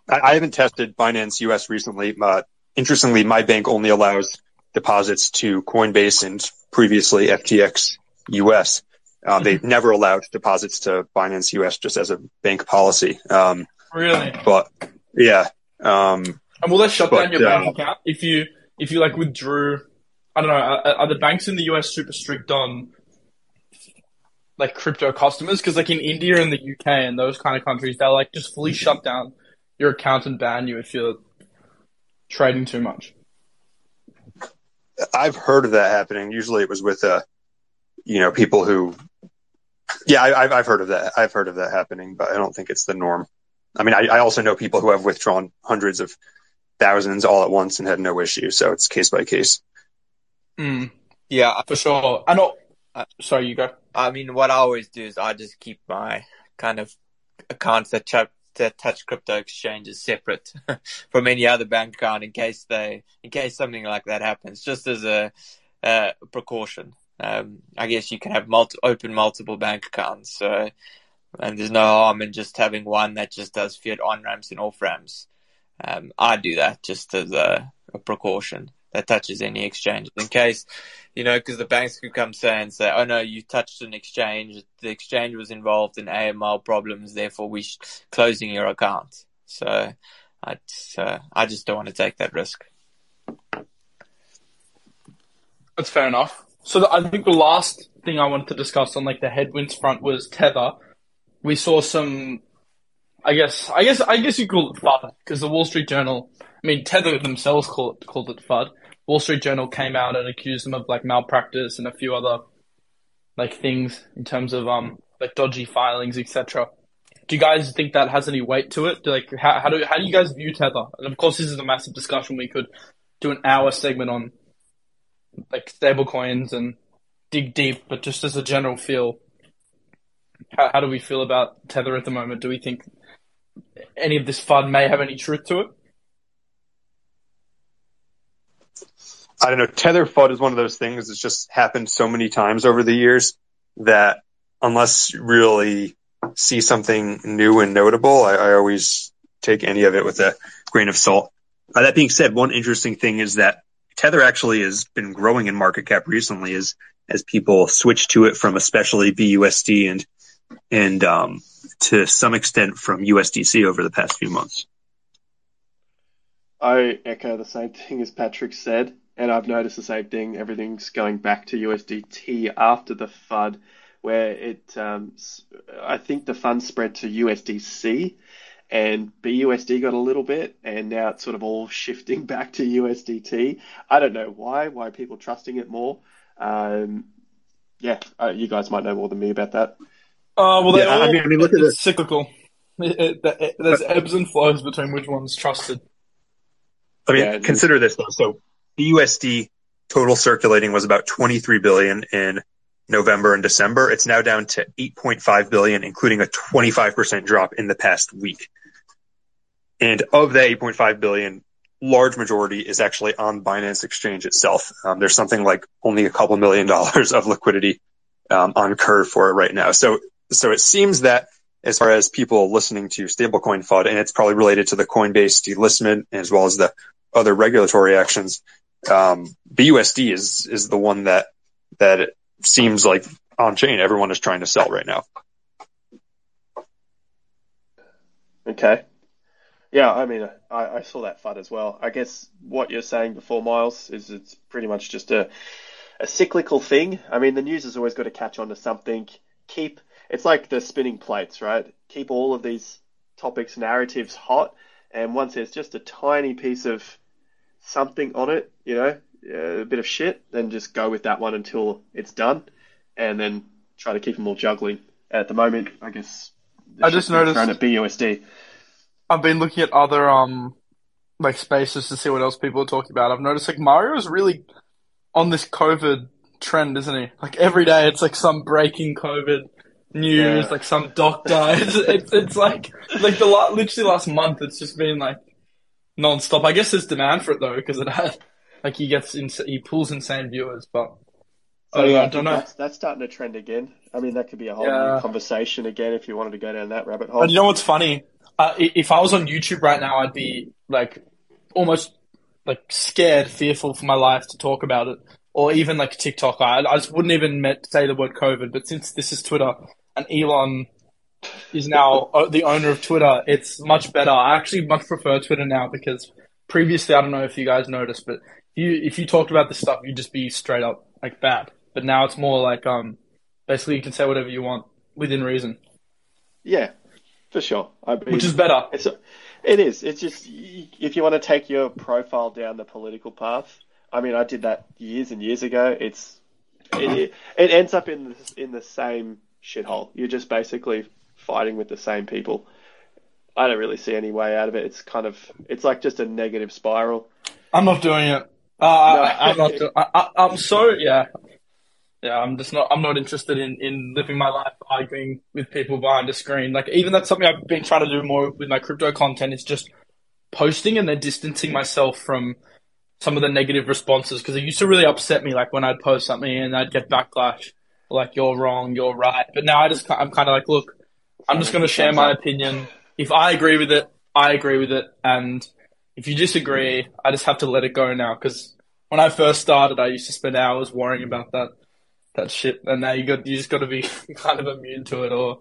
I, I, haven't tested Binance US recently. But interestingly, my bank only allows deposits to Coinbase and previously FTX US. Uh, they mm-hmm. never allowed deposits to Binance US just as a bank policy. Um, really? But yeah. Um, and will they shut but, down your bank uh, account if you if you like withdrew? I don't know. Are, are the banks in the US super strict on like crypto customers because like in India and the UK and those kind of countries, they'll like just fully shut down your account and ban you if you're trading too much. I've heard of that happening. Usually, it was with uh, you know, people who. Yeah, I, have heard of that. I've heard of that happening, but I don't think it's the norm. I mean, I, I also know people who have withdrawn hundreds of thousands all at once and had no issue. So it's case by case. Mm, yeah, for sure. I know. Uh, sorry, you go. I mean, what I always do is I just keep my kind of accounts that, ch- that touch crypto exchanges separate from any other bank account in case they, in case something like that happens, just as a, uh, precaution. Um, I guess you can have multi- open multiple bank accounts. So, and there's no harm in just having one that just does fiat on ramps and off ramps. Um, I do that just as a, a precaution that touches any exchange in case, you know, because the banks could come say and say, oh no, you touched an exchange. The exchange was involved in AML problems. Therefore, we're closing your account. So I, uh, I just don't want to take that risk. That's fair enough. So the, I think the last thing I wanted to discuss on like the headwinds front was Tether. We saw some, I guess, I guess, I guess you call it FUD because the Wall Street Journal, I mean, Tether themselves called it, called it FUD. Wall Street Journal came out and accused them of like malpractice and a few other like things in terms of um like dodgy filings, etc. Do you guys think that has any weight to it? Do, like how how do how do you guys view Tether? And of course, this is a massive discussion. We could do an hour segment on like stable coins and dig deep, but just as a general feel, how, how do we feel about Tether at the moment? Do we think any of this FUD may have any truth to it? I don't know. Tether FUD is one of those things that's just happened so many times over the years that unless you really see something new and notable, I, I always take any of it with a grain of salt. Uh, that being said, one interesting thing is that Tether actually has been growing in market cap recently as as people switch to it from especially BUSD and and um, to some extent from USDC over the past few months. I echo the same thing as Patrick said. And I've noticed the same thing. Everything's going back to USDT after the FUD, where it, um, I think the FUD spread to USDC and BUSD got a little bit, and now it's sort of all shifting back to USDT. I don't know why, why people trusting it more. Um, yeah, uh, you guys might know more than me about that. Uh, well, yeah, all, I mean, I mean, look at it. cyclical. It, it, there's ebbs and flows between which one's trusted. I mean, yeah, consider this though. So BUSD total circulating was about 23 billion in November and December. It's now down to 8.5 billion, including a 25% drop in the past week. And of that 8.5 billion, large majority is actually on Binance Exchange itself. Um, there's something like only a couple million dollars of liquidity um, on Curve for it right now. So, so it seems that as far as people listening to stablecoin FUD, and it's probably related to the Coinbase delistment as well as the other regulatory actions, um, BUSD is is the one that that seems like on chain. Everyone is trying to sell right now. Okay. Yeah, I mean, I, I saw that FUD as well. I guess what you're saying before, Miles, is it's pretty much just a a cyclical thing. I mean, the news has always got to catch on to something. Keep it's like the spinning plates, right? Keep all of these topics, narratives hot, and once there's just a tiny piece of something on it, you know, a bit of shit, then just go with that one until it's done, and then try to keep them all juggling. At the moment, I guess. I just noticed- thrown at BUSD. I've been looking at other um like spaces to see what else people are talking about. I've noticed like Mario is really on this COVID trend, isn't he? Like every day it's like some breaking COVID news, Yeah. like some doctor. It's, it's it's like like the la- literally last month it's just been like non-stop. I guess there's demand for it though because it has like he gets ins- he pulls insane viewers, but So I don't know, yeah, I don't know. that's that's starting to trend again. I mean, that could be a whole Yeah. new conversation again if you wanted to go down that rabbit hole. And you know what's funny? Uh, if I was on YouTube right now, I'd be like almost like scared, fearful for my life to talk about it, or even like TikTok. I, I just wouldn't even met, say the word COVID. But since this is Twitter and Elon is now uh, the owner of Twitter, it's much better. I actually much prefer Twitter now because previously, I don't know if you guys noticed, but if you if you talked about this stuff, you'd just be straight up like bad. But now it's more like um, basically you can say whatever you want within reason, yeah, for sure. I mean, which is better. It's it is. It's just if you want to take your profile down the political path. I mean, I did that years and years ago. It's it, it ends up in the, in the same shithole. You're just basically fighting with the same people. I don't really see any way out of it. It's kind of it's like just a negative spiral. I'm not doing it. Uh, I, I'm not. Do- I, I, I'm so yeah, yeah. I'm just not. I'm not interested in in living my life arguing with people behind a screen. Like even that's something I've been trying to do more with my crypto content. Is just posting and then distancing myself from some of the negative responses because it used to really upset me. Like when I'd post something and I'd get backlash, like you're wrong, you're right. But now I just I'm kind of like, look, I'm just going to share my opinion. If I agree with it, I agree with it, and if you disagree, I just have to let it go now. Because when I first started, I used to spend hours worrying about that that shit, and now you got you just got to be kind of immune to it, or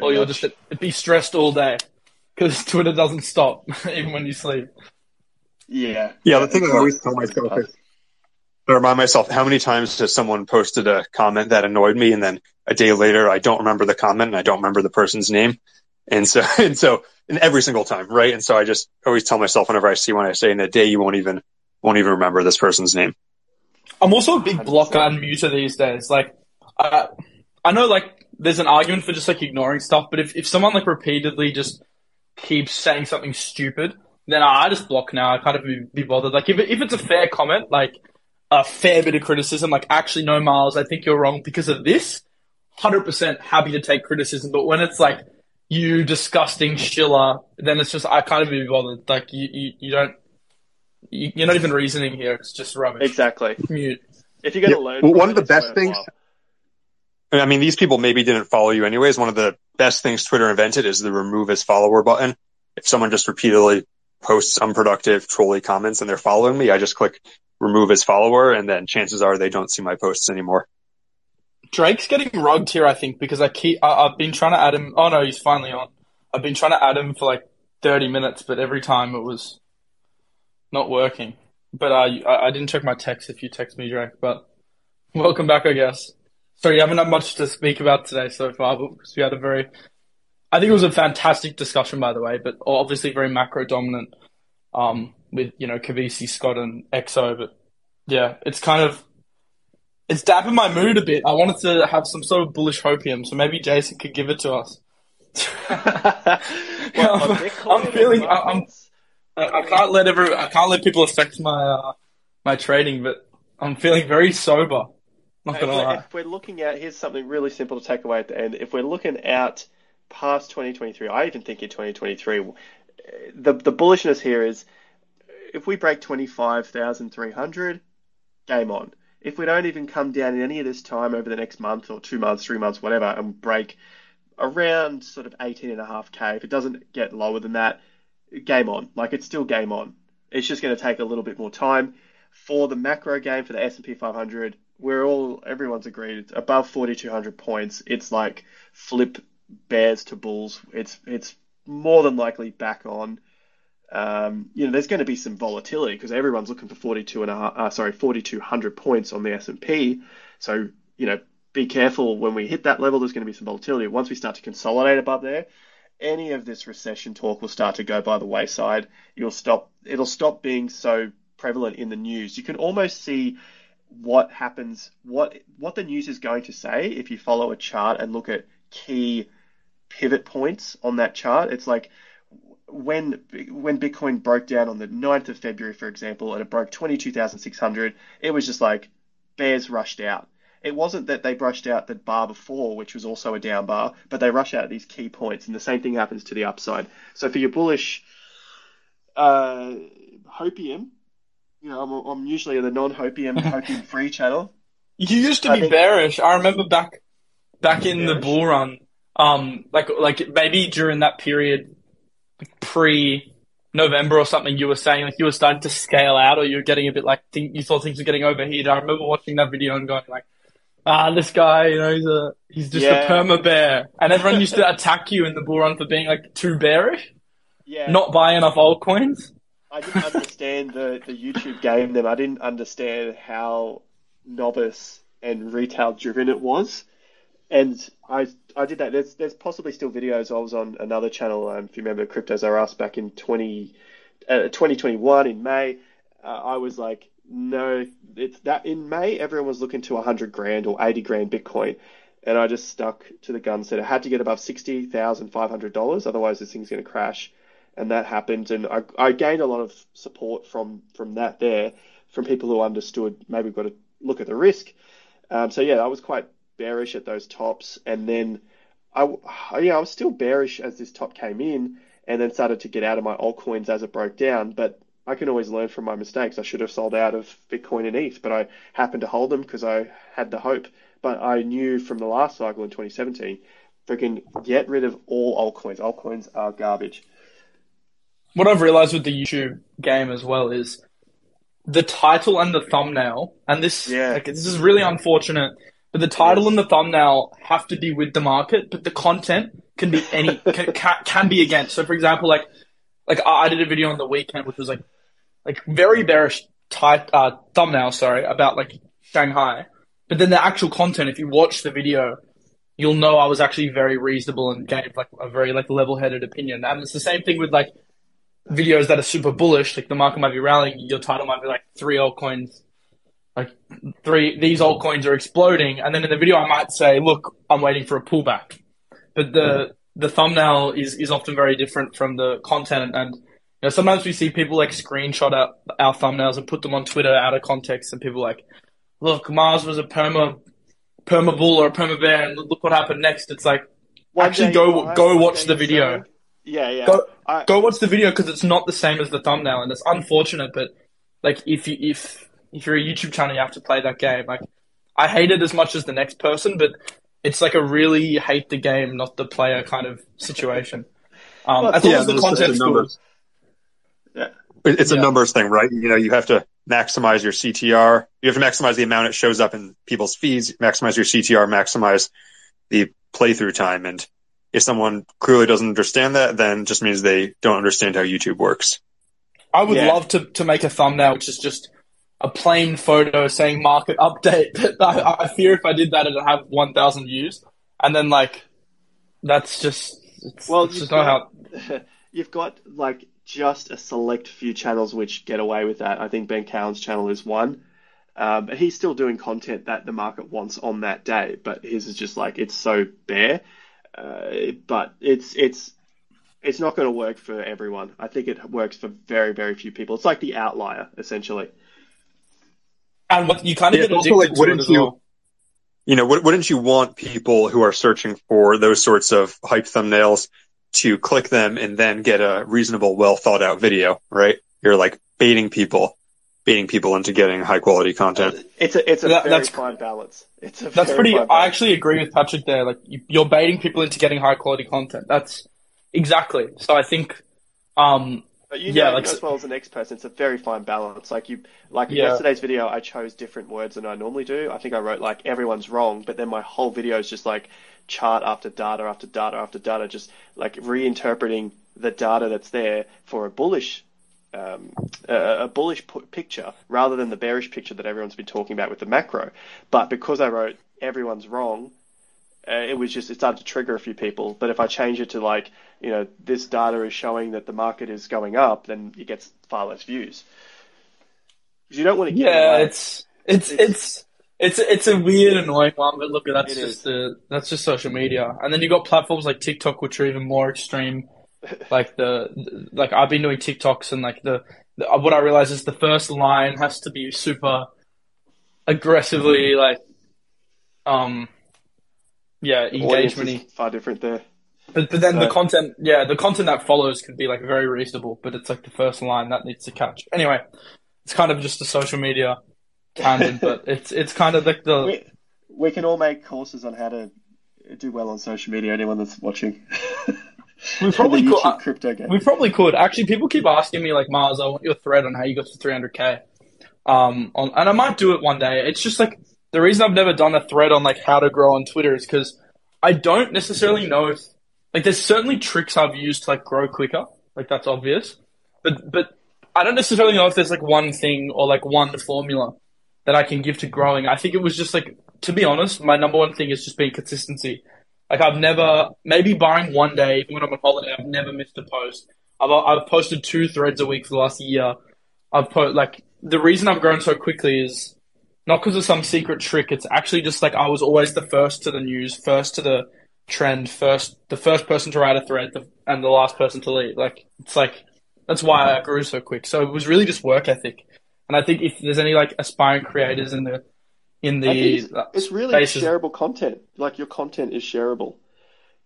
or you'll just be stressed all day because Twitter doesn't stop even when you sleep. Yeah. Yeah, the thing I always tell myself is I remind myself how many times has someone posted a comment that annoyed me and then a day later I don't remember the comment and I don't remember the person's name. And so and so and every single time, right? And so I just always tell myself whenever I see one I say in a day you won't even won't even remember this person's name. I'm also a big blocker and muter these days. Like, I, I know like there's an argument for just like ignoring stuff, but if, if someone like repeatedly just keeps saying something stupid, then I, just block now. I kind of be, be bothered. Like if if it's a fair comment, like a fair bit of criticism, like actually no, Miles, I think you're wrong because of this. Hundred percent happy to take criticism, but when it's like you disgusting Schiller, then it's just I kind of be bothered. Like you you, you don't. You, you're not even reasoning here. It's just rubbish. Exactly. Mute. If you're going to Yeah, learn, well, one of the best things- worthwhile. I mean, these people maybe didn't follow you anyways. One of the best things Twitter invented is the remove as follower button. If someone just repeatedly posts unproductive, trolly comments and they're following me, I just click remove his follower and then chances are they don't see my posts anymore. Drake's getting rugged here, I think, because I keep I, I've been trying to add him. Oh no, he's finally on. I've been trying to add him for like thirty minutes, but every time it was not working. But uh, I, I didn't check my text. If you text me, Drake, but welcome back, I guess. Sorry, you haven't had much to speak about today so far, because we had a very, I think it was a fantastic discussion, by the way, but obviously very macro dominant. Um, with you know Kobeissi, Scott, and XO, but yeah, it's kind of it's dampened my mood a bit. I wanted to have some sort of bullish hopium, so maybe Jason could give it to us. On I'm, or feeling. I- I'm. I I can't let every. I can't let people affect my uh, my trading, but I'm feeling very sober. Not gonna we're, lie. if we're looking at, here's something really simple to take away at the end. If we're looking out past 2023, I even think in 2023, the the bullishness here is if we break 25,300, game on. If we don't even come down in any of this time over the next month or two months, three months, whatever, and break around sort of 18.5k, if it doesn't get lower than that, game on. Like it's still game on. It's just going to take a little bit more time. For the macro game, for the S&P 500, we're all everyone's agreed it's above 4200 points it's like flip bears to bulls it's it's more than likely back on um, you know there's going to be some volatility because everyone's looking for 42 and a half, uh, sorry 4200 points on the S&P so you know be careful when we hit that level there's going to be some volatility. Once we start to consolidate above there any of this recession talk will start to go by the wayside. You'll stop it'll stop being so prevalent in the news. You can almost see what happens, what what the news is going to say if you follow a chart and look at key pivot points on that chart. It's like when when Bitcoin broke down on the 9th of February, for example, and it broke 22,600, it was just like bears rushed out. It wasn't that they brushed out the bar before, which was also a down bar, but they rush out these key points, and the same thing happens to the upside. So for your bullish uh, hopium, you know, I'm, I'm usually in the non-hopium, hopium free channel. You used to I be think- bearish. I remember back back in the bull run, um, like like maybe during that period pre November or something, you were saying like you were starting to scale out, or you were getting a bit like think you thought things were getting overheated. I remember watching that video and going like, ah, this guy, you know, he's a he's just Yeah. a perma bear, and everyone used to attack you in the bull run for being like too bearish, Yeah, not buying enough altcoins. I didn't understand the, the YouTube game then. I didn't understand how novice and retail driven it was. And I I did that. There's there's possibly still videos. I was on another channel, um, if you remember Cryptos R Us back in 20, uh, 2021 in May. Uh, I was like, no, it's that in May everyone was looking to 100 grand or 80 grand Bitcoin. And I just stuck to the gun, said it had to get above $60,500, otherwise this thing's going to crash and that happened and I, I gained a lot of support from from that there from people who understood maybe we've got to look at the risk um, so yeah I was quite bearish at those tops. And then I yeah I was still bearish as this top came in and then started to get out of my altcoins as it broke down. But I can always learn from my mistakes. I should have sold out of Bitcoin and ETH but I happened to hold them because I had the hope. But I knew from the last cycle in 2017 freaking get rid of all altcoins. Altcoins are garbage. What I've realized with the YouTube game as well is the title and the thumbnail, and this Yeah. like, this is really unfortunate, but the title and the thumbnail have to be with the market, but the content can be any can, can, be against. So, for example, like like I I did a video on the weekend which was like like very bearish type uh, thumbnail, sorry, about like Shanghai, but then the actual content, if you watch the video, you'll know I was actually very reasonable and gave like a very like level-headed opinion. And it's the same thing with like videos that are super bullish, like the market might be rallying, your title might be like three altcoins, like three, these altcoins are exploding. And then in the video, I might say, look, I'm waiting for a pullback. But the, the thumbnail is, is often very different from the content. And, you know, sometimes we see people like screenshot our, our thumbnails and put them on Twitter out of context and people like, look, Mars was a perma, perma bull or a perma bear and look what happened next. It's like, One actually go, go watch the video. Yeah, yeah. Go- I, go watch the video because it's not the same as the thumbnail, and it's unfortunate. But like, if you if if you're a YouTube channel, you have to play that game. Like, I hate it as much as the next person, but it's like a really hate the game, not the player kind of situation. Um, Well, as long yeah, as the it's just a numbers. yeah. It's a Yeah. numbers thing, right? You know, you have to maximize your CTR. You have to maximize the amount it shows up in people's feeds, maximize your CTR, maximize the playthrough time. And if someone clearly doesn't understand that, then just means they don't understand how YouTube works. I would Yeah. love to to make a thumbnail which is just a plain photo saying market update. I, I fear if I did that, it'd have one thousand views, and then like, that's just it's, Well, it's you've not how. got, you've got like just a select few channels which get away with that. I think Ben Cowen's channel is one. Um, but he's still doing content that the market wants on that day, but his is just like it's so bare. Uh, but it's it's it's not going to work for everyone. I think it works for very very few people. It's like the outlier essentially. And what you kind of Yeah, get also like, wouldn't you- well. You know, wouldn't you want people who are searching for those sorts of hype thumbnails to click them and then get a reasonable, well thought out video, right? You're like baiting people, baiting people into getting high quality content. It's a it's a That- very that's- fine balance. It's a That's pretty. fine I actually agree with Patrick there. Like you, you're baiting people into getting high quality content. That's exactly. So I think, um, But you Yeah, know like- as well as the next person, it's a very fine balance. Like you, like in Yeah. yesterday's video, I chose different words than I normally do. I think I wrote like everyone's wrong, but then my whole video is just like chart after data after data after data, just like reinterpreting the data that's there for a bullish, um, a, a bullish pu- picture rather than the bearish picture that everyone's been talking about with the macro. But because I wrote everyone's wrong, uh, it was just it started to trigger a few people. But if I change it to like you know this data is showing that the market is going up, then it gets far less views. you don't want to Yeah, it's it's It's- it's it's it's a weird, annoying one. But look, that's just the that's just social media. And then you have got platforms like TikTok, which are even more extreme. Like the like I've been doing TikToks, and like the, the what I realize is the first line has to be super aggressively like um yeah engagement far different there. But but then the Uh, content, yeah, the content that follows can be like very reasonable, but it's like the first line that needs to catch. Anyway, it's kind of just a social media tangent, but it's it's kind of like the We, we can all make courses on how to do well on social media. Anyone that's watching, We probably could- YouTube crypto game. we probably could actually. People keep asking me like Mars, I want your thread on how you got to 300k. Um, on and I might do it one day. It's just like the reason I've never done a thread on like how to grow on Twitter is because I don't necessarily know if like there's certainly tricks I've used to like grow quicker. Like that's obvious, but but I don't necessarily know if there's like one thing or like one formula that I can give to growing. I think it was just like to be honest, my number one thing is just being consistency. Like I've never, maybe barring one day, even when I'm on holiday, I've never missed a post. I've I've posted two threads a week for the last year. I've put like the reason I've grown so quickly is not because of some secret trick. It's actually just like I was always the first to the news, first to the trend, first the first person to write a thread, the, and the last person to leave. Like it's like that's why I grew so quick. So it was really just work ethic. And I think if there's any like aspiring creators in the in the it's, it's really spaces- shareable content. Like your content is shareable.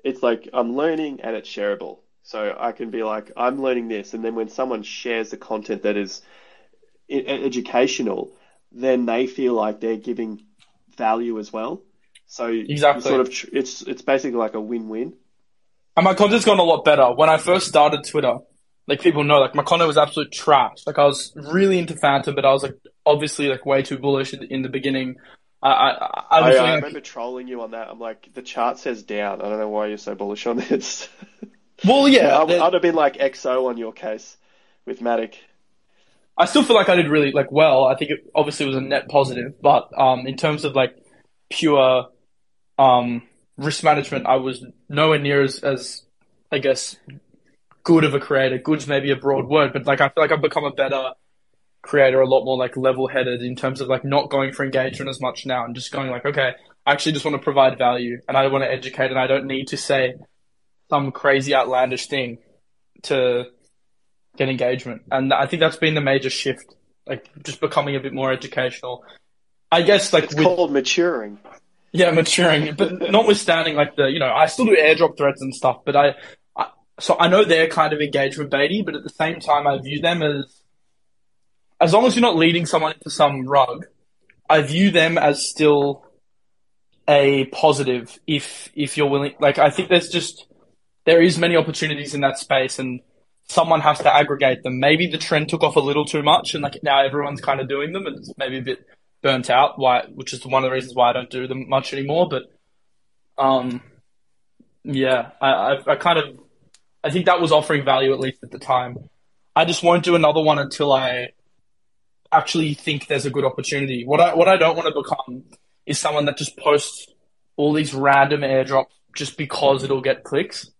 It's like I'm learning and it's shareable. So I can be like, I'm learning this, and then when someone shares the content that is educational, then they feel like they're giving value as well. So Exactly. sort of, tr- it's it's basically like a win-win. And my content's gone a lot better. When I first started Twitter, like people know, like my content was absolute trash. Like I was really into Fantom, but I was like obviously like way too bullish in, in the beginning. I I, I, I I, was I like, remember trolling you on that. I'm like, the chart says down. I don't know why you're so bullish on this. well, yeah, I, I'd have been like XO on your case with Matic. I still feel like I did really like well. I think it obviously was a net positive, but um, in terms of like pure um risk management, I was nowhere near as, as I guess good of a creator. Good's maybe a broad word, but like I feel like I've become a better creator, a lot more like level headed in terms of like not going for engagement as much now and just going like, okay, I actually just want to provide value and I want to educate and I don't need to say some crazy outlandish thing to get engagement. And I think that's been the major shift, like just becoming a bit more educational. I guess like It's with called maturing. yeah, maturing, but notwithstanding like the, you know, I still do airdrop threads and stuff, but I, I so I know they're kind of engagement baity, but at the same time, I view them as, as long as you're not leading someone into some rug, I view them as still a positive if, if you're willing, like I think there's just, there is many opportunities in that space and someone has to aggregate them. Maybe the trend took off a little too much and like now everyone's kind of doing them and it's maybe a bit burnt out, why, which is one of the reasons why I don't do them much anymore. But, um, yeah, I, I, I kind of, I think that was offering value at least at the time. I just won't do another one until I actually think there's a good opportunity. What I, what I don't want to become is someone that just posts all these random airdrops just because it'll get clicks.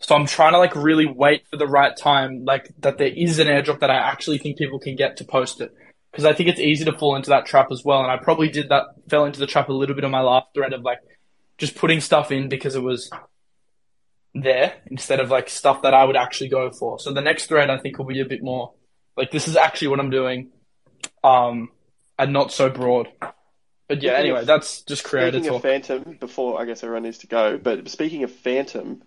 So I'm trying to like really wait for the right time, like that there is an airdrop that I actually think people can get to post it. Because I think it's easy to fall into that trap as well. And I probably did that, fell into the trap a little bit on my last thread of like just putting stuff in because it was there instead of like stuff that I would actually go for. So the next thread I think will be a bit more like this is actually what I'm doing, um, and not so broad. But yeah, Speaking anyway, of- that's just creator Speaking of. Fantom, before I guess everyone needs to go, but speaking of Fantom,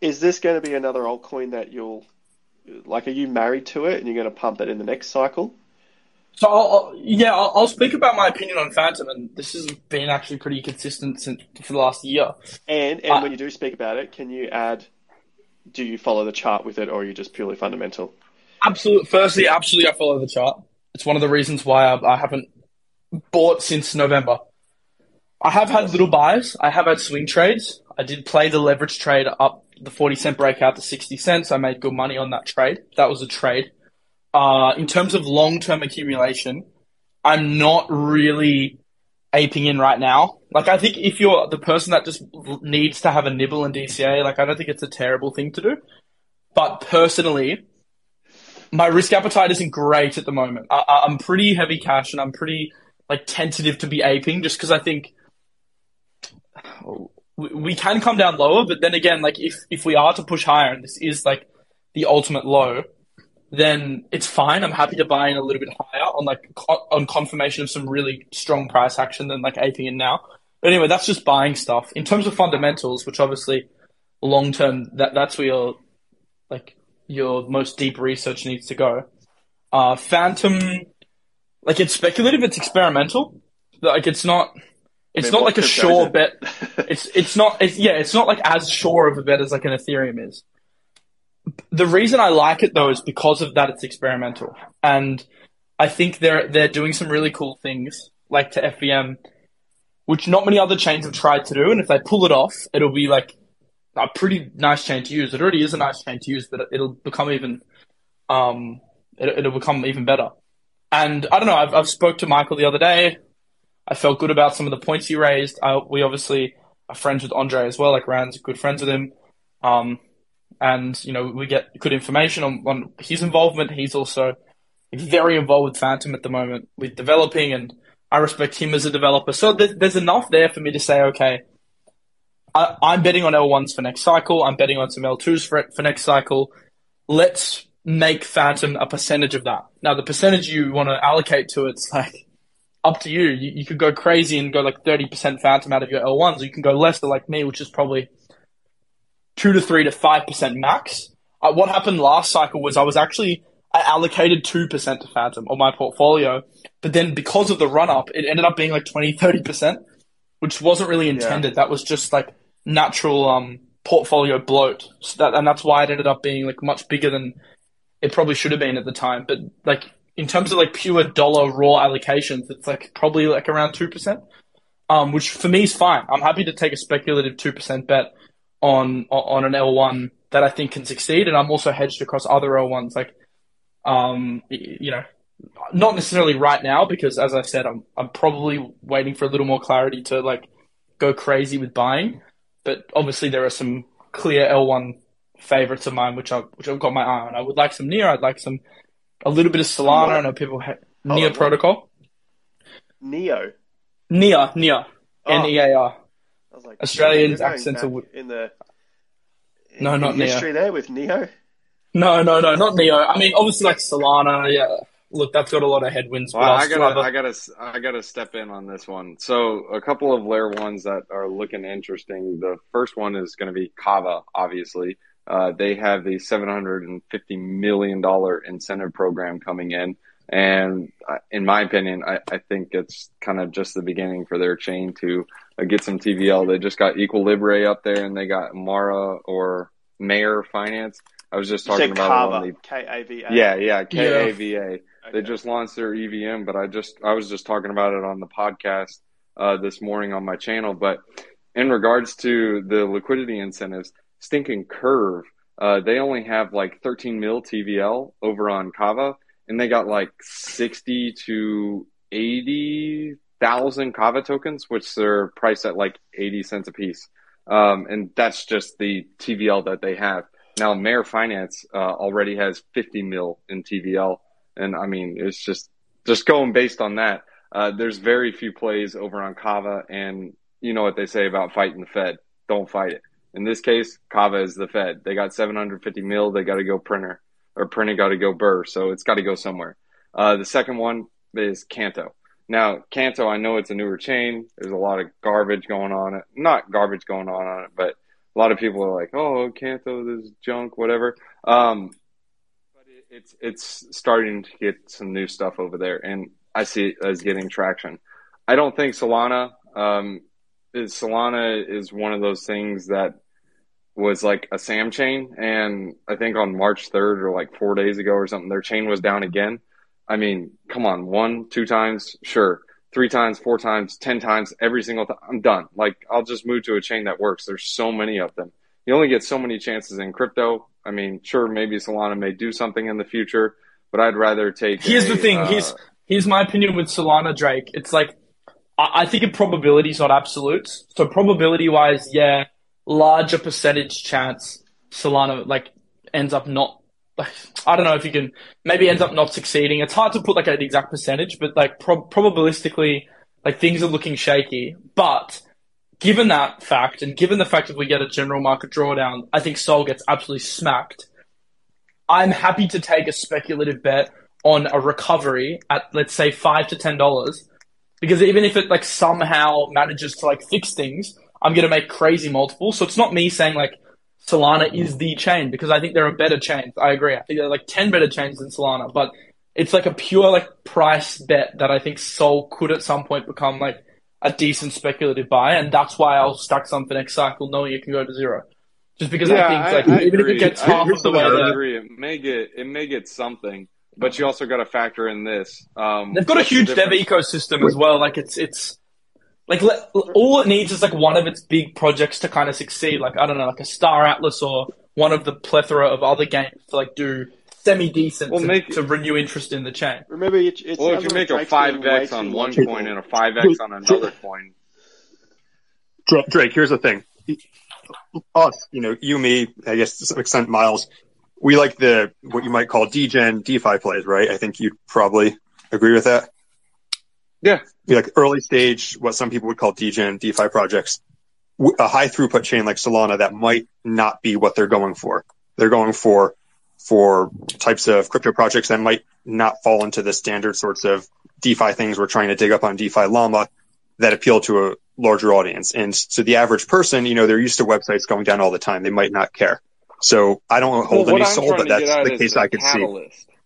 is this going to be another altcoin that you'll like? Are you married to it and you're going to pump it in the next cycle? So I'll, I'll, yeah, I'll, I'll speak about my opinion on Fantom, and this has been actually pretty consistent since for the last year. And and Uh, when you do speak about it, can you add do you follow the chart with it, or are you just purely fundamental? Absolutely. Firstly, absolutely, I follow the chart. It's one of the reasons why I, I haven't bought since November. I have had little buys. I have had swing trades. I did play the leverage trade up the 40 cent breakout to 60 cents. I made good money on that trade. That was a trade. Uh, in terms of long term accumulation, I'm not really aping in right now. Like, I think if you're the person that just needs to have a nibble in DCA, like, I don't think it's a terrible thing to do. But personally, my risk appetite isn't great at the moment. I, I'm pretty heavy cash and I'm pretty, like, tentative to be aping just because I think we can come down lower, but then again, like if if we are to push higher, and this is like the ultimate low, then it's fine. I'm happy to buy in a little bit higher on like on confirmation of some really strong price action than like aping in now. But anyway, that's just buying stuff. In terms of fundamentals, which obviously long term, that that's where your like your most deep research needs to go. Uh, Fantom, like it's speculative, it's experimental. Like it's not it's not like a sure bet. It's it's not. It's, yeah, it's not like as sure of a bet as like an Ethereum is. The reason I like it though is because of that. It's experimental, and I think they're they're doing some really cool things like to FVM, which not many other chains have tried to do. And if they pull it off, it'll be like a pretty nice chain to use. It already is a nice chain to use, but it'll become even um it, will become even better. And I don't know. I've I've spoke to Michael the other day. I felt good about some of the points he raised. I, we obviously are friends with Andre as well. Like Rand's good friends with him. Um, and you know we get good information on, on his involvement. He's also very involved with Fantom at the moment with developing, and I respect him as a developer. So there's, there's enough there for me to say, okay, I, am betting on L1s for next cycle. I'm betting on some L2s for for next cycle. Let's make Fantom a percentage of that. Now the percentage you want to allocate to it's like up to you. you. You could go crazy and go like 30% Fantom out of your L1s, or you can go less to like me, which is probably 2 to 3 to 5% max. Uh, what happened last cycle was I was actually, I allocated 2% to Fantom on my portfolio, but then because of the run up, it ended up being like 20, 30%, which wasn't really intended. Yeah. That was just like natural, um, portfolio bloat. So that, and that's why it ended up being like much bigger than it probably should have been at the time. But like in terms of like pure dollar raw allocations, it's like probably like around two percent. Um, which for me is fine. I'm happy to take a speculative two percent bet on on an L1 that I think can succeed, and I'm also hedged across other L1s. Like, um, you know, not necessarily right now because, as I said, I'm I'm probably waiting for a little more clarity to like go crazy with buying. But obviously, there are some clear L1 favorites of mine which I which I've got my eye on. I would like some Near. I'd like some a little bit of Solana. I know people have Near Protocol. Neo. Near, Near. Oh. N E A R. Like, Australian accents are in the in, no, not history Neo. there with Neo. No, no, no, not Neo. I mean, obviously, like Solana. Yeah, look, that's got a lot of headwinds. Well, I gotta, I gotta, I gotta step in on this one. So, a couple of layer ones that are looking interesting. The first one is going to be Kava, obviously. Uh, they have the $750 million incentive program coming in. And uh, in my opinion, I, I think it's kind of just the beginning for their chain to uh, get some TVL. They just got Equilibre up there and they got Mara or Mare Finance. I was just talking about Kava, K-A-V-A. Yeah, yeah, K-A-V-A. Okay. They just launched their EVM, but I just, I was just talking about it on the podcast, uh, this morning on my channel. But in regards to the liquidity incentives, stinking curve. Uh, they only have like 13 mil TVL over on Kava, and they got like 60 to 80,000 Kava tokens, which they're priced at like 80 cents a piece. Um, and that's just the TVL that they have. Now, Mare Finance uh, already has 50 mil in TVL, and I mean, it's just just going based on that. Uh, there's very few plays over on Kava, and you know what they say about fighting the Fed. Don't fight it. In this case, Kava is the Fed. They got 750 mil. They got to go printer or printing got to go burr. So it's got to go somewhere. Uh, the second one is Canto. Now, Canto, I know it's a newer chain. There's a lot of garbage going on it. Not garbage going on on it, but a lot of people are like, "Oh, Canto, this junk, whatever." Um, but it, it's it's starting to get some new stuff over there, and I see it as getting traction. I don't think Solana. Um, is Solana is one of those things that was like a SAM chain, and I think on March third or like four days ago or something, their chain was down again. I mean, come on, one, two times, sure, three times, four times, ten times, every single time, I'm done. Like I'll just move to a chain that works. There's so many of them. You only get so many chances in crypto. I mean, sure, maybe Solana may do something in the future, but I'd rather take. Here's a, the thing. uh, here's here's my opinion with Solana Drake. It's like I, I think in probabilities, not absolutes. So probability wise, yeah, larger percentage chance Solana like ends up not. Like, I don't know if you can maybe ends up not succeeding. It's hard to put like an exact percentage, but like prob probabilistically, like things are looking shaky. But given that fact, and given the fact that we get a general market drawdown, I think Sol gets absolutely smacked. I'm happy to take a speculative bet on a recovery at let's say five to ten dollars, because even if it like somehow manages to like fix things, I'm gonna make crazy multiples. So it's not me saying like Solana is the chain because I think there are better chains. I agree. I think there are like ten better chains than Solana, but it's like a pure like price bet that I think Sol could at some point become like a decent speculative buy, and that's why I'll stack some for next cycle, knowing it can go to zero. Just because yeah, I think like I even agree. if it gets half of the way I agree. It may get it may get something, but you also got to factor in this. Um, they've got a the huge dev ecosystem as well. Like it's it's like le- all it needs is like one of its big projects to kind of succeed. Like I don't know, like a Star Atlas or one of the plethora of other games to like do semi decent Well, to, make- to renew interest in the chain. Remember, it, it Well, if you like make a five x on one logical. coin and a five x on another coin, Drake, here's the thing. Us, you know, you, me, I guess to some extent, Miles, we like the, what you might call degen DeFi plays, right? I think you'd probably agree with that. Yeah. We like early stage, what some people would call degen DeFi projects. a high throughput chain like Solana that might not be what they're going for. They're going for, for types of crypto projects that might not fall into the standard sorts of DeFi things we're trying to dig up on DeFi Llama that appeal to a larger audience. And to the average person, you know, they're used to websites going down all the time. They might not care. So I don't hold Well, any Sol, but that's the case the I could see. catalyst. I'm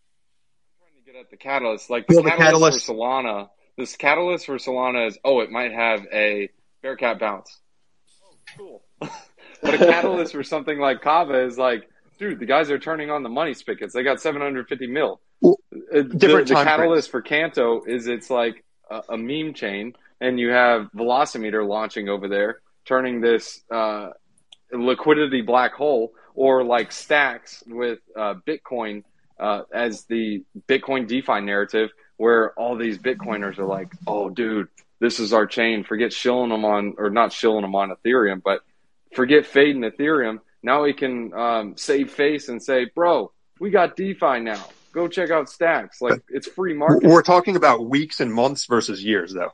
trying to get at the catalyst, like the, Well, the catalyst, catalyst- for Solana. This catalyst for Solana is, oh, it might have a Bearcat bounce. Oh, cool. but a catalyst for something like Kava is like, dude, the guys are turning on the money spigots. They got 750 mil. Well, Uh, the, different the time catalyst for Canto is it's like a, a meme chain, and you have Velocimeter launching over there, turning this uh, liquidity black hole, or like Stacks with uh, Bitcoin uh, as the Bitcoin DeFi narrative, where all these Bitcoiners are like, "Oh, dude, this is our chain. Forget shilling them on, or not shilling them on Ethereum, but forget fading Ethereum. Now we can um, save face and say, bro, we got DeFi now. Go check out Stacks. Like it's free market. We're talking about weeks and months versus years, though.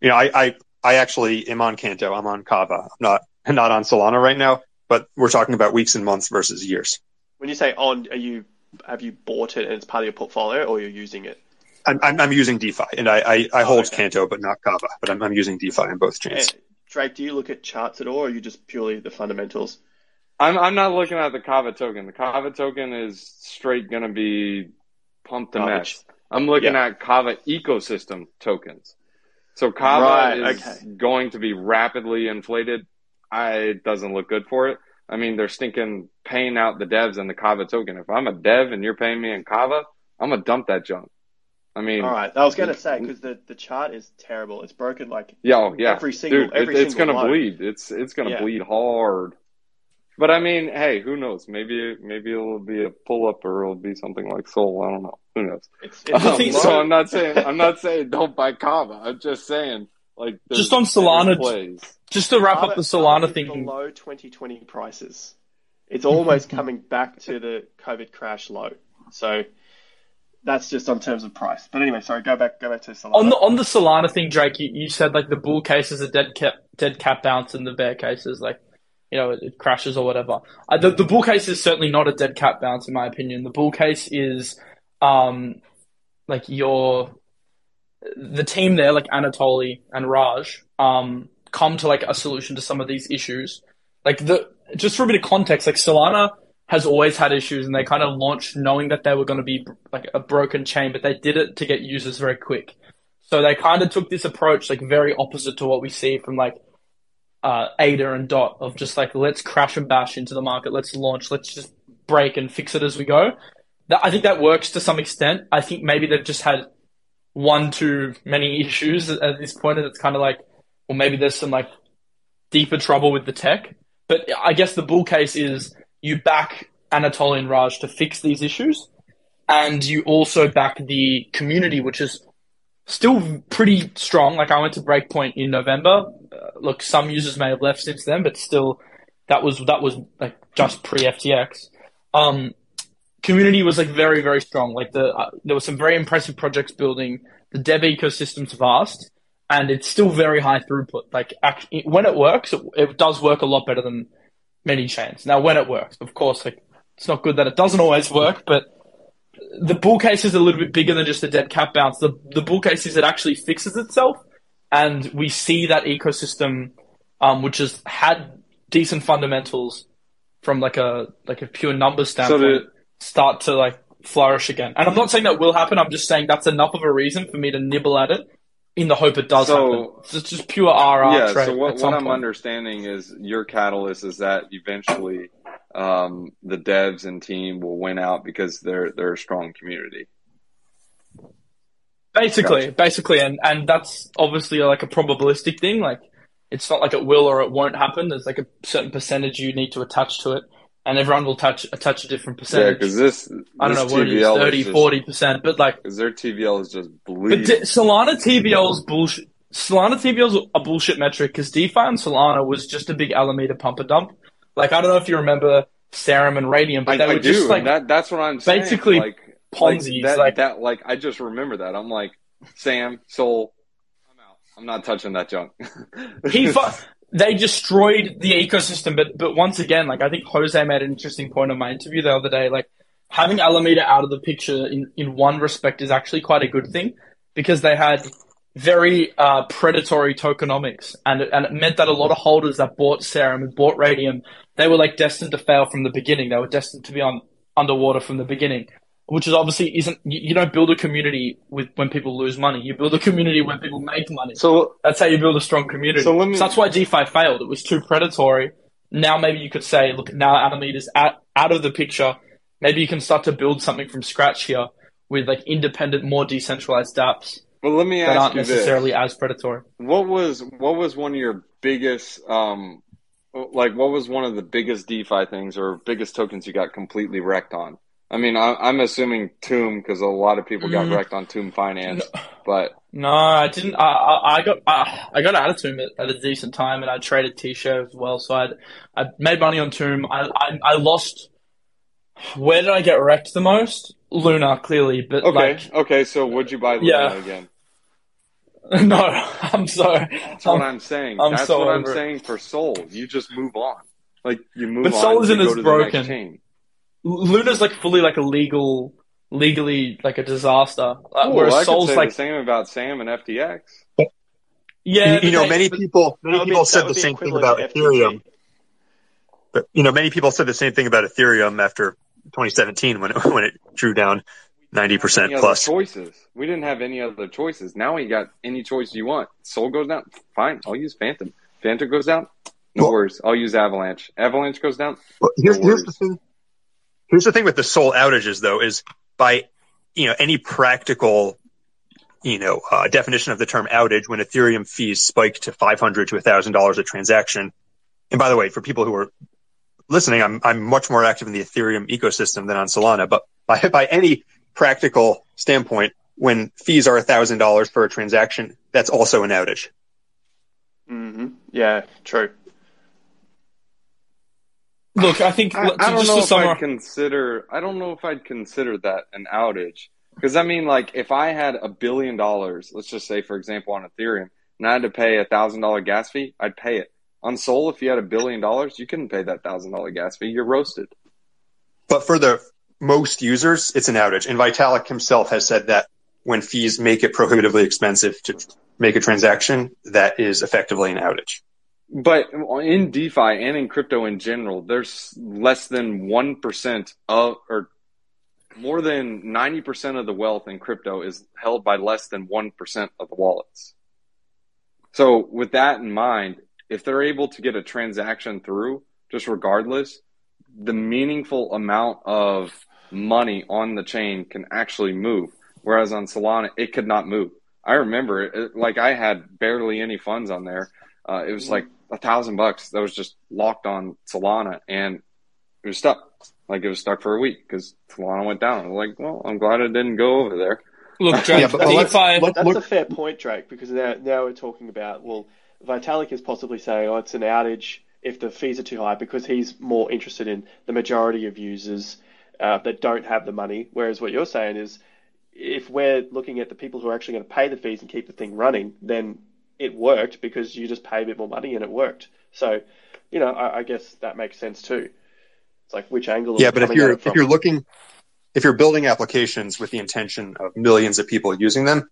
You know, I, I, I actually am on Canto. I'm on Kava. I'm not, not on Solana right now, but we're talking about weeks and months versus years. When you say on, are you have you bought it and it's part of your portfolio, or you're using it? I'm, I'm, I'm using DeFi and I, I, I hold okay. Canto, but not Kava, but I'm, I'm using DeFi in both chains. Drake, do you look at charts at all, or are you just purely the fundamentals? I'm I'm not looking at the Kava token. The Kava token is straight going to be pumped to Garbage. mess. I'm looking Yeah. at Kava ecosystem tokens. So Kava Right, is okay. going to be rapidly inflated. I it doesn't look good for it. I mean, they're stinking paying out the devs and the Kava token. If I'm a dev and you're paying me in Kava, I'm gonna dump that junk. I mean, All right, I was going to say because the, the chart is terrible. It's broken like Yeah, oh, yeah. Every single- Dude, every it, it's single gonna low. bleed. It's it's gonna Yeah. bleed hard. But I mean, hey, who knows? Maybe maybe it'll be a pull up or it'll be something like Sol. I don't know. Who knows? it's, it's Um, so I'm not saying I'm not saying don't buy Kava. I'm just saying like Just on Solana, plays. Just to wrap up the Solana Kava thing, below 2020 prices. It's almost coming back to the COVID crash low. So that's just on terms of price. But anyway, sorry, go back go back to Solana. on the on the Solana thing, Drake, you, you said like the bull case is a dead cat dead cat bounce, and the bear case is like you know it, it crashes or whatever. Uh, the the bull case is certainly not a dead cat bounce in my opinion. The bull case is um like your the team there, like Anatoly and Raj, um come to like a solution to some of these issues. Like the just for a bit of context, like Solana has always had issues, and they kind of launched knowing that they were going to be like a broken chain, but they did it to get users very quick. So they kind of took this approach, like very opposite to what we see from like uh, Ada and Dot of just like let's crash and bash into the market, let's launch, let's just break and fix it as we go. That, I think that works to some extent. I think maybe they've just had one too many issues at, at this point, and it's kind of like, well, maybe there's some like deeper trouble with the tech. But I guess the bull case is you back Anatoly and Raj to fix these issues, and you also back the community, which is still pretty strong. Like I went to Breakpoint in November. Uh, look, some users may have left since then, but still, that was that was like just pre FTX. Um, community was like very very strong. Like the uh, there were some very impressive projects building. The dev ecosystem's vast, and it's still very high throughput. Like when it works, it, it does work a lot better than many chains. Now, when it works, of course, like it's not good that it doesn't always work, but the bull case is a little bit bigger than just a dead cat bounce. The the bull case is it actually fixes itself, and we see that ecosystem, um, which has had decent fundamentals from like a like a pure number standpoint, did- start to like flourish again. And I'm not saying that will happen. I'm just saying that's enough of a reason for me to nibble at it in the hope it does So- happen. It's just pure RR yeah. trade So what, what I'm point. understanding is your catalyst is that eventually um, the devs and team will win out because they're they're a strong community. Basically, Gotcha. basically, and and that's obviously like a probabilistic thing. Like it's not like it will or it won't happen. There's like a certain percentage you need to attach to it, and everyone will touch attach a different percentage. Yeah, because this I don't know this what it is, TVL 30, just, 40 percent, but like, their TVL is just but bleeding. D- Solana TVL's bullshit. Solana TVL is a bullshit metric because DeFi and Solana was just a big Alameda pump and dump. Like I don't know if you remember Serum and Raydium, but I, they I were do. just like that that's what I'm saying. basically like Ponzi's, Like that, like- that, like I just remember that. I'm like, Sam, Sol, I'm out. I'm not touching that junk. he fu- they destroyed the ecosystem. But but once again, like I think Jose made an interesting point on my interview the other day. Like having Alameda out of the picture in in one respect is actually quite a good thing because they had very uh, predatory tokenomics, and it, and it meant that a lot of holders that bought Serum and bought Raydium, they were like destined to fail from the beginning. They were destined to be on underwater from the beginning. Which is obviously isn't you, don't build a community with when people lose money. You build a community when people make money. so That's how you build a strong community. So let me- that's why DeFi failed. It was too predatory. Now maybe you could say, look, now Alameda's out, out of the picture. Maybe you can start to build something from scratch here with like independent, more decentralized dApps well, let me ask that aren't you necessarily this: as predatory. what was what was one of your biggest, um, like what was one of the biggest DeFi things or biggest tokens you got completely wrecked on? I mean, I, I'm assuming Tomb because a lot of people got Mm. wrecked on Tomb Finance, but No, I didn't. I, I, I got I, I got out of Tomb at, at a decent time, and I traded T-shirt as well. So I I made money on Tomb. I, I I lost. Where did I get wrecked the most? Luna, clearly, but okay, like okay. So would you buy Luna Yeah. again? no, I'm sorry. That's what Um, I'm saying. I'm That's so what I'm it. saying for Sol. You just move on. Like you move But on. Sol isn't as to the broken. Next chain. Luna's like fully like a legal, legally like a disaster. Uh, Cool, whereas I could Sol's say like the same about Sam and FTX. yeah, you, you know, they- many people, many That be- people said the same thing about. Ethereum. But you know, many people said the same thing about Ethereum after 2017 when it, when it drew down 90 percent Any other plus. choices? We didn't have any other choices. Now we got any choice you want. Soul goes down. Fine, I'll use Fantom. Fantom goes down. No Well- worries. I'll use Avalanche. Avalanche goes down. Well, here's, No here's the thing. Here's the thing with the Sol outages, though, is by you know any practical you know uh, definition of the term outage, when Ethereum fees spike to 500 to 1,000 dollars a transaction. And by the way, for people who are listening, I'm I'm much more active in the Ethereum ecosystem than on Solana. But by by any practical standpoint, when fees are thousand dollars for a transaction, that's also an outage. hmm Yeah, true. Look, I think I, to- I don't just know to if summarize, I'd consider. I don't know if I'd consider that an outage. Because I mean, like, if I had a billion dollars, let's just say, for example, on Ethereum, and I had to pay a thousand dollar gas fee, I'd pay it. On Sol, if you had a billion dollars, you couldn't pay that thousand dollar gas fee. You're roasted. But for the most users, it's an outage. And Vitalik himself has said that when fees make it prohibitively expensive to make a transaction, that is effectively an outage. But in DeFi and in crypto in general, there's less than 1% of, or more than 90% of the wealth in crypto is held by less than 1% of the wallets. So with that in mind, if they're able to get a transaction through, just regardless, the meaningful amount of money on the chain can actually move. Whereas on Solana, it could not move. I remember it, like I had barely any funds on there. Uh, it was like a thousand bucks that was just locked on Solana and it was stuck. Like it was stuck for a week because Solana went down. I was like, well, I'm glad it didn't go over there. Look, Drake, Yeah, but- but let's- That's look- a fair point, Drake, because now, now we're talking about, well, Vitalik is possibly saying, oh, it's an outage if the fees are too high because he's more interested in the majority of users uh, that don't have the money. Whereas what you're saying is if we're looking at the people who are actually going to pay the fees and keep the thing running, then it worked because you just pay a bit more money and it worked. So, you know, I, I guess that makes sense too. It's like which angle Yeah, but if you're if you're looking if you're building applications with the intention of millions of people using them,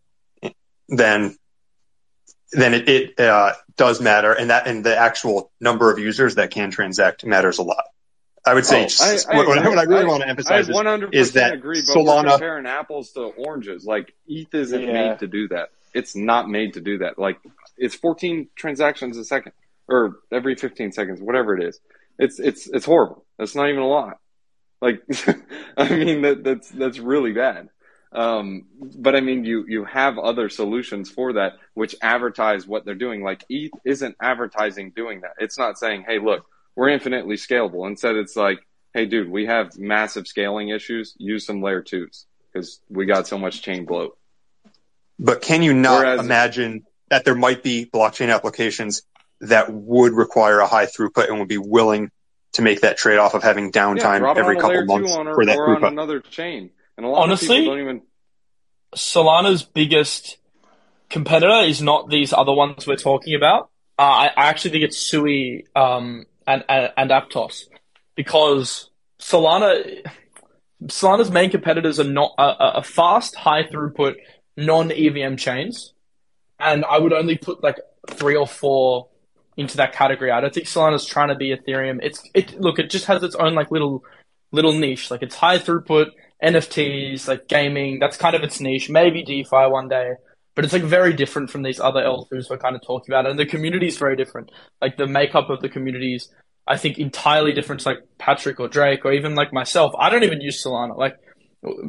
then then it, it uh, does matter, and that and the actual number of users that can transact matters a lot. I would say Oh, just- I- I what, what I really I- want to emphasize is, 100% is that agree, but we're Solana comparing apples to oranges. Like ETH isn't Yeah. made to do that. It's not made to do that. Like it's 14 transactions a second or every 15 seconds, whatever it is. It's it's it's horrible. That's not even a lot. Like I mean that that's that's really bad. Um, but I mean you you have other solutions for that which advertise what they're doing. Like ETH isn't advertising doing that. It's not saying, "Hey, look, we're infinitely scalable." Instead, it's like, "Hey, dude, we have massive scaling issues. Use some layer twos because we got so much chain bloat." But can you not Whereas- imagine that there might be blockchain applications that would require a high throughput and would be willing to make that trade off of having downtime drop it every couple months or, for that or on another chain. And a lot Honestly, of people don't even. Solana's biggest competitor is not these other ones we're talking about. Uh, I, I actually think it's Sui um, and, and and Aptos because Solana Solana's main competitors are not a, a- a fast, high throughput, non EVM chains, and I would only put like three or four into that category. I don't think Solana's trying to be Ethereum. It's it look, it just has its own like little little niche. Like it's high throughput NFTs, like gaming. That's kind of its niche. Maybe DeFi one day, but it's like very different from these other L2s we're kind of talking about. And the community is very different. Like the makeup of the communities, I think entirely different to like Patrick or Drake or even like myself. I don't even use Solana. Like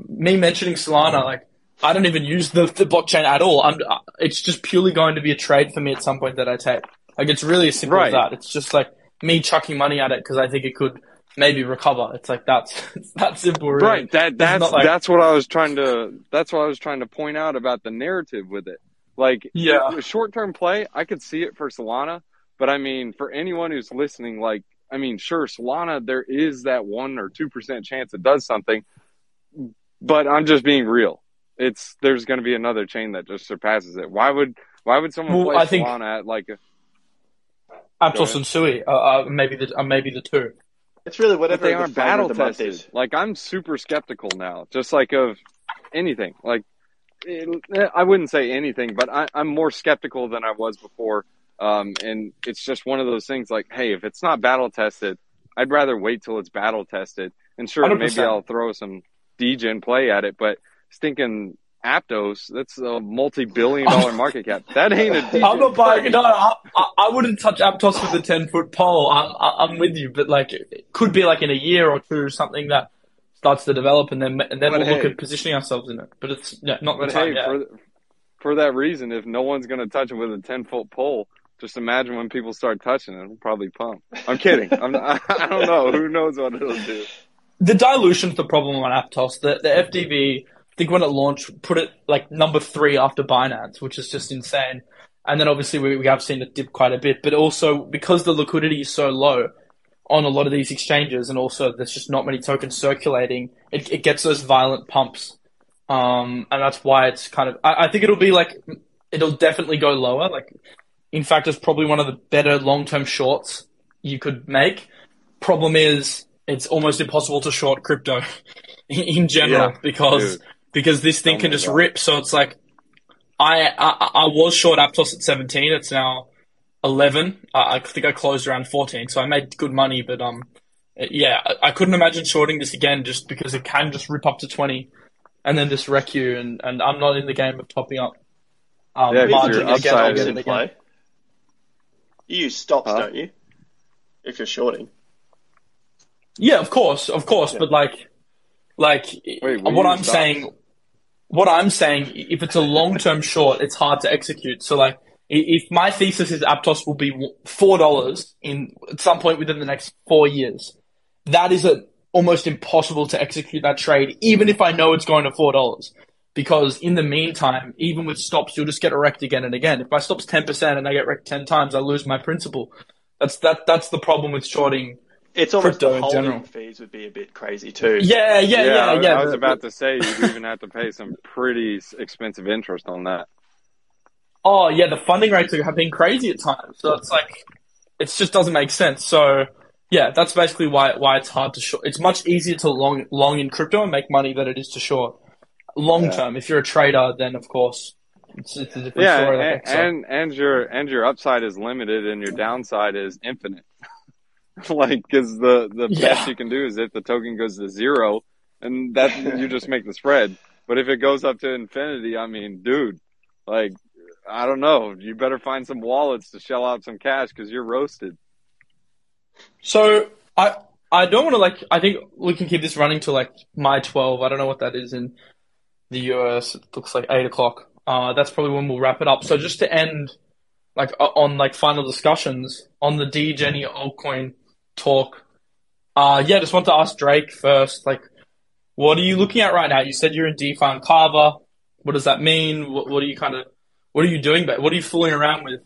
me mentioning Solana, like I don't even use the, the blockchain at all. I'm, uh, it's just purely going to be a trade for me at some point that I take. Like it's really as simple as that. It's just like me chucking money at it because I think it could maybe recover. It's like that's it's that simple, really. Right. That that's like- that's what I was trying to that's what I was trying to point out about the narrative with it. Like Yeah. short term play, I could see it for Solana, but I mean for anyone who's listening, like I mean, sure, Solana there is that one or two percent chance it does something, but I'm just being real. It's there's going to be another chain that just surpasses it. Why would why would someone Well, play I think- Solana at like a, Aptos and Sui, uh, uh, maybe the uh, maybe the two. It's really but whatever they the aren't battle of the month tested. Like I'm super skeptical now, just like of anything. Like it- I wouldn't say anything, but I, I'm more skeptical than I was before. Um, and it's just one of those things. Like, hey, if it's not battle tested, I'd rather wait till it's battle tested. And sure, maybe 100%. I'll throw some degen play at it, but stinking Aptos, that's a multi-billion dollar oh. market cap. That ain't a I'm not buying. No, I, I, wouldn't touch Aptos with a ten foot pole. I'm I'm with you, but like it could be like in a year or two something that starts to develop, and then and then But we'll look at positioning ourselves in it. But it's yeah, not But time hey, for for that reason, if no one's going to touch it with a ten foot pole, just imagine when people start touching it, it'll probably pump. I'm kidding. I'm not, I don't know. Who knows what it'll do? the dilution's the problem on Aptos. The the FDV, think when it launched, put it like number three after Binance, which is just insane. And then obviously we, we have seen it dip quite a bit, but also because the liquidity is so low on a lot of these exchanges, and also there's just not many tokens circulating, it, it gets those violent pumps. Um, and that's why it's kind of. I, I think it'll be like it'll definitely go lower. Like, in fact, it's probably one of the better long term shorts you could make. Problem is, it's almost impossible to short crypto in, general Yeah, because dude. Because this thing Tell can just about rip. So it's like I I, I was short Aptos at 17. It's now 11. I, I think I closed around 14, so I made good money. But um, yeah, I, I couldn't imagine shorting this again just because it can just rip up to 20 and then just wreck you. And, and I'm not in the game of topping up. Um, Yeah, 'cause margin your again. I'll upside get is it in again. play. You use stops, Huh? don't you? If you're shorting. Yeah, of course, of course, but like, like Wait, what I'm stops? saying, what I'm saying, if it's a long-term short, it's hard to execute. So like, if my thesis is Aptos will be four dollars in at some point within the next four years, that is a, almost impossible to execute that trade, even if I know it's going to four dollars. Because in the meantime, even with stops, you'll just get wrecked again and again. If my stop's ten percent and I get wrecked ten times, I lose my principal. That's that. That's the problem with shorting. It's almost Crypto the in holding general. fees would be a bit crazy too. Yeah, yeah, yeah, I, yeah. I was the- about to say you'd even have to pay some pretty expensive interest on that. Oh yeah, the funding rates have been crazy at times. So it's like it just doesn't make sense. So yeah, that's basically why why it's hard to short. It's much easier to long long in crypto and make money than it is to short. Long Yeah. term, if you're a trader, then of course it's, it's a different Yeah, story. and, like, so- and and your and your upside is limited, and your downside is infinite. like, because the the Yeah. best you can do is if the token goes to zero, and that you just make the spread. But if it goes up to infinity, I mean, dude, like, I don't know. You better find some wallets to shell out some cash because you're roasted. So I I don't want to like. I think we can keep this running to like my twelve. I don't know what that is in the US. It looks like eight o'clock. Uh, that's probably when we'll wrap it up. So just to end, like on like final discussions on the D Jenny altcoin talk. Uh, yeah, just want to ask Drake first. Like, what are you looking at right now? You said you're in DeFi and Kava. What does that mean? What, what are you kind of, what are you doing? But what are you fooling around with?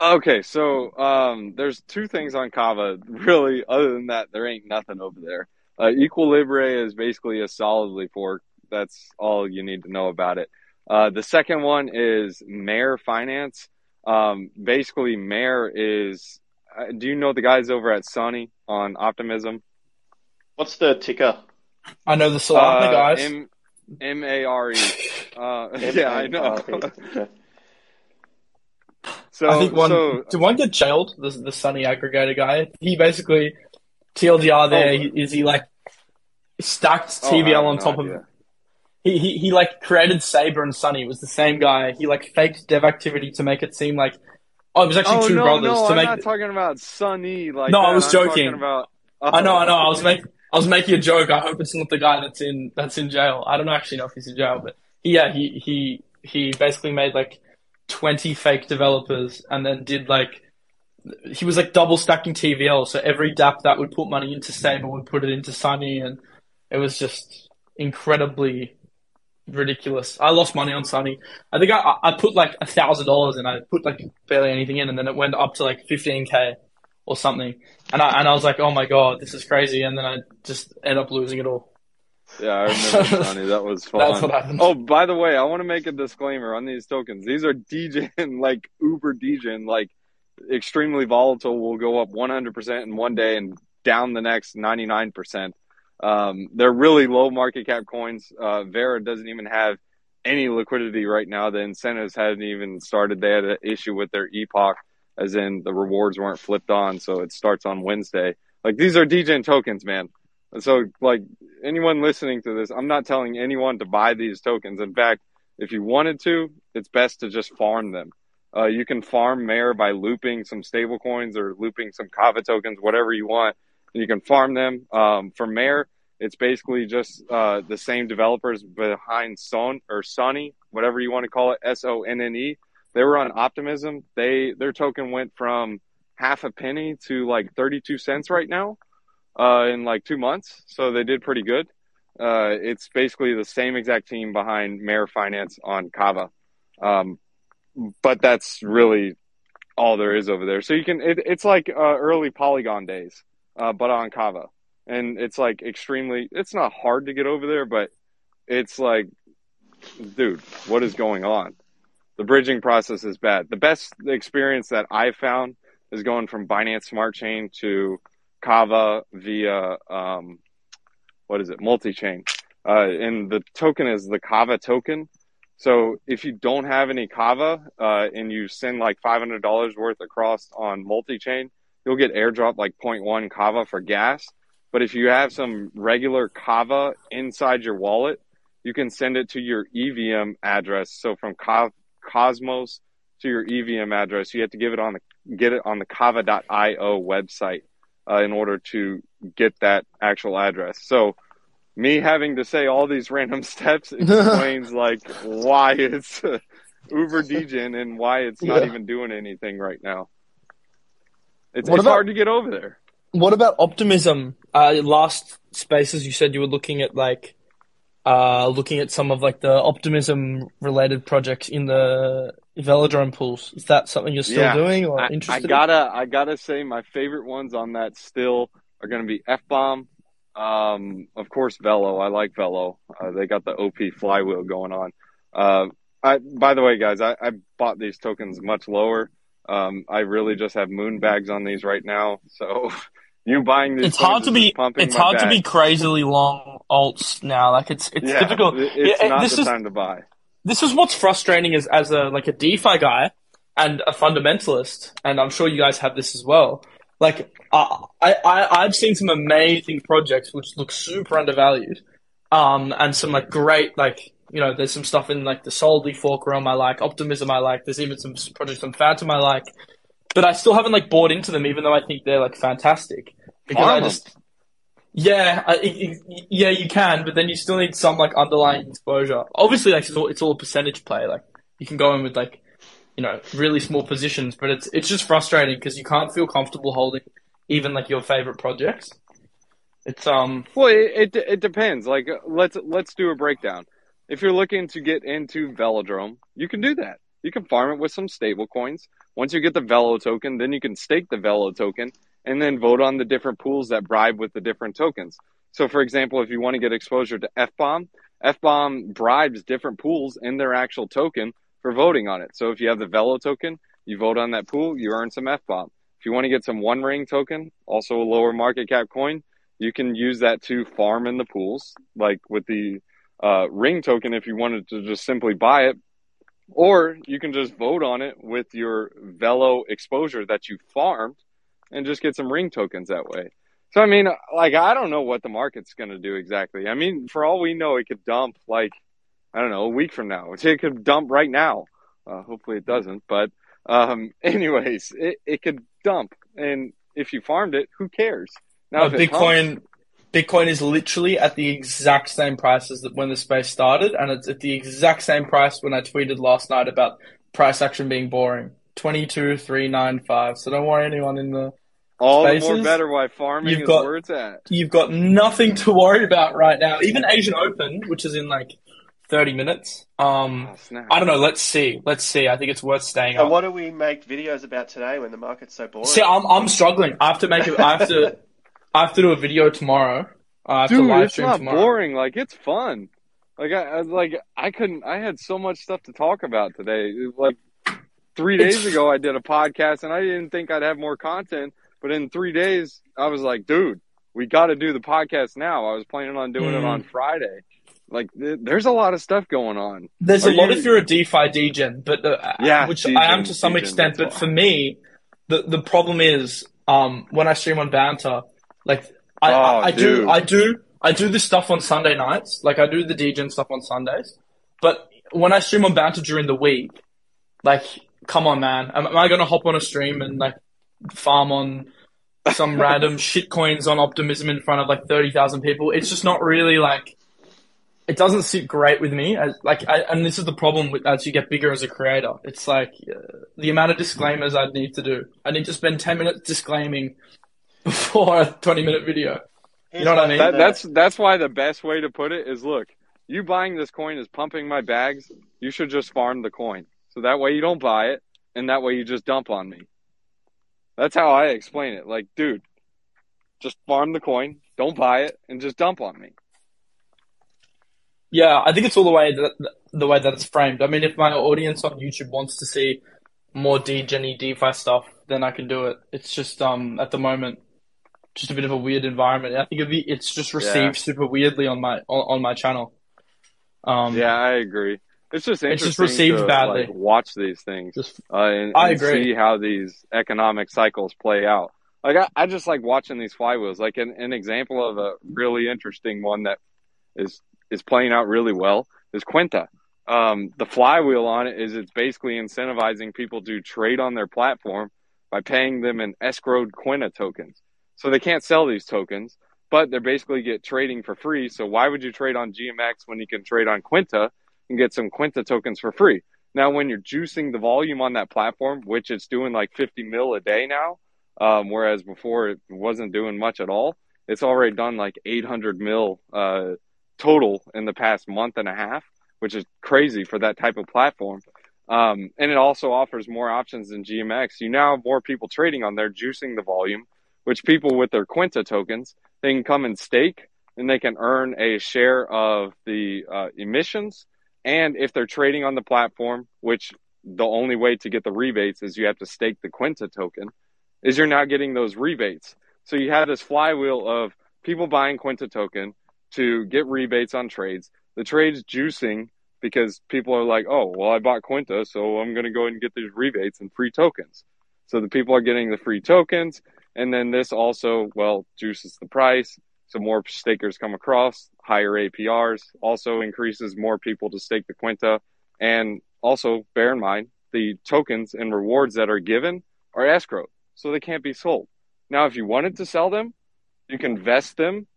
Okay, so um, there's two things on Kava. Really, other than that, there ain't nothing over there. Uh, Equilibre is basically a solidly fork. That's all you need to know about it. Uh, the second one is Mare Finance. Um, basically, Mare is. Uh, do you know the guys over at Sonne on Optimism? What's the ticker? I know the Solana Uh, guys. M M A R E. Uh, yeah, I know. So, I think one so did one get jailed? The the Sunny aggregator guy. He basically TLDR there Oh. he- is he like stacked Oh, TVL have on top idea. of he, he he like created Saber and Sunny. It was the same guy. He like faked dev activity to make it seem like oh it was actually oh two no, brothers no, to I'm make not talking about Sunny. Like No, I that. was I'm joking. About. I know I know I was Oh. making I was making a joke. I hope it's not the guy that's in that's in jail. I don't actually know if he's in jail, but yeah, he he he basically made like twenty fake developers and then did like he was like double stacking TVL. So every DAP that would put money into Saber would put it into Sunny, and it was just incredibly ridiculous. I lost money on Sunny. I think I I put like a thousand dollars and I put like barely anything in, and then it went up to like fifteen k or something. And I and I was like, oh my god, this is crazy. And then I just end up losing it all. Yeah, I remember Sonny. That was fun. That's what happened. Oh, by the way, I want to make a disclaimer on these tokens. These are degen, like uber degen, like extremely volatile. Will go up 100% in one day and down the next 99%. Um, they're really low market cap coins. Uh, Vera doesn't even have any liquidity right now. The incentives hadn't even started. They had an issue with their epoch, as in the rewards weren't flipped on. So it starts on Wednesday. Like these are degen tokens, man. So, like anyone listening to this, I'm not telling anyone to buy these tokens. In fact, if you wanted to, it's best to just farm them. Uh, you can farm Mare by looping some stable coins or looping some Kava tokens, whatever you want. You can farm them. Um, for Mare, it's basically just uh, the same developers behind Son or Sunny, whatever you want to call it, S O N N E. They were on Optimism. They their token went from half a penny to like 32 cents right now uh, in like two months. So they did pretty good. Uh, it's basically the same exact team behind Mare Finance on Kava. Um, but that's really all there is over there. So you can, it, it's like uh, early Polygon days, uh, but on Kava. And it's like extremely, it's not hard to get over there, but it's like, dude, what is going on? The bridging process is bad. The best experience that I found is going from Binance Smart Chain to Kava via um, what is it, multi-chain, uh, and the token is the Kava token. So if you don't have any Kava uh, and you send like five hundred dollars worth across on multi-chain, you'll get airdrop like 0.1 Kava for gas. But if you have some regular Kava inside your wallet, you can send it to your EVM address. So from Co- Cosmos to your EVM address, you have to give it on the get it on the Kava.io website uh, in order to get that actual address. So me having to say all these random steps explains like why it's uh, Uber Degen and why it's not Yeah. even doing anything right now. It's, it's about- hard to get over there. What about optimism? Uh, last spaces you said you were looking at like, uh, looking at some of like the optimism related projects in the velodrome pools. Is that something you're still Yeah. doing or I, I interested in? gotta, I gotta say, my favorite ones on that still are gonna be F bomb. Um, of course, Velo. I like Velo. Uh, they got the OP flywheel going on. Uh, I, by the way, guys, I, I bought these tokens much lower. Um, I really just have moon bags on these right now. So you buying these, It's hard to be. It's hard to be crazily long alts now. Like it's it's Yeah, difficult. it- it's Yeah, not this the is time to buy. this is what's frustrating as as a like a DeFi guy and a fundamentalist, and I'm sure you guys have this as well. Like I I I've seen some amazing projects which look super undervalued, um, and some like great like you know there's some stuff in like the Solidly fork realm I like, Optimism I like. There's even some projects on Fantom I like, but I still haven't like bought into them, even though I think they're like fantastic because I just yeah, I, yeah, you can, but then you still need some like underlying exposure. Obviously, like it's all, it's all a percentage play. Like you can go in with like you know really small positions, but it's it's just frustrating because you can't feel comfortable holding even like your favorite projects. It's um Well, it, it it depends. Like, let's let's do a breakdown. If you're looking to get into Velodrome, you can do that. You can farm it with some stable coins. Once you get the Velo token, then you can stake the Velo token and then vote on the different pools that bribe with the different tokens. So, for example, if you want to get exposure to F Bomb, F Bomb bribes different pools in their actual token for voting on it. So, if you have the Velo token, you vote on that pool, you earn some F Bomb. If you want to get some One Ring token, also a lower market cap coin, you can use that to farm in the pools, like with the uh, ring token if you wanted to just simply buy it, or you can just vote on it with your Velo exposure that you farmed and just get some ring tokens that way. So I mean, like I don't know what the market's going to do exactly. I mean, for all we know, it could dump like I don't know a week from now. It could dump right now. Uh, hopefully it doesn't, but um, anyways, it, it could dump, and if you farmed it, who cares? Now, if it pumps- Bitcoin. Bitcoin is literally at the exact same price as when the space started, and it's at the exact same price when I tweeted last night about price action being boring. Twenty two three nine five. So don't worry, anyone in the all the more better why farming you've is got- where it's at. you've got nothing to worry about right now. Even Asian Open, which is in like thirty minutes. Um, Oh. I don't know. Let's see. Let's see. I think it's worth staying And up. what do we make videos about today when the market's so boring? See, I'm I'm struggling. I have to make it. I have to. I have to do a video tomorrow. I have to Dude, live it's stream not tomorrow. boring. Like it's fun. Like I like I couldn't. I had so much stuff to talk about today. Like three It's- days ago, I did a podcast, and I didn't think I'd have more content. But in three days, I was like, dude, we got to do the podcast now. I was planning on doing it Mm. on Friday. Like th- there's a lot of stuff going on. There's Are a lot you- if you're a DeFi degen, but uh, Yeah, which degen, I am to some degen, extent. But why. for me, the the problem is um, when I stream on Banter, like I, Oh, I, I do. I do I do this stuff on Sunday nights. Like I do the degen stuff on Sundays, but when I stream on Banter during the week, like come on, man, am, am I going to hop on a stream and like farm on some random shit coins on Optimism in front of like thirty thousand people? It's just not really like it doesn't sit great with me. As, like, I, and this is the problem with as you get bigger as a creator. It's like uh, the amount of disclaimers I need to do. I need to spend ten minutes disclaiming before a twenty minute video. You know what I mean? That, that- that's that's why the best way to put it is look, you buying this coin is pumping my bags. You should just farm the coin. So that way you don't buy it and that way you just dump on me. That's how I explain it. Like, dude, just farm the coin, don't buy it, and just dump on me. Yeah, I think it's all the way that the way that it's framed. I mean, if my audience on YouTube wants to see more degen DeFi stuff, then I can do it. It's just um at the moment just a bit of a weird environment. I think it'd be, it's just received Yeah. super weirdly on my on, on my channel. Um, Yeah, I agree. It's just It's just received to badly. like, watch these things just uh, and, I and agree. see how these economic cycles play out. Like I, I just like watching these flywheels. Like an, an example of a really interesting one that is is playing out really well is Kwenta. Um, the flywheel on it is it's basically incentivizing people to trade on their platform by paying them in escrowed Kwenta tokens. So they can't sell these tokens, but they're basically get trading for free. So why would you trade on GMX when you can trade on Kwenta and get some Kwenta tokens for free? Now, when you're juicing the volume on that platform, which it's doing like 50 mil a day now, um, whereas before it wasn't doing much at all, it's already done like 800 mil uh, total in the past month and a half, which is crazy for that type of platform. Um, and it also offers more options than GMX. You now have more people trading on there, juicing the volume, which people with their Kwenta tokens, they can come and stake and they can earn a share of the uh, emissions. And if they're trading on the platform, which the only way to get the rebates is you have to stake the Kwenta token, is you're now getting those rebates. So you have this flywheel of people buying Kwenta token to get rebates on trades. The trades juicing because people are like, oh, well, I bought Kwenta, so I'm going to go and get these rebates and free tokens. So the people are getting the free tokens. And then this also, well, juices the price. So more stakers come across, higher APRs, also increases more people to stake the Kwenta. And also bear in mind, the tokens and rewards that are given are escrow, so they can't be sold. Now, if you wanted to sell them, you can vest them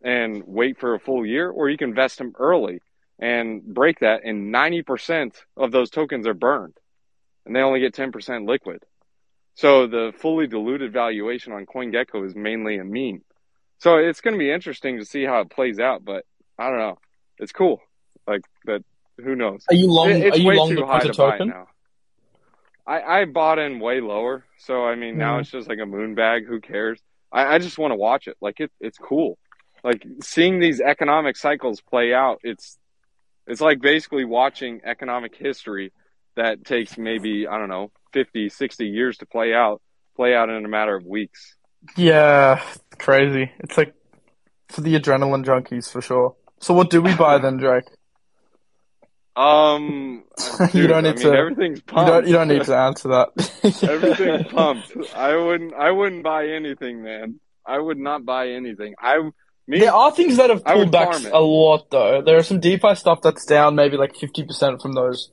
and wait for a full year, or you can vest them early and break that, and 90% of those tokens are burned, and they only get 10% liquid. So the fully diluted valuation on CoinGecko is mainly a meme. So it's going to be interesting to see how it plays out, but I don't know. It's cool. Like, but who knows? Are you long? It- are you long the to token? now. I, I bought in way lower, so I mean now Mm. it's just like a moon bag. Who cares? I, I just want to watch it. Like it, it's cool. Like seeing these economic cycles play out. It's it's like basically watching economic history that takes maybe I don't know 50, 60 years to play out. Play out in a matter of weeks. Yeah, crazy. It's like for the adrenaline junkies for sure. So what do we buy then, Drake? Um, you don't I need mean, to. everything's You pumped. don't. You don't need to answer that. Everything's pumped. I wouldn't. I wouldn't buy anything, man. I would not buy anything. I me. There are things that have I pulled back a lot, though. There are some DeFi stuff that's down maybe like fifty percent from those,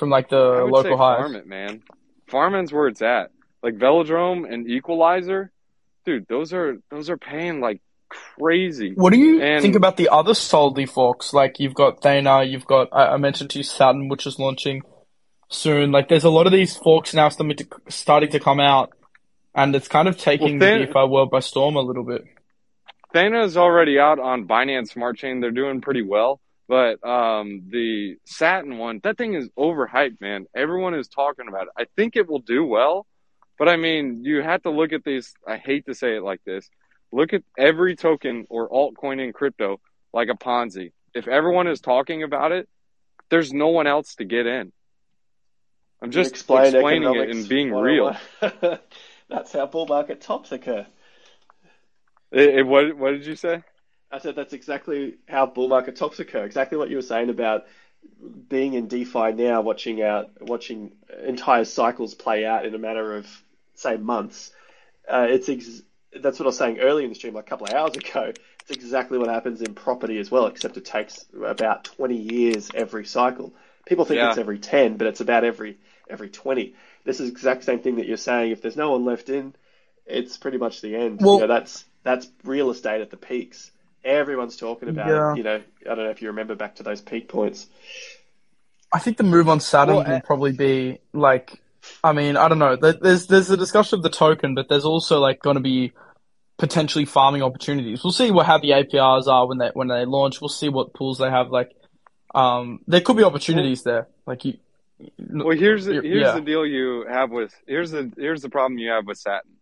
from like the local say highs. farm it, man. Farming's where it's at. Like Velodrome and Equalizer, dude. Those are those are paying like crazy. What do you And- think about the other Soldi forks? Like you've got Thena, you've got I, I mentioned to you Saturn, which is launching soon. Like there's a lot of these forks now starting to come out, and it's kind of taking Well, the DeFi world by storm a little bit. Thena's already out on Binance Smart Chain. They're doing pretty well. But um, the Satin one, that thing is overhyped, man. Everyone is talking about it. I think it will do well, but I mean, you have to look at these. I hate to say it like this. Look at every token or altcoin in crypto like a Ponzi. If everyone is talking about it, there's no one else to get in. I'm just Explain explaining it and being real. That's how bull market tops occur. It, it- what, what did you say? I said that's exactly how bull market tops occur. Exactly what you were saying about being in DeFi now, watching out, watching entire cycles play out in a matter of say months. Uh, it's ex- that's what I was saying earlier in the stream, like a couple of hours ago. It's exactly what happens in property as well, except it takes about 20 years every cycle. People think Yeah. it's every 10, but it's about every every 20. This is the exact same thing that you're saying. If there's no one left in, it's pretty much the end. Well- you know, that's that's real estate at the peaks. Everyone's talking about Yeah. it. You know, I don't know if you remember back to those peak points. I think the move on Saturn Well, will uh, probably be like, I mean, I don't know. There's there's a discussion of the token, but there's also like going to be potentially farming opportunities. We'll see what how the APRs are when they when they launch. We'll see what pools they have. Like, um, there could be opportunities there. Like you, Well, here's the, Yeah. here's the deal you have with here's the here's the problem you have with Saturn.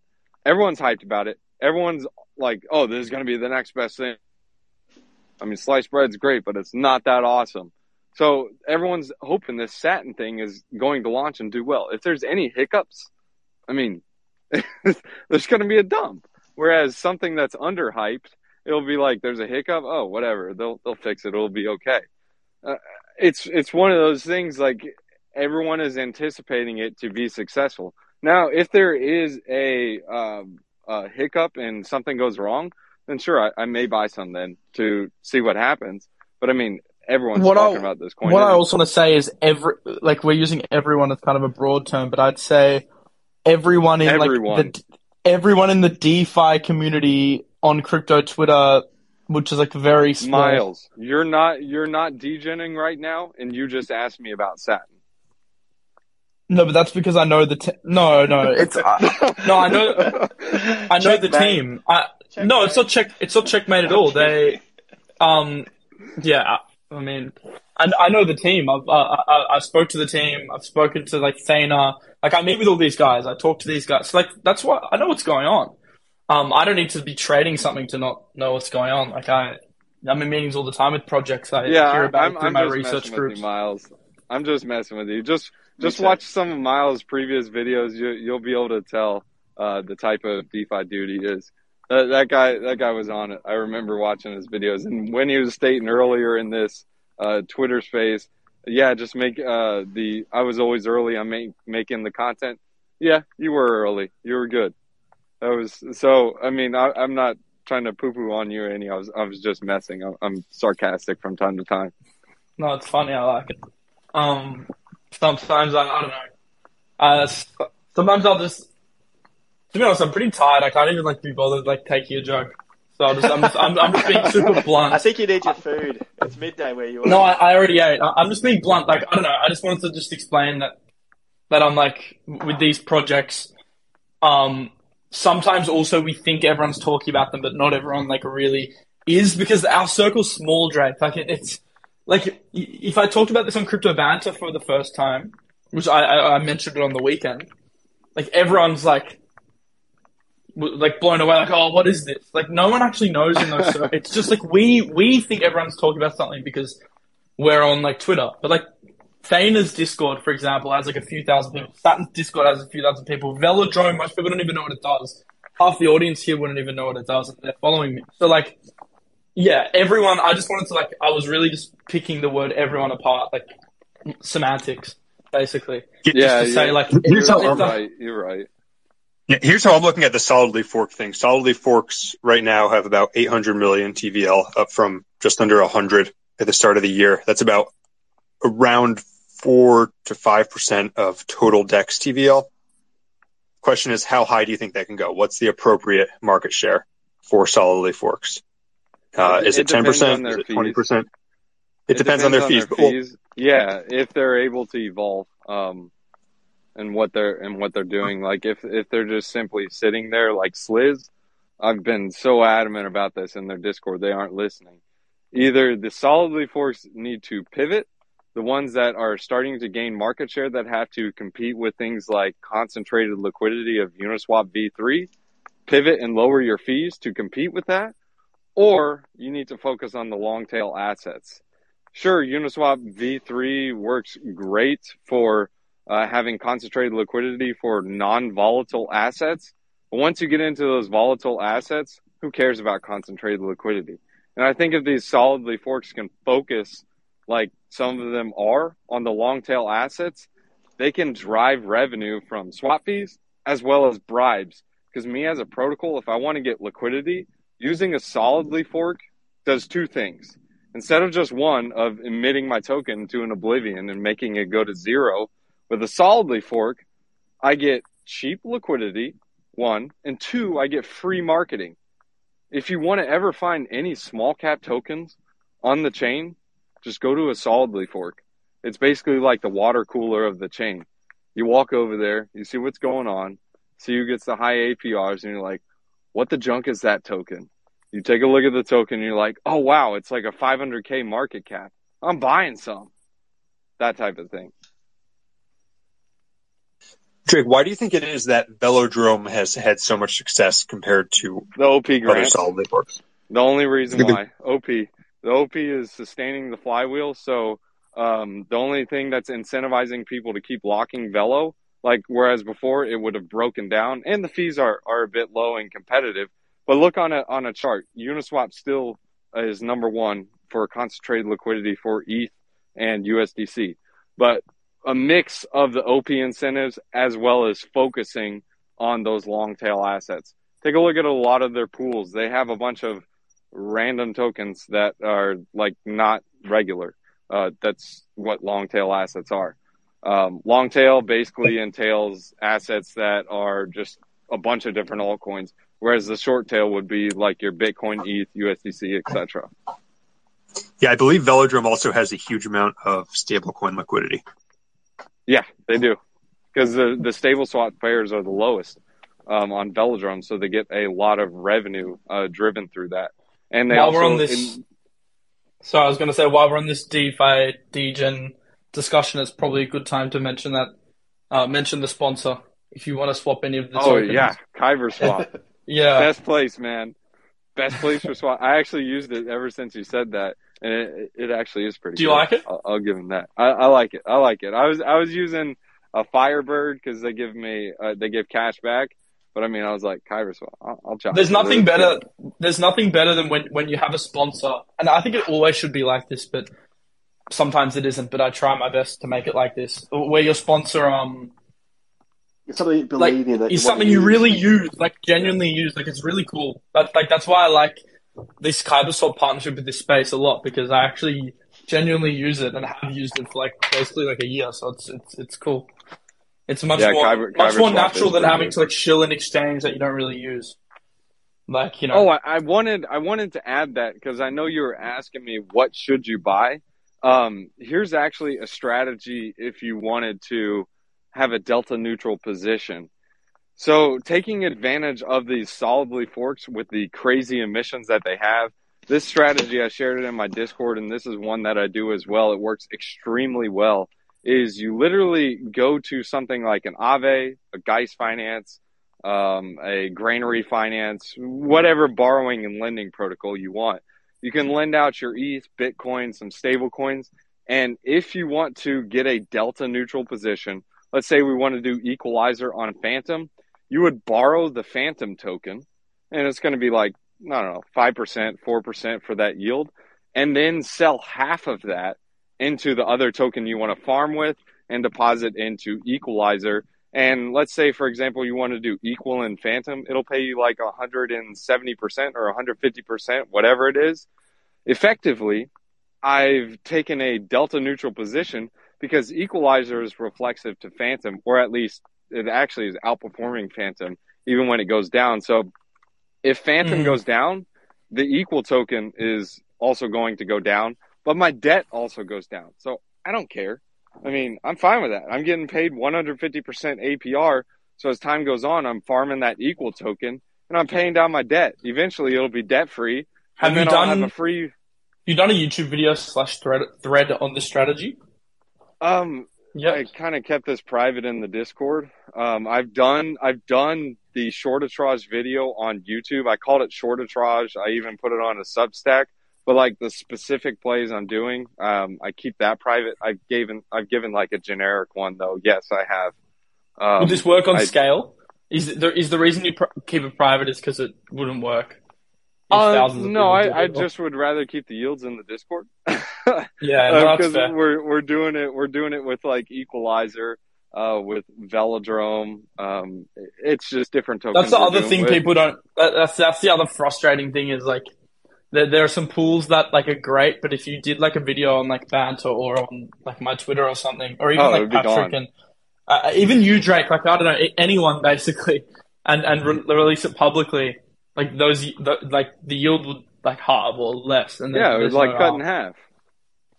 Everyone's hyped about it. Everyone's like, "Oh, this is going to be the next best thing." I mean, sliced bread's great, but it's not that awesome. So everyone's hoping this Satin thing is going to launch and do well. If there's any hiccups, I mean, there's going to be a dump. Whereas something that's underhyped, it'll be like there's a hiccup. Oh, whatever. They'll they'll fix it. It'll be okay. Uh, it's it's one of those things like everyone is anticipating it to be successful. Now, if there is a, um, a hiccup and something goes wrong, then sure, I, I may buy some then to see what happens. But I mean, everyone's What talking I- about this coin. What I also want to say is every like we're using everyone as kind of a broad term, but I'd say everyone in Everyone. like the everyone in the DeFi community on crypto Twitter, which is like very small. Miles, you're not you're not degening right now, and you just asked me about Satin. No, but that's because I know the te- no, no, it's uh, no, I know, I know the team. I no, it's not check, it's not checkmate at all. They, um, yeah, I mean, I, I know the team. I've, uh, I, I spoke to the team. I've spoken to like Thena. Like I meet with all these guys. I talk to these guys. So, like that's what I know what's going on. Um, I don't need to be trading something to not know what's going on. Like I, I'm in meetings all the time with projects. I Yeah, hear about I'm, it through I'm my just research messing with groups. you, Miles. I'm just messing with you. Just just watch some of Miles' previous videos. You, you'll be able to tell uh, the type of DeFi dude he is. That, that guy, that guy was on it. I remember watching his videos, and when he was stating earlier in this uh, Twitter space, yeah, just make uh, the. I was always early on make, making the content. Yeah, you were early. You were good. That was so. I mean, I, I'm not trying to poo poo on you or any. I was I was just messing. I'm, I'm sarcastic from time to time. No, it's funny. I like it. Um, sometimes I, I don't know. Uh, sometimes I'll just, to be honest, I'm pretty tired. I can't even like be bothered like taking a joke. So I'll just, I'm just, I'm, I'm just being super blunt. I think you need your food. It's midday where you are. No, I, I already ate. I, I'm just being blunt. Like I don't know. I just wanted to just explain that that I'm like with these projects. Um, sometimes also we think everyone's talking about them, but not everyone like really is because our circle's small, Drake. Like it, it's like if I talked about this on Crypto Banter for the first time, which I, I, I mentioned it on the weekend, like everyone's like. Like blown away, like oh, what is this? Like no one actually knows in those. cir- it's just like we we think everyone's talking about something because we're on like Twitter, but like Thena's Discord, for example, has like a few thousand people. Saturn's Discord has a few thousand people. Velodrome, most people don't even know what it does. Half the audience here wouldn't even know what it does, they're following me. So like, yeah, everyone. I just wanted to like, I was really just picking the word everyone apart, like semantics, basically. Yeah, just to say like, You're, it's, how you're the- right. You're right. Yeah, here's how I'm looking at the solidly fork thing. Solidly forks right now have about 800 million TVL, up from just under 100 at the start of the year. That's about around four to five percent of total Dex TVL. Question is, how high do you think that can go? What's the appropriate market share for solidly forks? Uh, is It it 10 depends on percent? their Is it 20 percent? It, depends, on their fees. Yeah, if they're able to evolve, um, and what they're and what they're doing. Like if if they're just simply sitting there like Sliz, I've been so adamant about this in their Discord. They aren't listening. Either the solidly forks need to pivot, the ones that are starting to gain market share that have to compete with things like concentrated liquidity of Uniswap v3, pivot and lower your fees to compete with that, or you need to focus on the long tail assets. Sure, Uniswap v3 works great for uh, having concentrated liquidity for non-volatile assets. But once you get into those volatile assets, who cares about concentrated liquidity? And I think if these solidly forks can focus, like some of them are, on the long tail assets, they can drive revenue from swap fees as well as bribes. Because me as a protocol, if I want to get liquidity, using a solidly fork does two things. Instead of just one of emitting my token to an oblivion and making it go to zero, with a solidly fork, I get cheap liquidity, one, and two, I get free marketing. If you want to ever find any small cap tokens on the chain, just go to a solidly fork. It's basically like the water cooler of the chain. You walk over there, you see what's going on, see who gets the high APRs, and you're like, what the junk is that token? You take a look at the token, and you're like, oh wow, it's like a 500k market cap. I'm buying some. That type of thing. Drake, why do you think it is that Velodrome has had so much success compared to The OP other grants. solidly forks? The only reason why OP, the OP is sustaining the flywheel. So um, the only thing that's incentivizing people to keep locking Velo, like whereas before it would have broken down, and the fees are are a bit low and competitive. But look on a on a chart, Uniswap still is number one for concentrated liquidity for ETH and USDC, but a mix of the OP incentives as well as focusing on those long tail assets. Take a look at a lot of their pools. They have a bunch of random tokens that are like not regular. Uh, that's what long tail assets are. Um, long tail basically entails assets that are just a bunch of different altcoins, whereas the short tail would be like your Bitcoin, ETH, USDC, etc. Yeah, I believe Velodrome also has a huge amount of stablecoin liquidity. Yeah, they do, because the the stable swap pairs are the lowest um, on Velodrome, so they get a lot of revenue uh, driven through that. And they While also we're on this, in- so I was going to say while we're on this DeFi degen discussion, it's probably a good time to mention that. Uh, mention the sponsor if you want to swap any of the oh tokens. yeah, Kyber swap. yeah. Best place, man. Best place for swap. I actually used it ever since you said that, and it, it actually is pretty. Do you good. like it? I'll, I'll give him that. I, I like it. I like it. I was I was using a Firebird because they give me uh, they give cash back, but I mean I was like Kyber swap. I'll, I'll chop. There's nothing better. There's nothing better than when when you have a sponsor, and I think it always should be like this, but sometimes it isn't. But I try my best to make it like this, where your sponsor um It's something you like believe in. That is you something you use. really use, like genuinely use. Like it's really cool. That like that's why I like this Kyberswap partnership with this space a lot because I actually genuinely use it and have used it for like basically like a year. So it's it's it's cool. It's much Yeah, more Kyber- much more natural than having good. to like shill an exchange that you don't really use. Like you know. Oh, I, I wanted I wanted to add that because I know you were asking me what should you buy. Um, here's actually a strategy if you wanted to have a delta neutral position. So taking advantage of these solidly forks with the crazy emissions that they have, this strategy I shared it in my Discord, and this is one that I do as well. It works extremely well. Is you literally go to something like an Aave, a Geist Finance, um, a granary finance, whatever borrowing and lending protocol you want. You can lend out your ETH, Bitcoin, some stable coins. And if you want to get a delta neutral position, let's say we want to do equalizer on Fantom, you would borrow the Fantom token and it's going to be like, I don't know, 5%, 4% for that yield, and then sell half of that into the other token you want to farm with and deposit into equalizer and let's say, for example, you want to do equal in Fantom, it'll pay you like 170% or 150%, whatever it is. Effectively, I've taken a delta neutral position because equalizer is reflexive to Fantom, or at least it actually is outperforming Fantom even when it goes down. So if Fantom Mhm. goes down, the equal token is also going to go down, but my debt also goes down. So I don't care. I mean, I'm fine with that. I'm getting paid 150% APR. So as time goes on, I'm farming that equal token and I'm paying down my debt. Eventually it'll be debt free. Have you done have a free, you done a YouTube video slash thread thread on this strategy? um, Yeah. I kind of kept this private in the Discord. Um, I've done I've done the shortitrage video on YouTube. I called it shortitrage. I even put it on a Substack. But like the specific plays I'm doing, um, I keep that private. I've given I've given like a generic one though. Yes, I have. Um, Would this work on I- scale? Is the is the reason you pr- keep it private is because it wouldn't work? Uh, thousands no, I, I just would rather keep the yields in the Discord. yeah, because fair. we're we're doing it we're doing it with like Equalizer, uh, with Velodrome. Um, it's just different tokens. That's the other thing with. people don't. That, that's that's the other frustrating thing is like there there are some pools that like are great, but if you did like a video on like Banter or on like my Twitter or something, or even Oh, like Patrick and uh, even you Drake, like I don't know anyone basically, and and re- release it publicly, like those the, like the yield would like halve or less, and then Yeah, it was like no cut in half.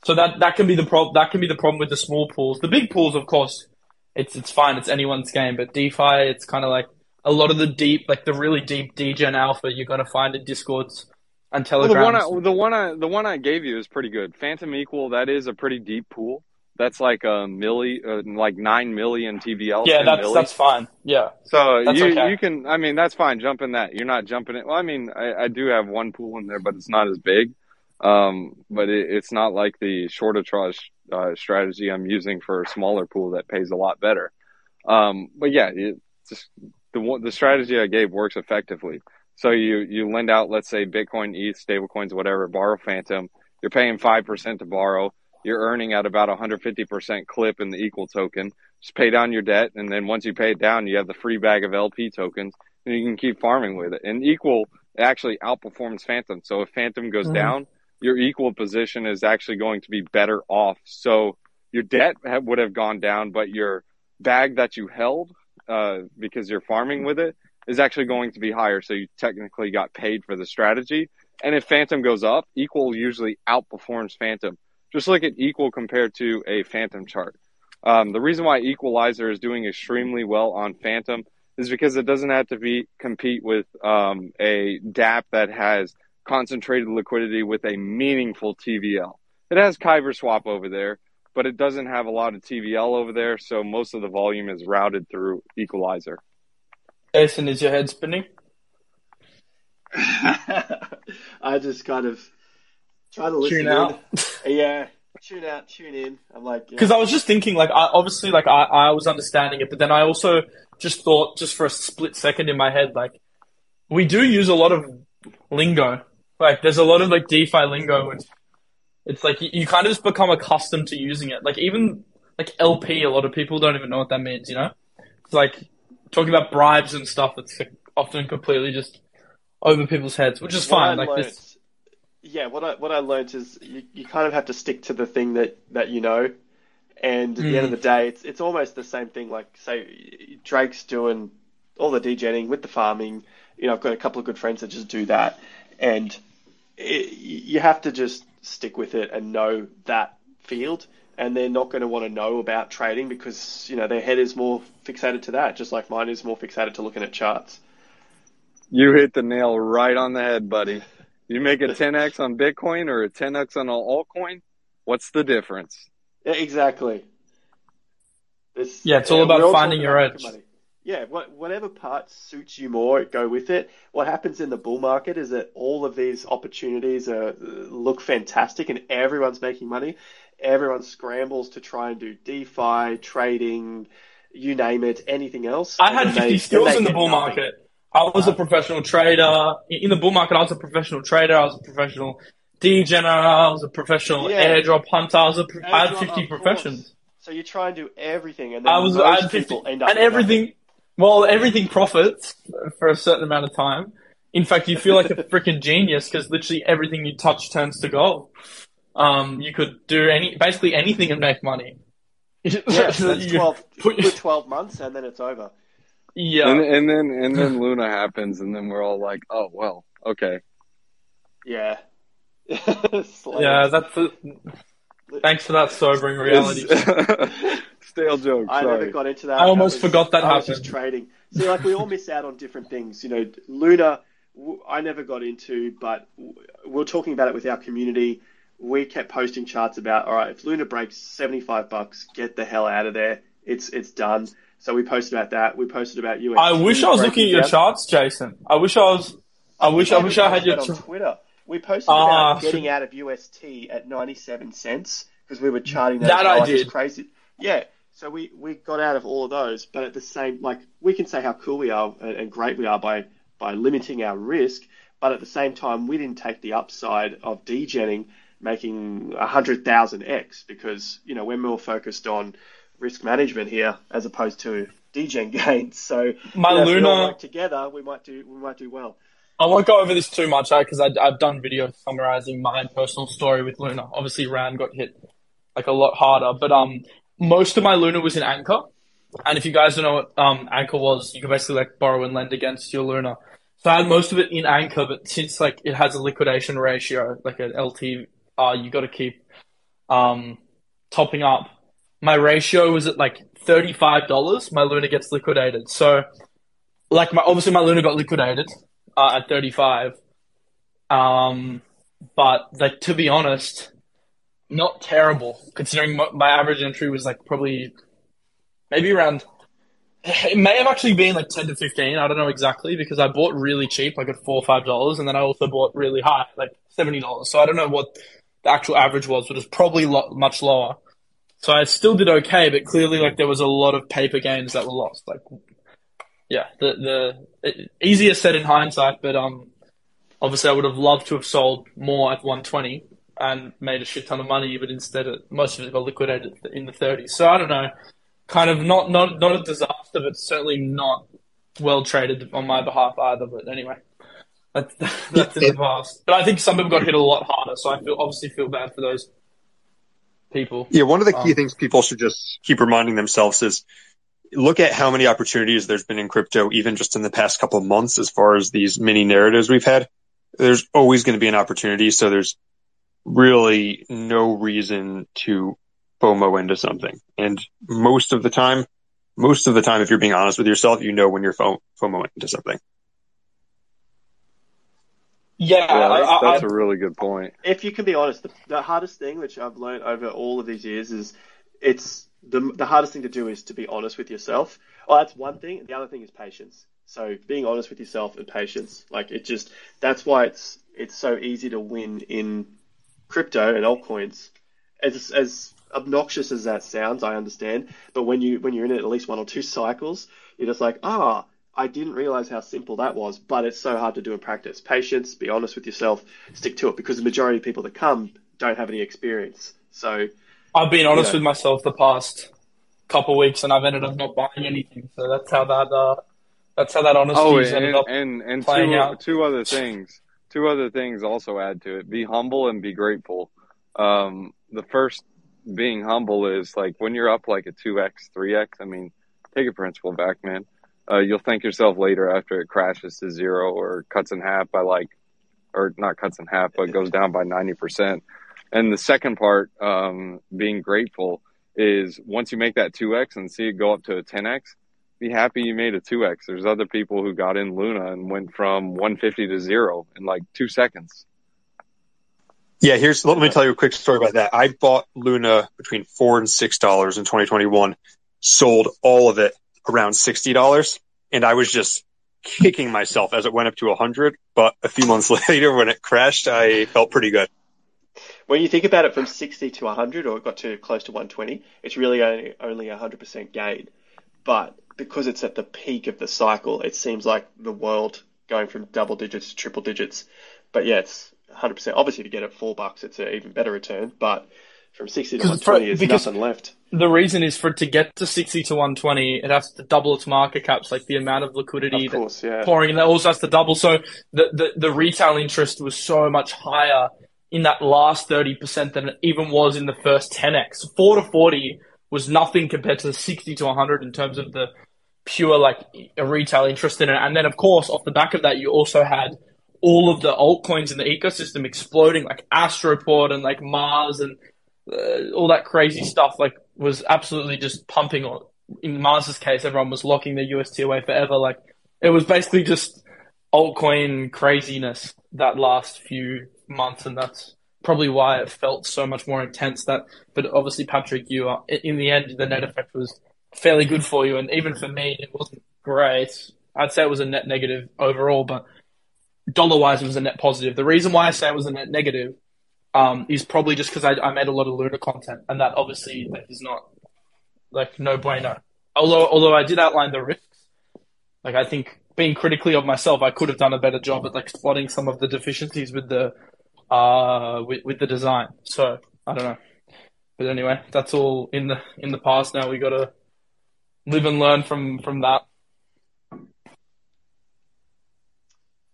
So that that can be the problem. That can be the problem with the small pools. The big pools, of course, it's it's fine. It's anyone's game. But DeFi, it's kind of like a lot of the deep, like the really deep degen alpha, you're gonna find in Discords and Well, the one I, the one I the one I gave you is pretty good. Fantom Equal that is a pretty deep pool. That's like a milli, uh, like nine million TVL. yeah, that's milli. that's fine. Yeah, So That's you okay. you can I mean that's fine jump in that you're not jumping it well I mean I, I do have one pool in there but it's not as big um but it, it's not like the short arbitrage uh, strategy I'm using for a smaller pool that pays a lot better um but yeah it just the one the strategy I gave works effectively so you you lend out let's say Bitcoin ETH stablecoins whatever borrow Fantom. You're paying five percent to borrow. You're earning at about 150% clip in the equal token. Just pay down your debt and then once you pay it down you have the free bag of lp tokens and you can keep farming with it. And equal actually outperforms fantom. So if fantom goes Mhm. down your equal position is actually going to be better off. So your debt ha- would have gone down, but your bag that you held uh, because you're farming with it is actually going to be higher. So you technically got paid for the strategy. And if Fantom goes up, Equal usually outperforms Fantom. Just look at Equal compared to a Fantom chart. Um, the reason why Equalizer is doing extremely well on Fantom is because it doesn't have to be compete with um, a dApp that has concentrated liquidity with a meaningful TVL. It has Kyber swap over there, but it doesn't have a lot of TVL over there, so most of the volume is routed through Equalizer. Jason, is your head spinning? I just kind of try to listen Tune in. out. Yeah, tune out, tune in. I'm like, yeah. Because I was just thinking, like, I, obviously, like, I, I was understanding it, but then I also just thought, just for a split second in my head, like, we do use a lot of lingo. Like, there's a lot of, like, DeFi lingo, and it's like, you, you kind of just become accustomed to using it. Like, even, like, LP, a lot of people don't even know what that means, you know? It's like, talking about bribes and stuff, like, often completely just over people's heads, which is What fine. I Like, learnt- this, yeah, what I what I learned is you, you kind of have to stick to the thing that, that you know, and at the end of Mm. the day, it's it's almost the same thing. Like say Drake's doing all the degenning with the farming. You know, I've got a couple of good friends that just do that, and it, you have to just stick with it and know that field. And they're not going to want to know about trading because you know their head is more fixated to that, just like mine is more fixated to looking at charts. You hit the nail right on the head, buddy. You make a 10x on Bitcoin or a 10x on an altcoin, what's the difference? Yeah, exactly. This, Yeah, it's all about finding your about edge. Yeah, what, whatever part suits you more, go with it. What happens in the bull market is that all of these opportunities are, look fantastic and everyone's making money. Everyone scrambles to try and do DeFi, trading, you name it, anything else. I had 50 they- skills in the bull nothing. market. I was a uh-huh. professional trader. In the bull market, I was a professional trader. I was a professional degener. I was a professional Yeah. airdrop hunter. I was a, pro- I had 50 of course. professions. So you try and do everything, and then I was, most I had 50, people end up and everything, well, everything profits for a certain amount of time. In fact, you feel like a freaking genius because literally everything you touch turns to gold. Um, you could do any, basically anything and make money. Yeah, so that's 12, put- put 12 months, and then it's over. yeah. And, and then and then Luna happens, and then we're all like, "Oh well, okay." Yeah. Yeah, that's the, thanks for that sobering reality. It's- Stale joke. I sorry. never got into that. I almost That was- forgot that I was just trading. See, like we all miss out on different things. You know, Luna, I never got into, but we're talking about it with our community. We kept posting charts about, all right, if Luna breaks seventy five bucks, get the hell out of there. It's it's done. So we posted about that. We posted about UST. I wish I was looking at your down. charts, Jason. I wish I was. I wish. I wish I had your. on Twitter. We posted Ah, about getting out of UST at 97 cents because we were charting that, That I well, like, it's did. crazy. Yeah, so we, we got out of all of those, but at the same, like, we can say how cool we are and, and great we are by, by limiting our risk, but at the same time, we didn't take the upside of degenning, making 100,000x because, you know, we're more focused on risk management here as opposed to degen gains. So, My you know, if we all Luna- work together, we might do, we might do well. I won't go over this too much because I've done videos summarizing my personal story with Luna. Obviously, Rand got hit like a lot harder, but um, most of my Luna was in Anchor. And if you guys don't know what um Anchor was, you can basically like borrow and lend against your Luna. So I had most of it in Anchor, but since like it has a liquidation ratio, like an LT, uh, you got to keep um topping up. My ratio was at like thirty five dollars. My Luna gets liquidated, so like my obviously my Luna got liquidated uh, at 35. Um, but like to be honest, not terrible considering my, my average entry was like probably maybe around. It may have actually been like 10 to 15. I don't know exactly because I bought really cheap, like at four or five dollars, and then I also bought really high, like seventy dollars. So I don't know what the actual average was, but was probably lo- much lower. So I still did okay, but clearly like there was a lot of paper gains that were lost. Like yeah, the the it, easier said in hindsight, but um, obviously I would have loved to have sold more at 120 and made a shit ton of money, but instead it, most of it got liquidated in the 30s. So I don't know, kind of not not not a disaster, but certainly not well traded on my behalf either. But anyway, that's that's in the past. But I think some people got hit a lot harder, so I feel obviously feel bad for those. people. Yeah, one of the key Um, things people should just keep reminding themselves is look at how many opportunities there's been in crypto, even just in the past couple of months, as far as these mini narratives we've had. There's always going to be an opportunity. So there's really no reason to FOMO into something. And most of the time, most of the time, if you're being honest with yourself, you know when you're FOMO FOMO into something. Yeah, Yeah, that's, I, that's I, a really good point. if you can be honest, the, the hardest thing, which I've learned over all of these years, is it's the the hardest thing to do is to be honest with yourself. Well, that's one thing. The other thing is patience. So being honest with yourself and patience, like it just that's why it's it's so easy to win in crypto and altcoins. As as obnoxious as that sounds, I understand, but when you when you're in it at least one or two cycles, you're just like, ah, I didn't realize how simple that was, but it's so hard to do in practice. Patience, be honest with yourself, stick to it, because the majority of people that come don't have any experience. So I've been honest Yeah. with myself the past couple weeks, and I've ended up not buying anything. So that's how that uh, that's how that honesty Oh, has and ended up. and and playing two out. two other things. Two other things also add to it. Be humble and be grateful. Um, the first being humble is like when you're up like a two x, three x. I mean, take a principal back, man. Uh, you'll thank yourself later after it crashes to zero or cuts in half by like, or not cuts in half, but goes down by ninety percent. And the second part, um, being grateful, is once you make that two x and see it go up to a ten x, be happy you made a 2x. There's other people who got in Luna and went from 150 to zero in like two seconds. Yeah, here's let me tell you a quick story about that. I bought Luna between four and six dollars in 2021, sold all of it around sixty dollars, and I was just kicking myself as it went up to a hundred. But a few months later, when it crashed, I felt pretty good. when you think about it from 60 to 100, or it got to close to 120, it's really only only a 100% gain. But because it's at the peak of the cycle, it seems like the world going from double digits to triple digits. But yeah, it's 100%. Obviously, to get it four bucks, it's an even better return. But from 60 to 120 is because- nothing left. The reason is for it to get to 60 to 120, it has to double its market caps, like the amount of liquidity Of course, yeah. pouring, and that also has to double. So the, the, the retail interest was so much higher in that last 30% than it even was in the first 10x. 4 to 40 was nothing compared to the 60 to 100 in terms of the pure, like, a retail interest in it. And then, of course, off the back of that, you also had all of the altcoins in the ecosystem exploding, like Astroport and like Mars and uh, all that crazy stuff. Like, was absolutely just pumping on. In Mars's case, everyone was locking their UST away forever. Like, it was basically just altcoin craziness that last few months, and that's probably why it felt so much more intense. That, but obviously, Patrick, you are in the end, the net effect was fairly good for you, and even for me, it wasn't great. I'd say it was a net negative overall, but dollar wise, it was a net positive. The reason why I say it was a net negative um, is probably just because I, I made a lot of Luna content, and that obviously like, is not like no bueno. Although, although I did outline the risks, like I think being critically of myself, I could have done a better job at like spotting some of the deficiencies with the uh with, with the design. So I don't know, but anyway, that's all in the in the past. Now we got to live and learn from from that.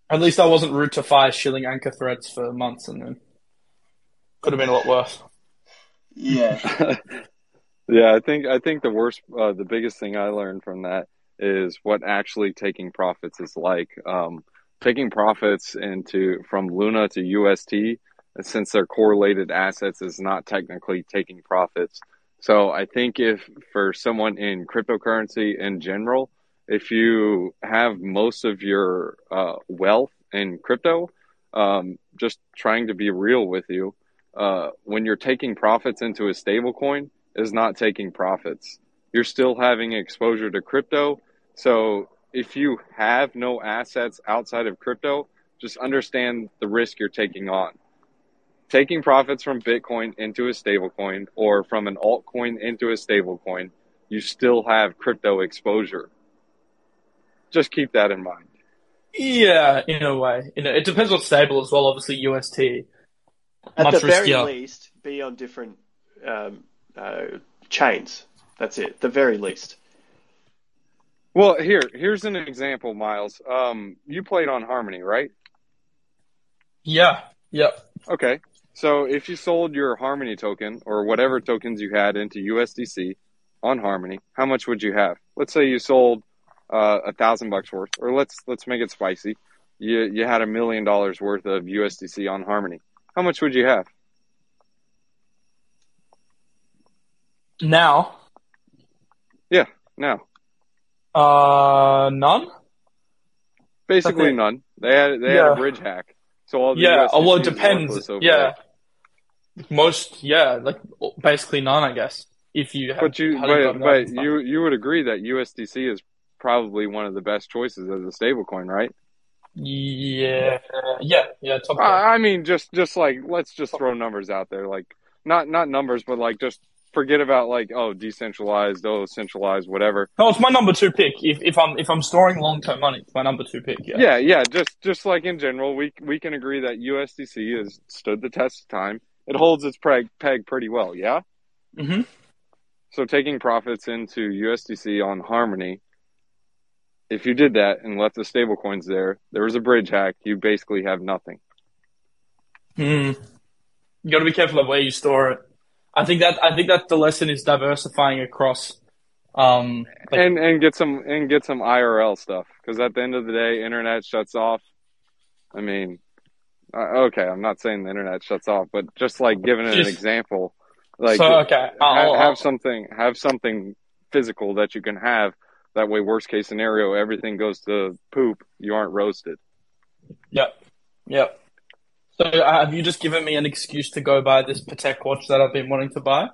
At least I wasn't rude to fire shilling anchor threads for months, and then could have been a lot worse. Yeah. yeah, I think I think the worst, uh, the biggest thing I learned from that is what actually taking profits is like. Um, taking profits into from Luna to UST, since they're correlated assets, is not technically taking profits. So I think if for someone in cryptocurrency in general, if you have most of your uh, wealth in crypto, um, just trying to be real with you, uh, when you're taking profits into a stable coin is not taking profits. You're still having exposure to crypto. So if you have no assets outside of crypto, just understand the risk you're taking on. Taking profits from Bitcoin into a stable coin or from an altcoin into a stable coin, you still have crypto exposure. Just keep that in mind. Yeah, in a way. You know, it depends on stable as well. Obviously, UST At much the very riskier. least, be on different um, uh, chains. That's it. The very least. Well, here, here's an example, Miles. Um, you played on Harmony, right? Yeah, Yep. Okay. So if you sold your Harmony token or whatever tokens you had into USDC on Harmony, how much would you have? Let's say you sold uh, a thousand bucks worth, or let's let's make it spicy. You you had a million dollars worth of USDC on Harmony. How much would you have? Now, Yeah, now uh, none. basically think- none. They had they had a bridge hack. So all the Yeah, oh, well, it depends. Yeah, there. most, yeah, like basically none, I guess. If you, But you but, but you you would agree that USDC is probably one of the best choices as a stablecoin, right? Yeah, yeah, yeah, top Uh. I mean, just just like let's just throw numbers out there, like not not numbers, but like just forget about like oh decentralized, oh centralized, whatever. No, it's my number two pick. If if I'm if I'm storing long term money, it's my number two pick. Yeah. Yeah, yeah, just just like in general, we we can agree that USDC has stood the test of time. It holds its peg peg pretty well, yeah. hmm So taking profits into USDC on Harmony, if you did that and left the stablecoins there, there was a bridge hack. You basically have nothing. Hmm. You got to be careful of where you store it. I think that I think that the lesson is diversifying across. Um, like, and and get some and get some IRL stuff because at the end of the day, internet shuts off. I mean, uh, okay, I'm not saying the internet shuts off, but just like giving it an example, like so okay, ha- I'll, have I'll, something have something physical that you can have. That way, worst case scenario, everything goes to poop. You aren't roasted. Yep. Yep. So uh, have you just given me an excuse to go buy this Patek watch that I've been wanting to buy?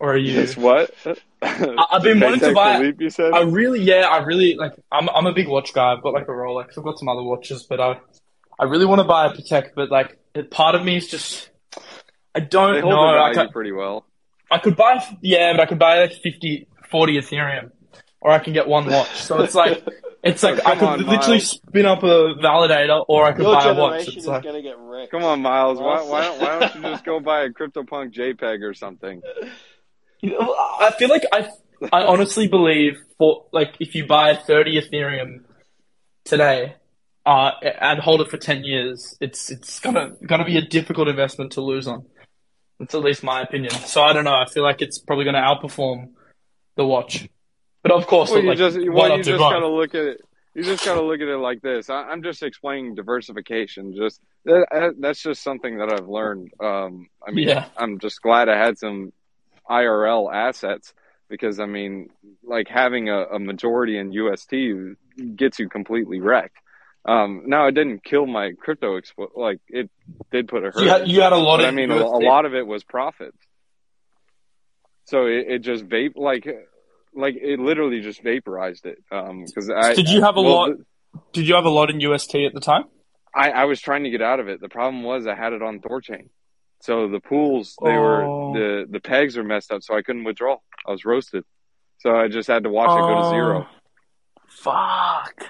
Or are you? Yes, what? I've been wanting to buy- Philippe, you said? I really, yeah, I really like. I'm I'm a big watch guy. I've got like a Rolex. I've got some other watches, but I I really want to buy a Patek. But like, it- part of me is just I don't they hold know. I, ca- pretty well. I could buy, yeah, but I could buy like 50, 40 Ethereum, or I can get one watch. So it's like it's like I could on, literally Miles. spin up a validator, or I could Your buy a watch. It's like going to get wrecked. Come on, Miles. Why, why, don't, why don't you just go buy a CryptoPunk JPEG or something? I feel like I I honestly believe for like if you buy 30 Ethereum today uh, and hold it for 10 years, it's it's gonna gonna be a difficult investment to lose on. That's at least my opinion. So I don't know. I feel like it's probably gonna outperform the watch. But of course, Well, you like, just well, you just gotta look at it. You just gotta look at it like this. I, I'm just explaining diversification. Just that, that's just something that I've learned. Um, I mean, Yeah. I'm just glad I had some IRL assets because I mean, like having a, a majority in UST gets you completely wrecked. Um, now it didn't kill my crypto expo- like it did put a hurt. You had, you had a lot of I mean, a, a lot of it was profits. So it, it just vape like like it literally just vaporized it. Um, because I Did you have a well, lot? Did you have a lot in UST at the time? I I was trying to get out of it. The problem was I had it on Thorchain, so the pools they were Oh. the the pegs were messed up, so I couldn't withdraw. I was roasted, so I just had to watch it go to zero. Fuck.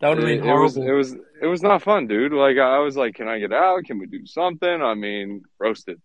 That would have been it was it was it was not fun, dude. Like I was like, can I get out? Can we do something? I mean, roasted.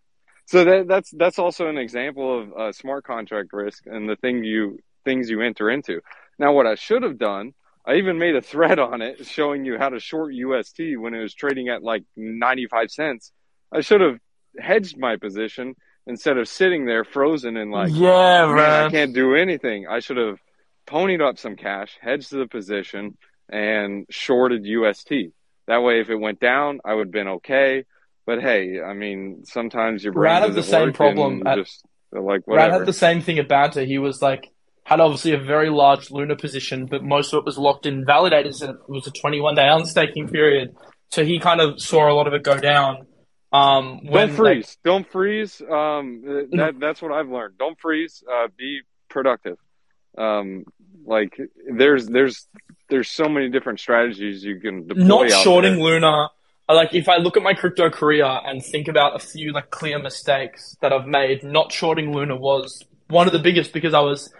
So that that's that's also an example of uh, smart contract risk and the thing you things you enter into. Now, what I should have done, I even made a thread on it showing you how to short UST when it was trading at like ninety five cents. I should have hedged my position instead of sitting there frozen and like yeah, man, man. I can't do anything. I should have ponied up some cash, hedged the position, and shorted UST. That way, if it went down, I would have been okay. But hey, I mean, sometimes your brain Rad had the same problem at- just like Rad whatever. had the same thing at Banter. He was like, had obviously a very large Luna position, but most of it was locked in validators and it was a 21 day unstaking period. So he kind of saw a lot of it go down. Um, when, Don't freeze. Don't freeze. Um, that that's what I've learned. Don't freeze. Uh, be productive. Um, like there's there's there's so many different strategies you can deploy. not shorting there. Luna. I Like if I look at my crypto career and think about a few like clear mistakes that I've made, not shorting Luna was one of the biggest because I was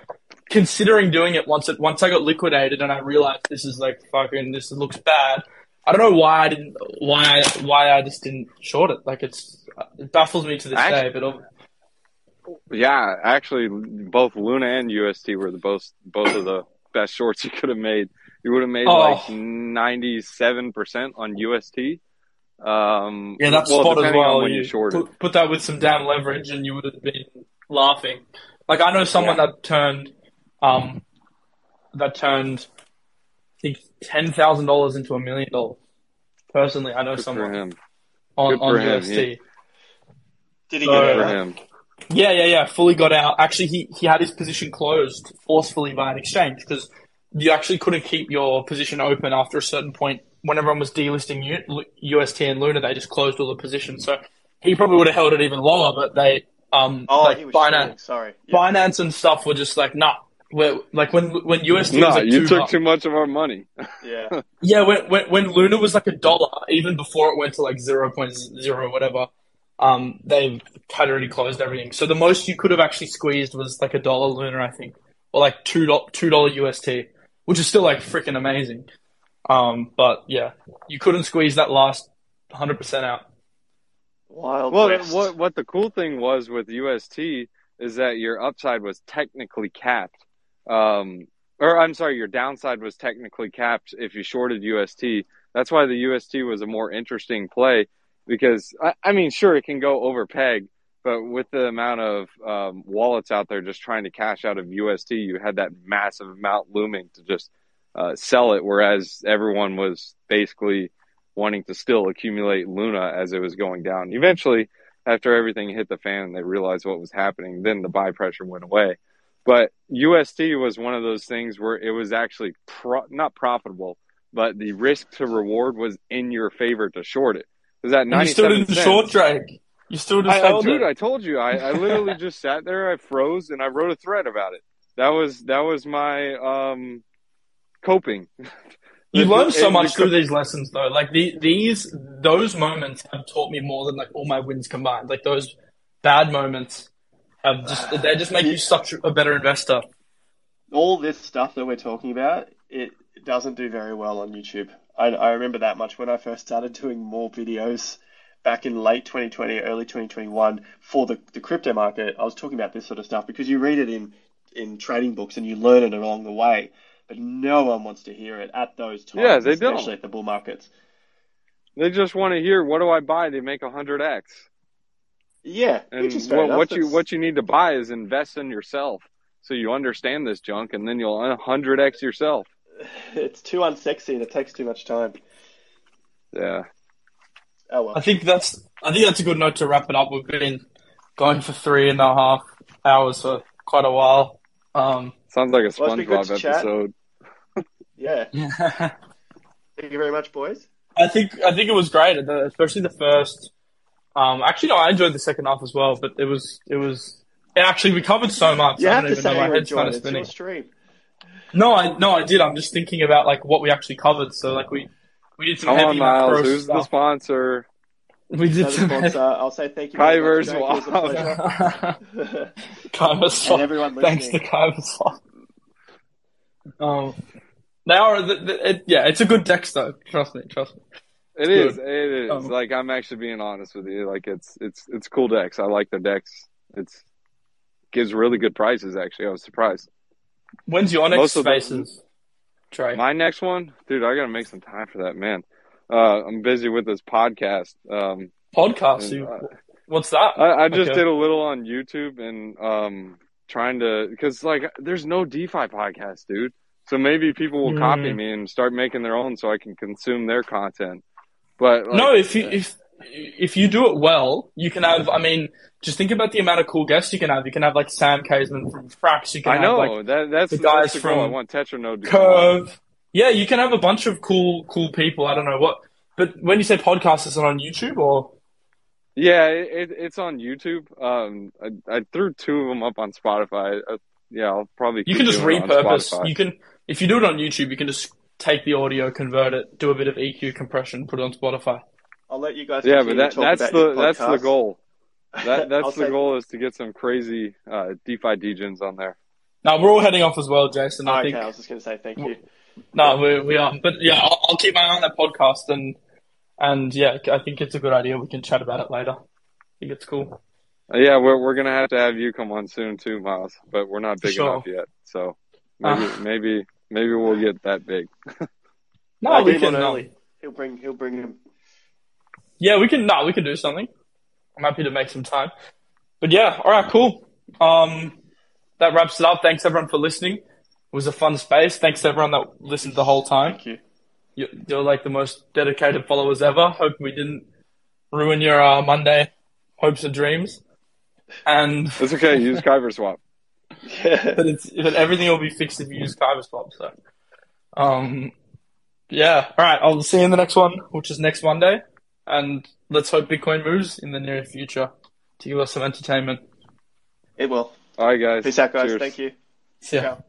considering doing it once it once I got liquidated and I realized this is like fucking this looks bad. I don't know why I didn't why I, why I just didn't short it. Like it's it baffles me to this Actu- day. But uh, Yeah, actually, both Luna and UST were the both both of the best shorts you could have made. You would have made Oh. like ninety seven percent on UST. Um, Yeah, that's well, spot as on well. when You you put, put that with some damn leverage, and you would have been laughing. Like I know someone that turned, um, that turned, I think ten thousand dollars into a million dollars. Personally, I know Good for someone him. on Good on for him. UST. Did he So- get Good for out? him. Yeah, yeah, yeah. Fully got out. Actually, he, he had his position closed forcefully by an exchange because you actually couldn't keep your position open after a certain point. When everyone was delisting U, UST and Luna, they just closed all the positions. So he probably would have held it even longer, but they, um, Oh, like he was Binance, shorting. Sorry. Yeah. Binance and stuff were just like, nah. We're, like when when UST was No, like you two took bu- too much of our money. Yeah. yeah, when, when when Luna was like a dollar, even before it went to like zero point zero whatever, um, they had already closed everything. So the most you could have actually squeezed was like a dollar Luna, I think, or like two dollar two dollar UST, which is still like freaking amazing. Um, but yeah, you couldn't squeeze that last hundred percent out. Wild Well, West. what what the cool thing was with UST is that your upside was technically capped. Um, or I'm sorry, your downside was technically capped if you shorted UST. That's why the UST was a more interesting play because I, I mean, sure, it can go over peg, but with the amount of um, wallets out there just trying to cash out of UST, you had that massive amount looming to just uh, sell it, whereas everyone was basically wanting to still accumulate Luna as it was going down. Eventually, after everything hit the fan and they realized what was happening, then the buy pressure went away. But UST was one of those things where it was actually pro- not profitable, but the risk to reward was in your favor to short it. Because at And you still 97 didn't cents, short drag. You still just I, dude, I told you. I, I literally just sat there, I froze, and I wrote a thread about it. That was that was my um coping. You learn so much co- through these lessons, though. Like the, these, those moments have taught me more than like all my wins combined. Like those bad moments have just they just make you such a better investor. all this stuff that we're talking about, it doesn't do very well on YouTube. I, I remember that much when I first started doing more videos back in late 2020, early 2021 for the, the crypto market. I was talking about this sort of stuff because you read it in, in trading books and you learn it along the way, but no one wants to hear it at those times, Yeah, they don't. especially at the bull markets. They just want to hear what do I buy to make a hundred x. Yeah, And which is fair what, enough. what you what you need to buy is invest in yourself, so you understand this junk, and then you'll hundred x yourself. It's too unsexy and it takes too much time. Yeah. Oh well. I think that's I think that's a good note to wrap it up. We've been going for three and a half hours for quite a while. Um, Sounds like a Well, it's been good SpongeBob to chat. episode. Yeah. Thank you very much, boys. I think I think it was great, especially the first. Um, actually, no, I enjoyed the second half as well, but it was it was it actually we covered so much. You I have don't to even say know. My you head's kind enjoyed of it. It's your spinning. stream. No, I no, I did. I'm just thinking about like what we actually covered. So like we we did some Come heavy on, Miles. macro Who's the sponsor? We did Another some sponsor. I'll say thank you very much, Kybers Jake. It Wow. pleasure. And Swap. everyone Thanks to listening. Kyber Swap. Um, they are. The, the, it, yeah, it's a good deck though. Trust me. Trust me. It it is, It is. Um, like I'm actually being honest with you. Like it's it's it's cool decks. I like the decks. It's gives really good prices. Actually, I was surprised. When's your next the- spaces? Trey. My next one, dude, I gotta make some time for that, man. Uh, I'm busy with this podcast. Um, podcast. and, You, uh, what's that? I, I just Okay. did a little on YouTube and um, trying to because like there's no DeFi podcast, dude. So maybe people will copy Mm. me and start making their own, so I can consume their content. But like, no, if you if if you do it well, you can have. I mean, just think about the amount of cool guests you can have. You can have like Sam Kazemian from Frax. You can I have know like that that's the that's guys the goal. I from want Tetranode. Curve. Yeah, you can have a bunch of cool cool people. I don't know what, but when you say podcast, is it on YouTube or? Yeah, it, it, it's on YouTube. Um, I, I threw two of them up on Spotify. Uh, yeah, I'll probably You can just doing it on repurpose. You can if you do it on YouTube, you can just take the audio, convert it, do a bit of EQ compression, put it on Spotify. I'll let you guys. Yeah, but that that's the that's the goal. That that's the goal is to get some crazy uh, DeFi degens on there. Now we're all heading off as well, Jason. I Okay, think I was just going to say thank you. no, we we are, but yeah, I'll, I'll keep my eye on that podcast and and yeah, I think it's a good idea. We can chat about it later. I think it's cool. Uh, yeah, we're we're gonna have to have you come on soon too, Miles. But we're not big Sure. enough yet, so maybe Ah. maybe maybe we'll get that big. No, I'll we can. on Um, early. He'll bring. He'll bring him. Yeah, we can. No, we can do something. I'm happy to make some time. But yeah, all right, cool. Um, that wraps it up. Thanks everyone for listening. It was a fun space. Thanks to everyone that listened the whole time. Thank you. You- You're like the most dedicated followers ever. Hope we didn't ruin your uh, Monday hopes and dreams. And It's okay. Use Kyber swap. but it's but everything will be fixed if you use Kyber Swap. So, um, yeah. All right. I'll see you in the next one, which is next Monday, and let's hope Bitcoin moves in the near future to give us some entertainment. It will. All right, guys. Peace out, guys. Cheers. Thank you. See ya. Ciao.